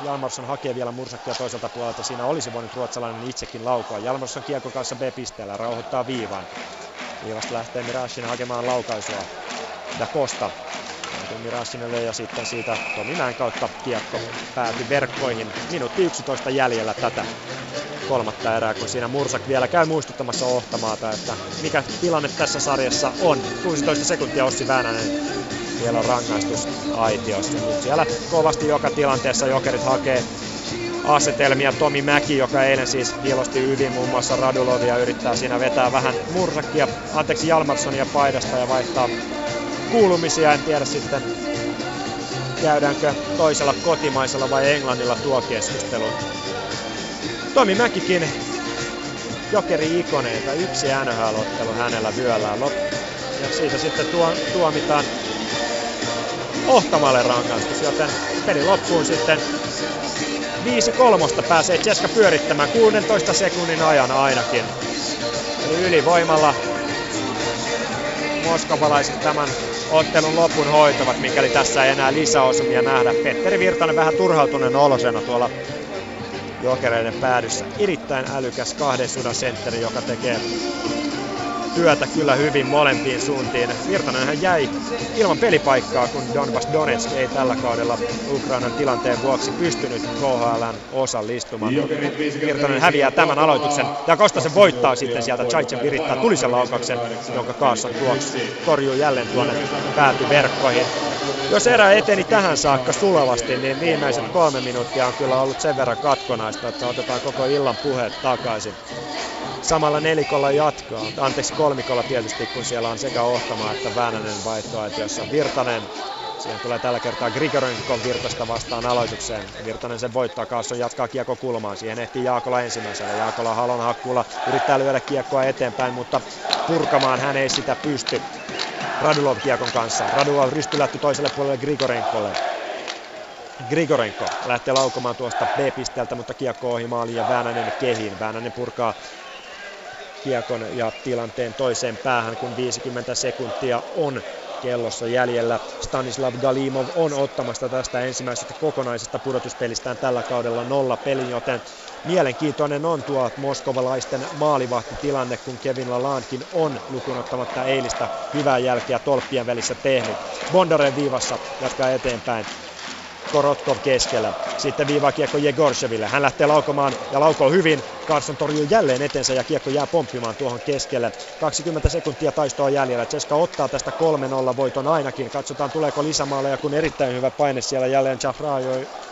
Jalmarsson hakee vielä mursakkia toiselta puolelta. Siinä olisi voinut ruotsalainen itsekin laukoa. Jalmarsson kiekon kanssa B-pisteellä rauhoittaa viivan. Viivasta lähtee Mirashin hakemaan laukaisua. Da Costa Mirashinelle ja sitten siitä Tomi Mäen kautta kiekko päätyi verkkoihin. Minuutti 11 jäljellä tätä kolmatta erää, kun siinä Mursak vielä käy muistuttamassa Ohtamaata, että mikä tilanne tässä sarjassa on. 16 sekuntia Ossi Väänänen vielä on rangaistus aitiossa. Nyt siellä kovasti joka tilanteessa Jokerit hakee asetelmia. Tomi Mäki, joka eilen siis hiilosti ydin muun muassa Radulovia, yrittää siinä vetää vähän Mursakia, anteeksi Jalmarssonia paidasta ja vaihtaa kuulumisia. En tiedä sitten käydäänkö toisella kotimaisella vai Englannilla tuo keskustelu. Tomi Mäkikin jokeri-ikoneita, yksi NHL-ottelu hänellä vyöllään. Ja siitä sitten tuo, tuomitaan Ohtamalle rangaistus, joten peli loppuun sitten 5 kolmosta pääsee Ceska pyörittämään 16 sekunnin ajan ainakin. Eli ylivoimalla moskovalaiset tämän ottelun lopun hoitavat, mikäli tässä ei enää lisäosumia nähdä. Petteri Virtanen vähän turhautuneen olosena tuolla jokereiden päädyssä. Erittäin älykäs kahden sudan sentteri, joka tekee työtä kyllä hyvin molempiin suuntiin. Virtanen hän jäi ilman pelipaikkaa, kun Donbas Donetsk ei tällä kaudella Ukrainan tilanteen vuoksi pystynyt KHLn osallistumaan. Virtanen häviää tämän aloituksen ja Kostasen voittaa sitten sieltä. Chaitsen virittää tulisen laukauksen, jonka Kaassan tuoksi torjuu jälleen tuonne päätyverkkoihin. Jos erä eteni tähän saakka sulavasti, niin viimeiset kolme minuuttia on kyllä ollut sen verran katkonaista, että otetaan koko illan puheet takaisin samalla nelikolla jatkaa. Anteeksi kolmikolla tietysti, kun siellä on sekä Ohtama että Väänänen vaihtoaitiossa. Virtanen Siihen tulee tällä kertaa Grigorenkon Virtasta vastaan aloitukseen. Virtanen sen voittaa, Kaasson jatkaa kiekko kulmaan. Siihen ehtii Jaakola ensimmäisenä. Jaakola halon hakkuulla yrittää lyödä kiekkoa eteenpäin, mutta purkamaan hän ei sitä pysty. Radulov kiekon kanssa. Radulov rystylätty toiselle puolelle Grigorenkolle. Grigorenko lähtee laukomaan tuosta B-pisteeltä, mutta kiekko ohi maaliin ja Väänänen kehiin. Väänänen purkaa kiekon ja tilanteen toiseen päähän, kun 50 sekuntia on kellossa jäljellä. Stanislav Galimov on ottamasta tästä ensimmäisestä kokonaisesta pudotuspelistään tällä kaudella nolla pelin, joten mielenkiintoinen on tuo moskovalaisten maalivahtitilanne, kun Kevin Lalandkin on lukuun ottamatta eilistä hyvää jälkeä tolppien välissä tehnyt. Bondaren viivassa jatkaa eteenpäin. Korotkov keskellä. Sitten viivakiekko Jegorseville. Hän lähtee laukomaan ja laukoo hyvin. Carson torjuu jälleen etensä ja kiekko jää pomppimaan tuohon keskelle. 20 sekuntia taistoa jäljellä. Ceska ottaa tästä 3-0 voiton ainakin. Katsotaan tuleeko lisämaaleja, kun erittäin hyvä paine siellä jälleen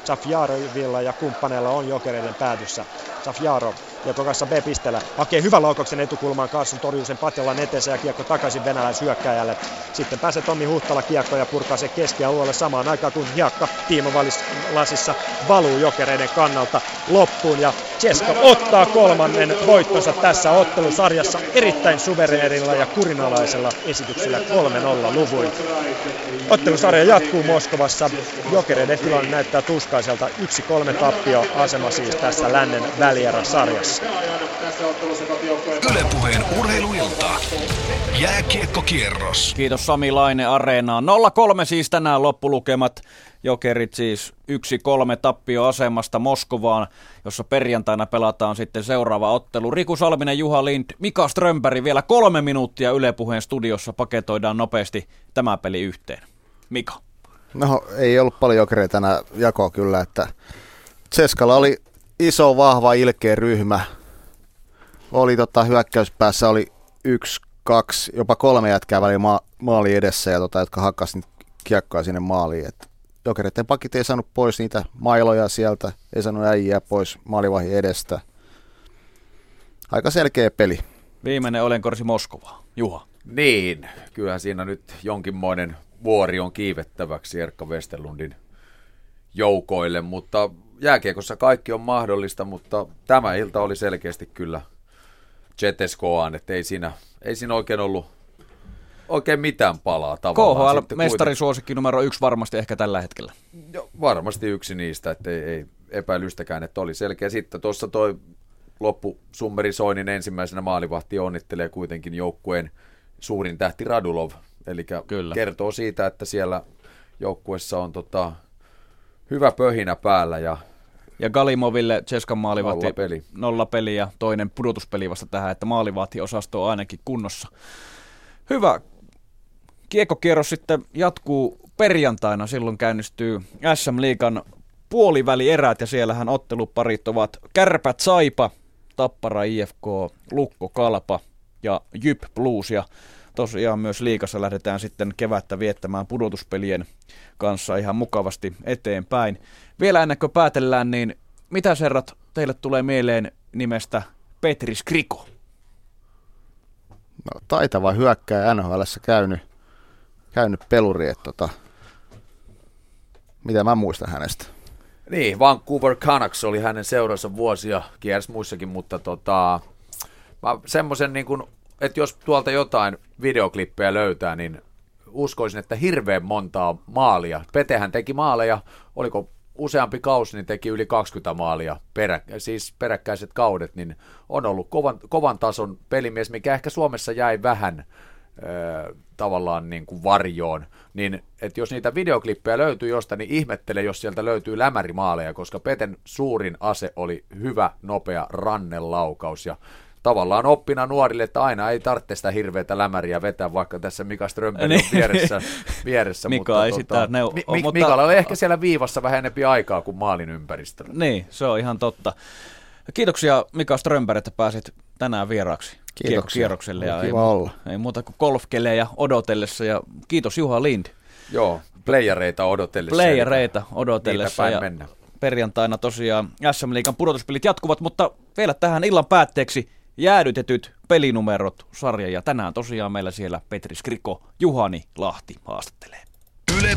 Jafjarovilla ja kumppaneilla on jokereiden päädyssä. Jafjarov Kiekko kanssa B-pisteellä. Hakee hyvän laukauksen etukulmaan. Carson torjuu sen Patjolan eteensä ja kiekko takaisin venäläishyökkäjälle. Sitten pääsee Tommi Huhtala kiekko ja purkaa se keskialueelle samaan aikaan kun hiakka Tiimo lasissa valuu jokereiden kannalta loppuun. Ja Ceska ottaa kolmannen voittonsa tässä ottelusarjassa erittäin suvereenilla ja kurinalaisella esityksellä 3-0 luvuin. Ottelusarja jatkuu Moskovassa. Jokereiden tilanne näyttää tuskaiselta. 1-3 tappio asema siis tässä lännen välierä-sarjassa. Ylepuheen urheiluilta. Jääkiekkokierros. Kiitos Sami Laine Areenaan. 0-3 siis tänään loppulukemat. Jokerit siis 1-3 tappioasemasta Moskovaan, jossa perjantaina pelataan sitten seuraava ottelu. Riku Salminen, Juha Lind, Mika Strömberg vielä kolme minuuttia Ylepuheen studiossa paketoidaan nopeasti tämä peli yhteen. Mika. No ei ollut paljon jokereita tänä jakoa kyllä, että Ceskalla oli iso, vahva, ilkeä ryhmä. Oli tota, hyökkäyspäässä oli yksi, kaksi, jopa kolme jätkää väliin ma- maali edessä, ja tota, jotka hakkasivat kiekkoa sinne maaliin. Et jokereiden pakit ei saanut pois niitä mailoja sieltä, ei saanut äijää pois maalivahin edestä. Aika selkeä peli. Viimeinen olenkorsi Moskova. Juha. Niin, kyllähän siinä nyt jonkinmoinen vuori on kiivettäväksi Erkka Westerlundin joukoille, mutta jääkiekossa kaikki on mahdollista, mutta tämä ilta oli selkeästi kyllä Cheteskoaan, että ei siinä, ei siinä oikein ollut oikein mitään palaa tavallaan. KHL mestarisuosikki numero yksi varmasti ehkä tällä hetkellä. Jo, varmasti yksi niistä, että ei, ei epäilystäkään, että oli selkeä. Sitten tuossa toi loppu Summeri Soinin ensimmäisenä maalivahti onnittelee kuitenkin joukkueen suurin tähti Radulov. Eli kertoo siitä, että siellä joukkuessa on tota, hyvä pöhinä päällä ja ja Galimoville Cheskan maalivahti nolla peli. nolla peli ja toinen pudotuspeli vasta tähän, että maalivahti-osasto on ainakin kunnossa. Hyvä. Kiekkokierros sitten jatkuu perjantaina, silloin käynnistyy SM Liikan puolivälierät ja siellähän otteluparit ovat Kärpät Saipa, Tappara IFK, Lukko Kalpa ja Jyp Blues ja tosiaan myös liikassa lähdetään sitten kevättä viettämään pudotuspelien kanssa ihan mukavasti eteenpäin. Vielä ennen kuin päätellään, niin mitä serrat teille tulee mieleen nimestä Petri Skriko? No, taitava hyökkääjä nhl käynyt, käynyt peluri, että tota, mitä mä muistan hänestä. Niin, Vancouver Canucks oli hänen seuransa vuosia, kiersi muissakin, mutta tota, semmoisen niin kuin, että jos tuolta jotain videoklippejä löytää, niin uskoisin, että hirveän montaa maalia. Petehän teki maaleja, oliko useampi kausi, niin teki yli 20 maalia, perä, siis peräkkäiset kaudet, niin on ollut kovan, kovan tason pelimies, mikä ehkä Suomessa jäi vähän ö, tavallaan niin kuin varjoon, niin että jos niitä videoklippejä löytyy jostain, niin ihmettele, jos sieltä löytyy lämärimaaleja, koska Peten suurin ase oli hyvä, nopea rannelaukaus, ja tavallaan oppina nuorille, että aina ei tarvitse sitä hirveätä lämäriä vetää, vaikka tässä Mika Strömberg on vieressä. vieressä Mika mutta, ei tota, sitä neu- mi- mi- mutta... Mikalla oli ehkä siellä viivassa vähän enempi aikaa kuin maalin ympäristöllä. Niin, se on ihan totta. Kiitoksia Mika Strömberg, että pääsit tänään vieraaksi kierrokselle. Ja kiva ei, olla. Ei muuta kuin golfkelejä odotellessa ja kiitos Juha Lind. Joo, playereita odotellessa. Playereita odotellessa. ja mennä. Perjantaina tosiaan SM Liigan pudotuspelit jatkuvat, mutta vielä tähän illan päätteeksi jäädytetyt pelinumerot sarja. Ja tänään tosiaan meillä siellä Petri Skriko, Juhani Lahti haastattelee.